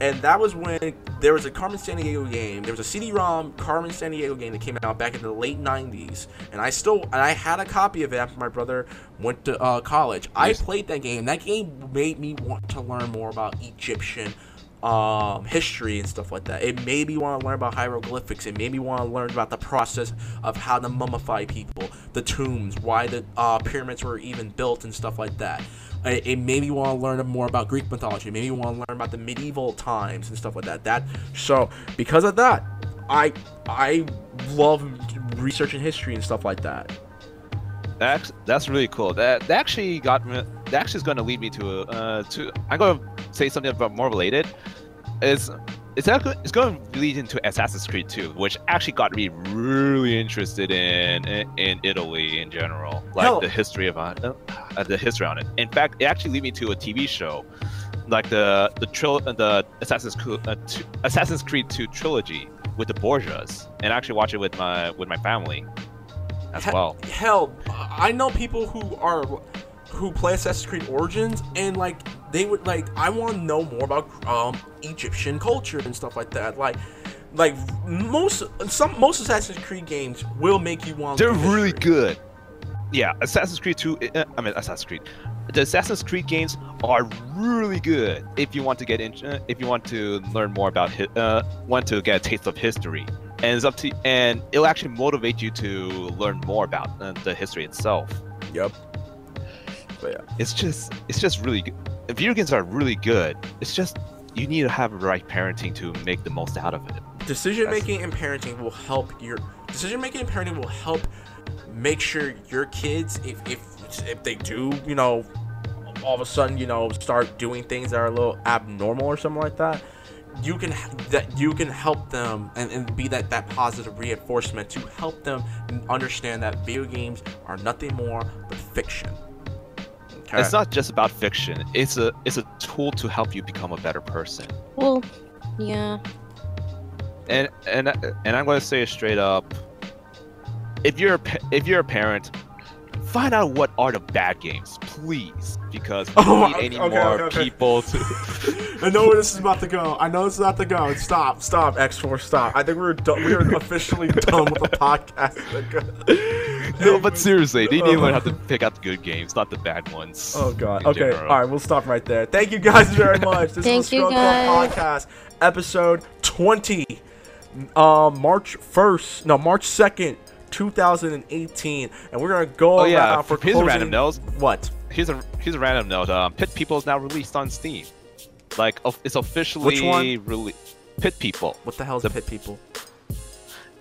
and that was when there was a Carmen Sandiego game. There was a CD-ROM Carmen Sandiego game that came out back in the late '90s, and I still and I had a copy of it after my brother went to uh, college. I played that game. That game made me want to learn more about Egyptian um, history and stuff like that. It made me want to learn about hieroglyphics. It made me want to learn about the process of how to mummify people, the tombs, why the uh, pyramids were even built, and stuff like that. It, made me want to learn more about Greek mythology. Made me want to learn about the medieval times and stuff like that. That so because of that, I I love researching history and stuff like that. That's that's really cool. That that actually got me. That actually is going to lead me to uh to. I'm going to say something about more related. Is it's actually, it's going to lead into Assassin's Creed 2, which actually got me really interested in in, in Italy in general, like the history of uh, uh, the history on it. In fact, it actually led me to a TV show, like the the tril- uh, the Assassin's Creed uh, t- Assassin's Creed 2 trilogy with the Borgias, and I actually watch it with my with my family as well. Hell, I know people who are who play Assassin's Creed Origins, and like they would like I want to know more about um Egyptian culture and stuff like that. Like, like most some most Assassin's Creed games will make you want. They're really good. Yeah, Assassin's Creed 2. uh, I mean, Assassin's Creed. The Assassin's Creed games are really good if you want to get in. uh, If you want to learn more about, hi- uh, want to get a taste of history, and it's up to, and it'll actually motivate you to learn more about uh, the history itself. Yep. But yeah. It's just, it's just really good. Video games are really good. It's just you need to have the right parenting to make the most out of it. Decision making and parenting will help your decision making and parenting will help make sure your kids if if if they do you know all of a sudden you know start doing things that are a little abnormal or something like that you can that you can help them and, and be that that positive reinforcement to help them understand that video games are nothing more but fiction It's not just about fiction. It's a, it's a tool to help you become a better person. Well, yeah. and and and I'm going to say it straight up. If you're a, if you're a parent, find out what are the bad games, please, because we Oh, don't need okay, any okay, more okay, okay. people to. I know where this is about to go. I know this is about to go. Stop, stop, X4, stop. I think we're done. We are officially done with the podcast. no, but seriously, they need to learn how to pick out the good games, not the bad ones. Oh god. Okay. general. All right. We'll stop right there. Thank you guys very much. This Thank is the you, Scrub Club guys. podcast, episode twenty, um, March first. No, March second, two thousand and eighteen, and we're gonna go Oh yeah, around for here's a random closing- note. What? Here's a here's a random note. Um, Pit People is now released on Steam. Like it's officially Which one? rele- Pit People. What the hell is The- pit people?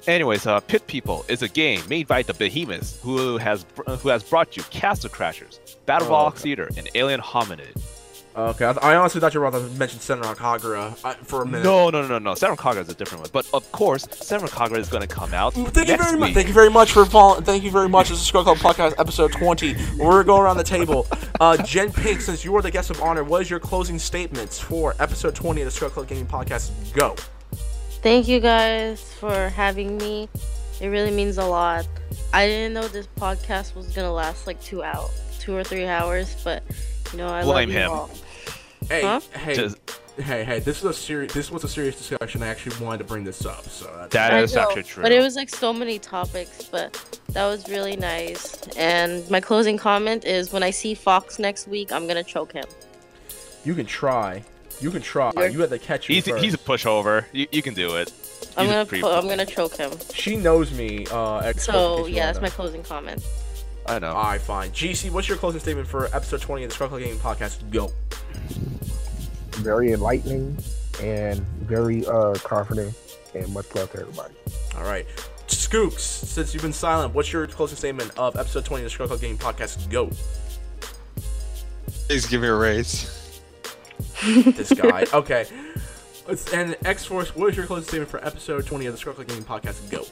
Anyways, uh, Pit People is a game made by the Behemoths, who has who has brought you Castle Crashers, Battle Oh, Box okay. Eater, and Alien Hominid. Okay. I, th- I honestly thought you were about to mention Senran Kagura uh, for a minute. No, no, no, no, no. Senran Kagura is a different one, but of course, Senran Kagura is going to come out Thank you very much. Thank you very much for following. Thank you very much. This is Scrub Club Podcast episode 20. We're gonna go around the table. Uh, Jen Pink, since you are the guest of honor, what is your closing statements for episode 20 of the Scrub Club Gaming Podcast? Go. Thank you guys for having me. It really means a lot. I didn't know this podcast was gonna last like two out, two or three hours, but you know I Blame love him. all. Hey, Huh? hey, Just- hey, hey! This is a serious. This was a serious discussion. I actually wanted to bring this up. So that's, That know, actually true. But it was like so many topics, but that was really nice. And my closing comment is when I see Fox next week, I'm gonna choke him. you can try. You can try. You're- You have to catch me he's, first. he's a pushover. You, you can do it. I'm gonna pretty po- I'm gonna choke him. She knows me. Uh, ex- So in case you yeah, that's know. my closing comment. I know. Alright, fine. GC, what's your closing statement for episode 20 of the Scrub Club Gaming Podcast? Go. Very enlightening and very uh confident, and much love to everybody. Alright. Scoops, since you've been silent, what's your closing statement of episode 20 of the Scrub Club Gaming Podcast? Go. Please give me a raise. This guy. okay. Let's- And X Force, what is your closing statement for episode 20 of the Scrub Club Gaming Podcast? Go.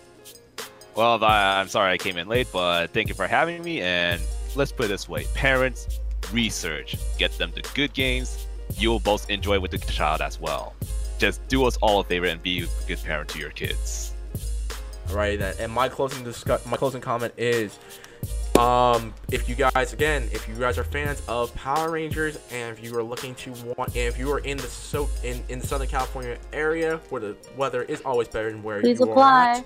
Well, I, I'm sorry I came in late, but thank you for having me. And let's put it this way: parents, research, get them the good games. You'll both enjoy with the child as well. Just do us all a favor and be a good parent to your kids. Alright then. And my closing discuss my closing comment is um if you guys again if you guys are fans of Power Rangers and if you are looking to want and if you are in the so in, in the Southern California area where the weather is always better than where Please you apply. are at,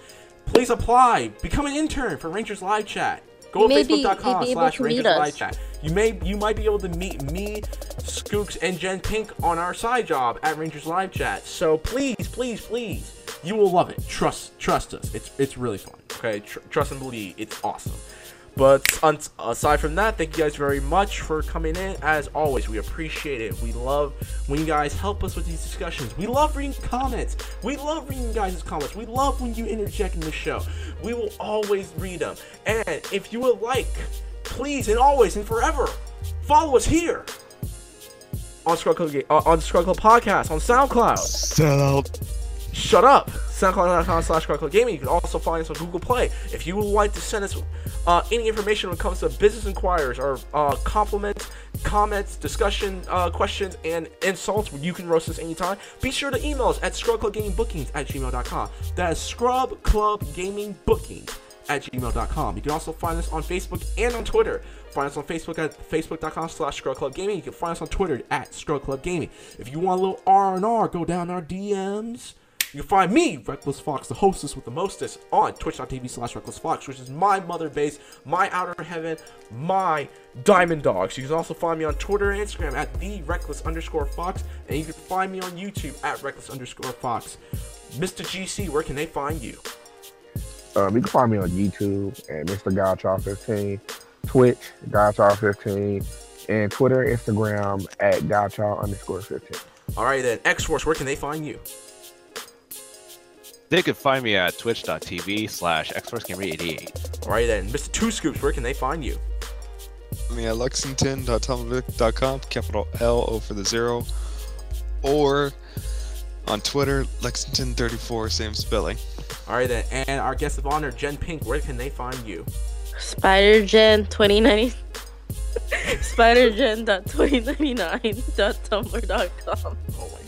please apply. Become an intern for Rangers Live Chat. Go to facebook.com may be able slash Rangers. Live Chat. You may you might be able to meet me, Skooks, and Jen Pink on our side job at Rangers Live Chat. So please, please, please, you will love it. Trust trust us. It's it's really fun. Okay, Tr- trust and believe. It's awesome. But aside from that, thank you guys very much for coming in. As always, we appreciate it. We love when you guys help us with these discussions. We love reading comments. We love reading you guys' comments. We love when you interject in the show. We will always read them. And if you would like, please and always and forever, follow us here on Scrub Club, uh, on Scrub Club Podcast on SoundCloud. Sell out. Shut up. SoundCloud.com slash Club Gaming. You can also find us on Google Play. If you would like to send us uh, any information when it comes to business inquiries or uh, compliments, comments, discussion, uh, questions, and insults, you can roast us anytime. Be sure to email us at scrubclubgamingbookings at gmail.com. That is scrubclubgamingbookings at gmail.com. You can also find us on Facebook and on Twitter. Find us on Facebook at facebook.com slash scrubclubgaming. You can find us on Twitter at scrubclubgaming. If you want a little R&R, go down our DMs. You can find me, Reckless Fox, the hostess with the mostest, on twitch.tv slash Reckless Fox, which is my mother base, my outer heaven, my diamond dogs. You can also find me on Twitter and Instagram at the Reckless underscore Fox, and you can find me on YouTube at Reckless underscore Fox. Mr. GC, where can they find you? Um, you can find me on YouTube at Mr. Godchild15, Twitch, Godchild15, and Twitter, Instagram at Godchild underscore 15. All right, then. X Force, where can they find you? They can find me at twitch.tv slash xforcegamer88. All right, then. Mr. Two Scoops, where can they find you? me at lexington.tumblr.com, capital L O for the zero, or on Twitter, Lexington34, same spelling. All right, then. And our guest of honor, Jen Pink, where can they find you? SpiderGen 2090. SpiderGen.2099.tumblr.com. Oh my god.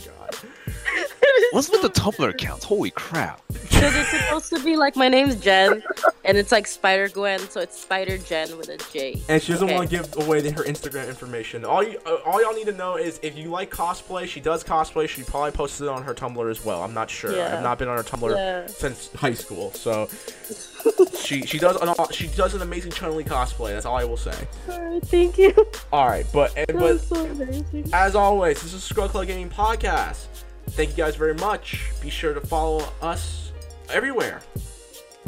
What's with the Tumblr account? Holy crap. Because it's supposed to be like my name's Jen, and it's like Spider Gwen, so it's Spider Jen with a J. And she doesn't Okay. want to give away her Instagram information. All you, uh, all y'all need to know is if you like cosplay, she does cosplay. She probably posted it on her Tumblr as well. I'm not sure. Yeah. I've not been on her Tumblr Yeah. since high school, so she she does an aw- she does an amazing Chun Li cosplay. That's all I will say. Alright, thank you. All right, but and, That but so amazing. as always, this is Scrub Club Gaming Podcast. Thank you guys very much. Be sure to follow us everywhere.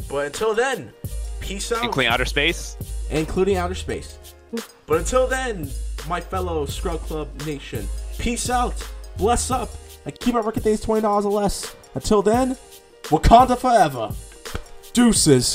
But until then, peace out. Including outer space. including outer space. But until then, my fellow Scrub Club Nation, peace out, bless up, and keep our record days $20 or less. Until then, Wakanda forever. Deuces.